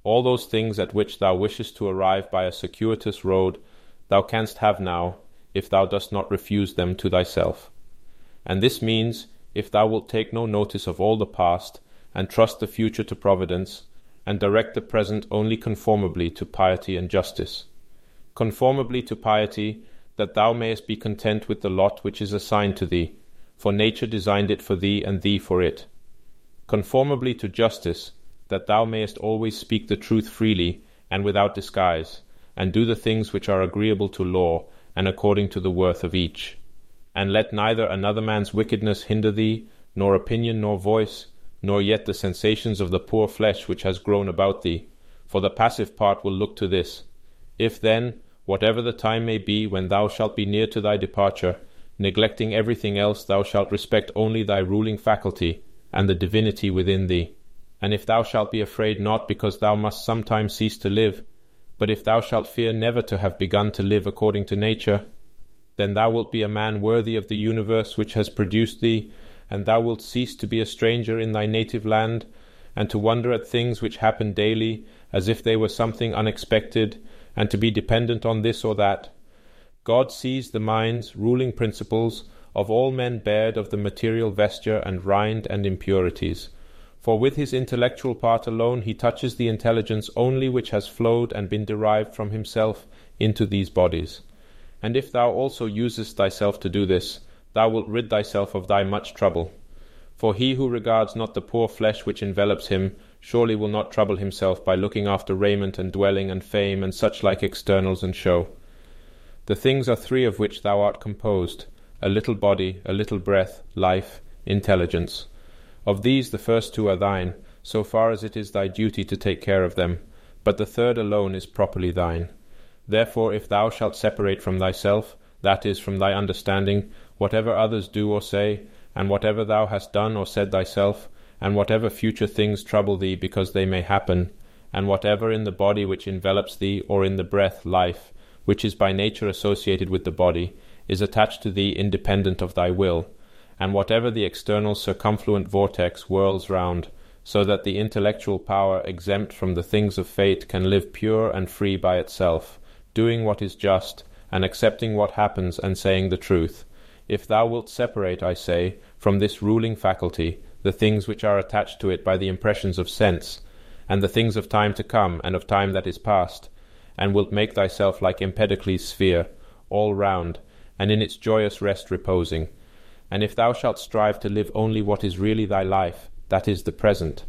[SPEAKER 1] All those things at which thou wishest to arrive by a circuitous road, thou canst have now, if thou dost not refuse them to thyself. And this means, if thou wilt take no notice of all the past, and trust the future to providence, and direct the present only conformably to piety and justice. Conformably to piety, that thou mayest be content with the lot which is assigned to thee, for nature designed it for thee and thee for it. Conformably to justice, that thou mayest always speak the truth freely and without disguise, and do the things which are agreeable to law and according to the worth of each. And let neither another man's wickedness hinder thee, nor opinion nor voice, nor yet the sensations of the poor flesh which has grown about thee, for the passive part will look to this. If then, whatever the time may be when thou shalt be near to thy departure, neglecting everything else, thou shalt respect only thy ruling faculty and the divinity within thee. And if thou shalt be afraid not because thou must sometime cease to live, but if thou shalt fear never to have begun to live according to nature, then thou wilt be a man worthy of the universe which has produced thee and thou wilt cease to be a stranger in thy native land, and to wonder at things which happen daily, as if they were something unexpected, and to be dependent on this or that. God sees the minds, ruling principles, of all men bared of the material vesture and rind and impurities. For with his intellectual part alone he touches the intelligence only which has flowed and been derived from himself into these bodies. And if thou also usest thyself to do this, thou wilt rid thyself of thy much trouble. For he who regards not the poor flesh which envelops him surely will not trouble himself by looking after raiment and dwelling and fame and such like externals and show. The things are three of which thou art composed a little body, a little breath, life, intelligence. Of these the first two are thine, so far as it is thy duty to take care of them, but the third alone is properly thine. Therefore, if thou shalt separate from thyself, that is, from thy understanding, whatever others do or say, and whatever thou hast done or said thyself, and whatever future things trouble thee because they may happen, and whatever in the body which envelops thee, or in the breath, life, which is by nature associated with the body, is attached to thee independent of thy will, and whatever the external circumfluent vortex whirls round, so that the intellectual power exempt from the things of fate can live pure and free by itself, doing what is just, and accepting what happens and saying the truth, if thou wilt separate, I say, from this ruling faculty the things which are attached to it by the impressions of sense, and the things of time to come and of time that is past, and wilt make thyself like Empedocles' sphere, all round, and in its joyous rest reposing, and if thou shalt strive to live only what is really thy life, that is the present,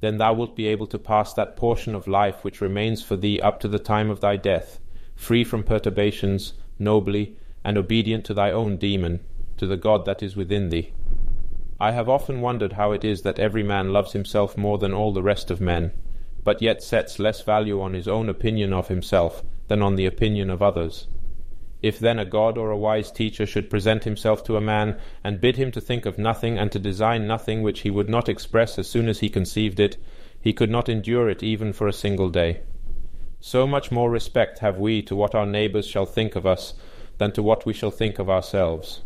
[SPEAKER 1] then thou wilt be able to pass that portion of life which remains for thee up to the time of thy death, free from perturbations, nobly, and obedient to thy own demon, to the God that is within thee. I have often wondered how it is that every man loves himself more than all the rest of men, but yet sets less value on his own opinion of himself than on the opinion of others. If then a god or a wise teacher should present himself to a man, and bid him to think of nothing and to design nothing which he would not express as soon as he conceived it, he could not endure it even for a single day. So much more respect have we to what our neighbours shall think of us than to what we shall think of ourselves.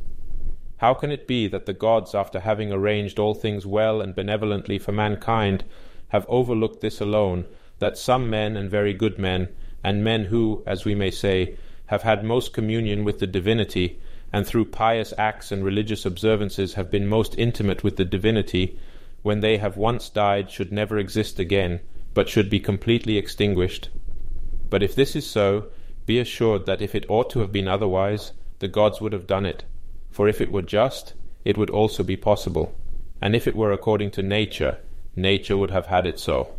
[SPEAKER 1] How can it be that the gods, after having arranged all things well and benevolently for mankind, have overlooked this alone, that some men and very good men, and men who, as we may say, have had most communion with the divinity, and through pious acts and religious observances have been most intimate with the divinity, when they have once died should never exist again, but should be completely extinguished. But if this is so, be assured that if it ought to have been otherwise, the gods would have done it. For if it were just, it would also be possible. And if it were according to nature, nature would have had it so.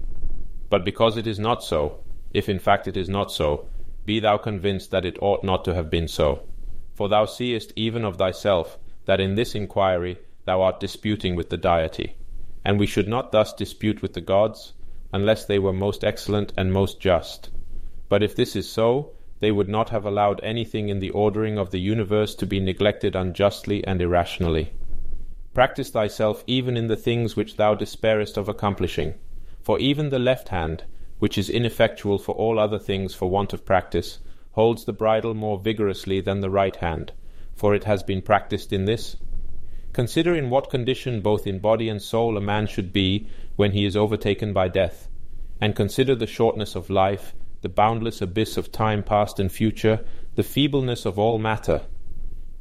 [SPEAKER 1] But because it is not so, if in fact it is not so, be thou convinced that it ought not to have been so. For thou seest even of thyself that in this inquiry thou art disputing with the deity. And we should not thus dispute with the gods, unless they were most excellent and most just. But if this is so, they would not have allowed anything in the ordering of the universe to be neglected unjustly and irrationally. Practice thyself even in the things which thou despairest of accomplishing. For even the left hand, which is ineffectual for all other things for want of practice, holds the bridle more vigorously than the right hand, for it has been practised in this. Consider in what condition both in body and soul a man should be when he is overtaken by death, and consider the shortness of life, the boundless abyss of time past and future, the feebleness of all matter.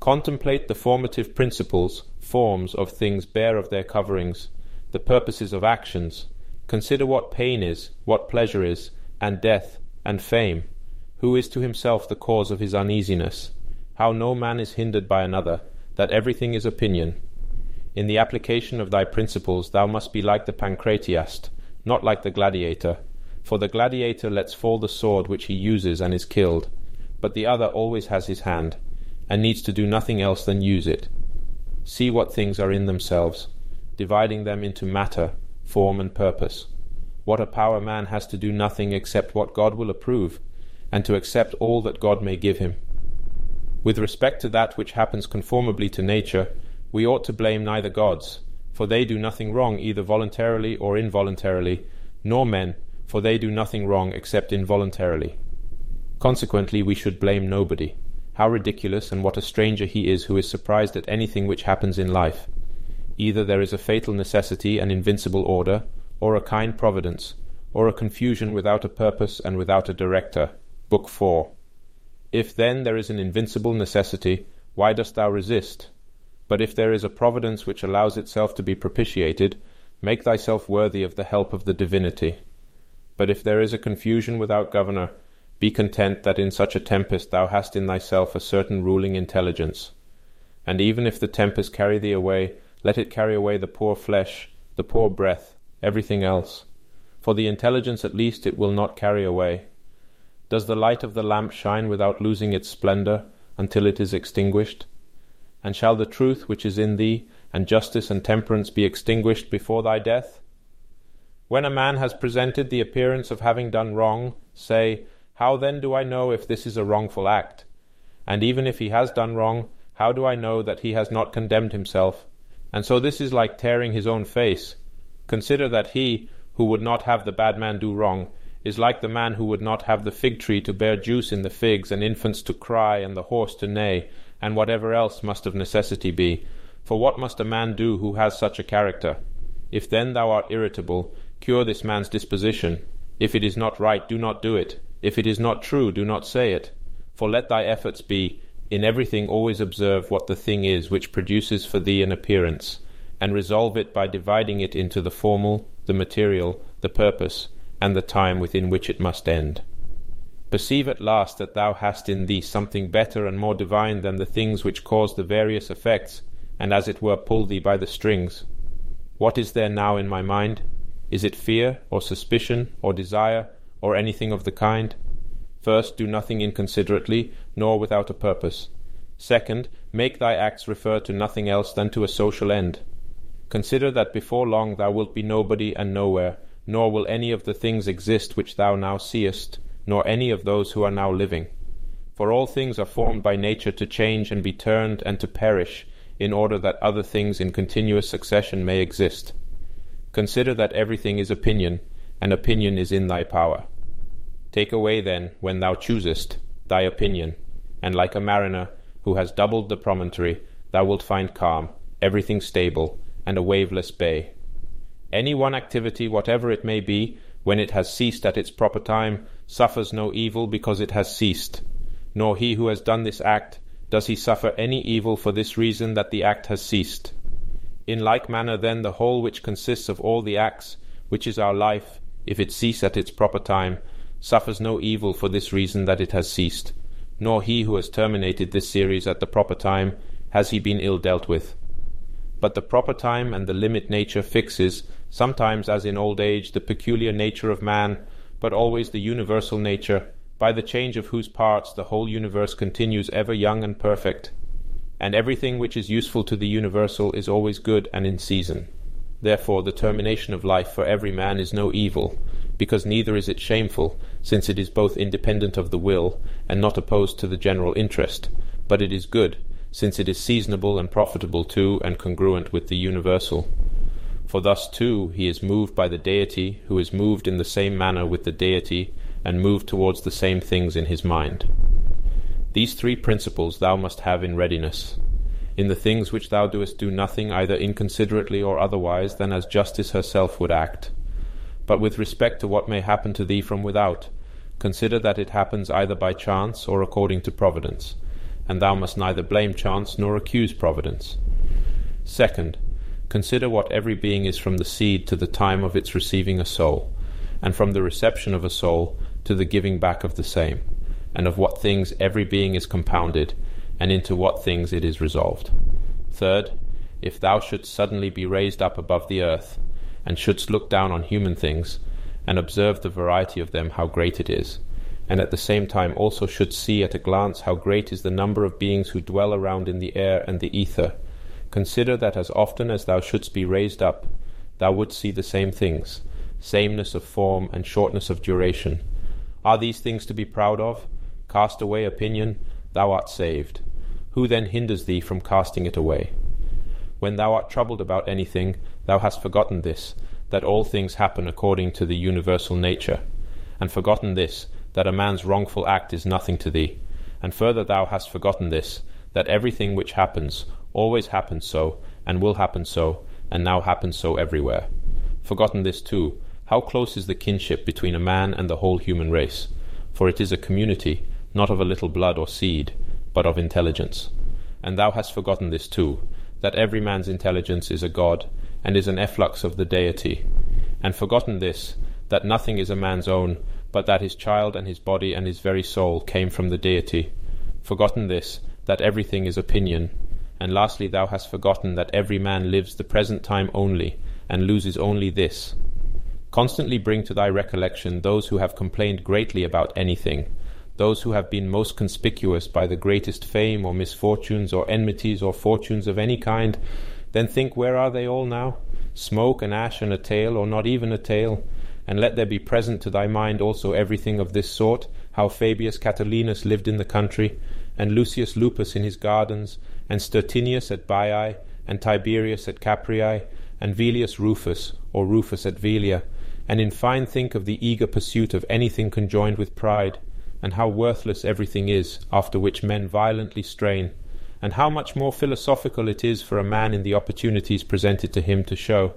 [SPEAKER 1] Contemplate the formative principles, forms of things bare of their coverings, the purposes of actions. Consider what pain is, what pleasure is, and death, and fame. Who is to himself the cause of his uneasiness? How no man is hindered by another, that everything is opinion. In the application of thy principles thou must be like the Pancratiast, not like the gladiator, for the gladiator lets fall the sword which he uses and is killed, but the other always has his hand, and needs to do nothing else than use it. See what things are in themselves, dividing them into matter, form, and purpose. What a power man has to do nothing except what God will approve, and to accept all that God may give him. With respect to that which happens conformably to nature, we ought to blame neither gods, for they do nothing wrong either voluntarily or involuntarily, nor men, for they do nothing wrong except involuntarily. Consequently, we should blame nobody. How ridiculous and what a stranger he is who is surprised at anything which happens in life. Either there is a fatal necessity and invincible order, or a kind providence, or a confusion without a purpose and without a director. Book 4. If then there is an invincible necessity, why dost thou resist? But if there is a providence which allows itself to be propitiated, make thyself worthy of the help of the divinity. But if there is a confusion without governor, be content that in such a tempest thou hast in thyself a certain ruling intelligence. And even if the tempest carry thee away, let it carry away the poor flesh, the poor breath, everything else. For the intelligence at least it will not carry away. Does the light of the lamp shine without losing its splendour until it is extinguished? And shall the truth which is in thee, and justice and temperance be extinguished before thy death? When a man has presented the appearance of having done wrong, say, How then do I know if this is a wrongful act? And even if he has done wrong, how do I know that he has not condemned himself? And so this is like tearing his own face. Consider that he, who would not have the bad man do wrong, is like the man who would not have the fig tree to bear juice in the figs, and infants to cry, and the horse to neigh, and whatever else must of necessity be. For what must a man do who has such a character? If then thou art irritable, Cure this man's disposition. If it is not right, do not do it. If it is not true, do not say it. For let thy efforts be, in everything always observe what the thing is which produces for thee an appearance, and resolve it by dividing it into the formal, the material, the purpose, and the time within which it must end. Perceive at last that thou hast in thee something better and more divine than the things which cause the various effects, and as it were pull thee by the strings. What is there now in my mind? Is it fear, or suspicion, or desire, or anything of the kind? First, do nothing inconsiderately, nor without a purpose. Second, make thy acts refer to nothing else than to a social end. Consider that before long thou wilt be nobody and nowhere, nor will any of the things exist which thou now seest, nor any of those who are now living. For all things are formed by nature to change and be turned and to perish, in order that other things in continuous succession may exist. Consider that everything is opinion, and opinion is in thy power. Take away then, when thou choosest, thy opinion, and like a mariner who has doubled the promontory, thou wilt find calm, everything stable, and a waveless bay. Any one activity, whatever it may be, when it has ceased at its proper time, suffers no evil because it has ceased, nor he who has done this act does he suffer any evil for this reason that the act has ceased. In like manner, then, the whole which consists of all the acts, which is our life, if it cease at its proper time, suffers no evil for this reason that it has ceased, nor he who has terminated this series at the proper time has he been ill dealt with. But the proper time and the limit nature fixes, sometimes as in old age, the peculiar nature of man, but always the universal nature, by the change of whose parts the whole universe continues ever young and perfect, and everything which is useful to the universal is always good and in season. Therefore, the termination of life for every man is no evil, because neither is it shameful, since it is both independent of the will and not opposed to the general interest, but it is good, since it is seasonable and profitable to and congruent with the universal. For thus too he is moved by the deity, who is moved in the same manner with the deity and moved towards the same things in his mind. These three principles thou must have in readiness. In the things which thou doest, do nothing either inconsiderately or otherwise than as justice herself would act. But with respect to what may happen to thee from without, consider that it happens either by chance or according to providence, and thou must neither blame chance nor accuse providence. Second, consider what every being is from the seed to the time of its receiving a soul, and from the reception of a soul to the giving back of the same, and of what things every being is compounded, and into what things it is resolved. Third, if thou shouldst suddenly be raised up above the earth, and shouldst look down on human things, and observe the variety of them how great it is, and at the same time also shouldst see at a glance how great is the number of beings who dwell around in the air and the ether, consider that as often as thou shouldst be raised up, thou wouldst see the same things, sameness of form and shortness of duration, are these things to be proud of? Cast away opinion, thou art saved. Who then hinders thee from casting it away? When thou art troubled about anything, thou hast forgotten this, that all things happen according to the universal nature, and forgotten this, that a man's wrongful act is nothing to thee, and further thou hast forgotten this, that everything which happens always happens so, and will happen so, and now happens so everywhere. Forgotten this too, how close is the kinship between a man and the whole human race? For it is a community, not of a little blood or seed, but of intelligence. And thou hast forgotten this too, that every man's intelligence is a god, and is an efflux of the deity, and forgotten this, that nothing is a man's own, but that his child and his body and his very soul came from the deity, forgotten this, that everything is opinion, and lastly thou hast forgotten that every man lives the present time only, and loses only this, Constantly bring to thy recollection those who have complained greatly about anything, those who have been most conspicuous by the greatest fame or misfortunes or enmities or fortunes of any kind, then think where are they all now? Smoke and ash and a tail, or not even a tail. and let there be present to thy mind also everything of this sort, how Fabius Catullinus lived in the country, and Lucius Lupus in his gardens, and Stertinius at Baiae, and Tiberius at Capreae, and Velius Rufus, or Rufus at Velia, and in fine think of the eager pursuit of anything conjoined with pride, and how worthless everything is, after which men violently strain, and how much more philosophical it is for a man in the opportunities presented to him to show.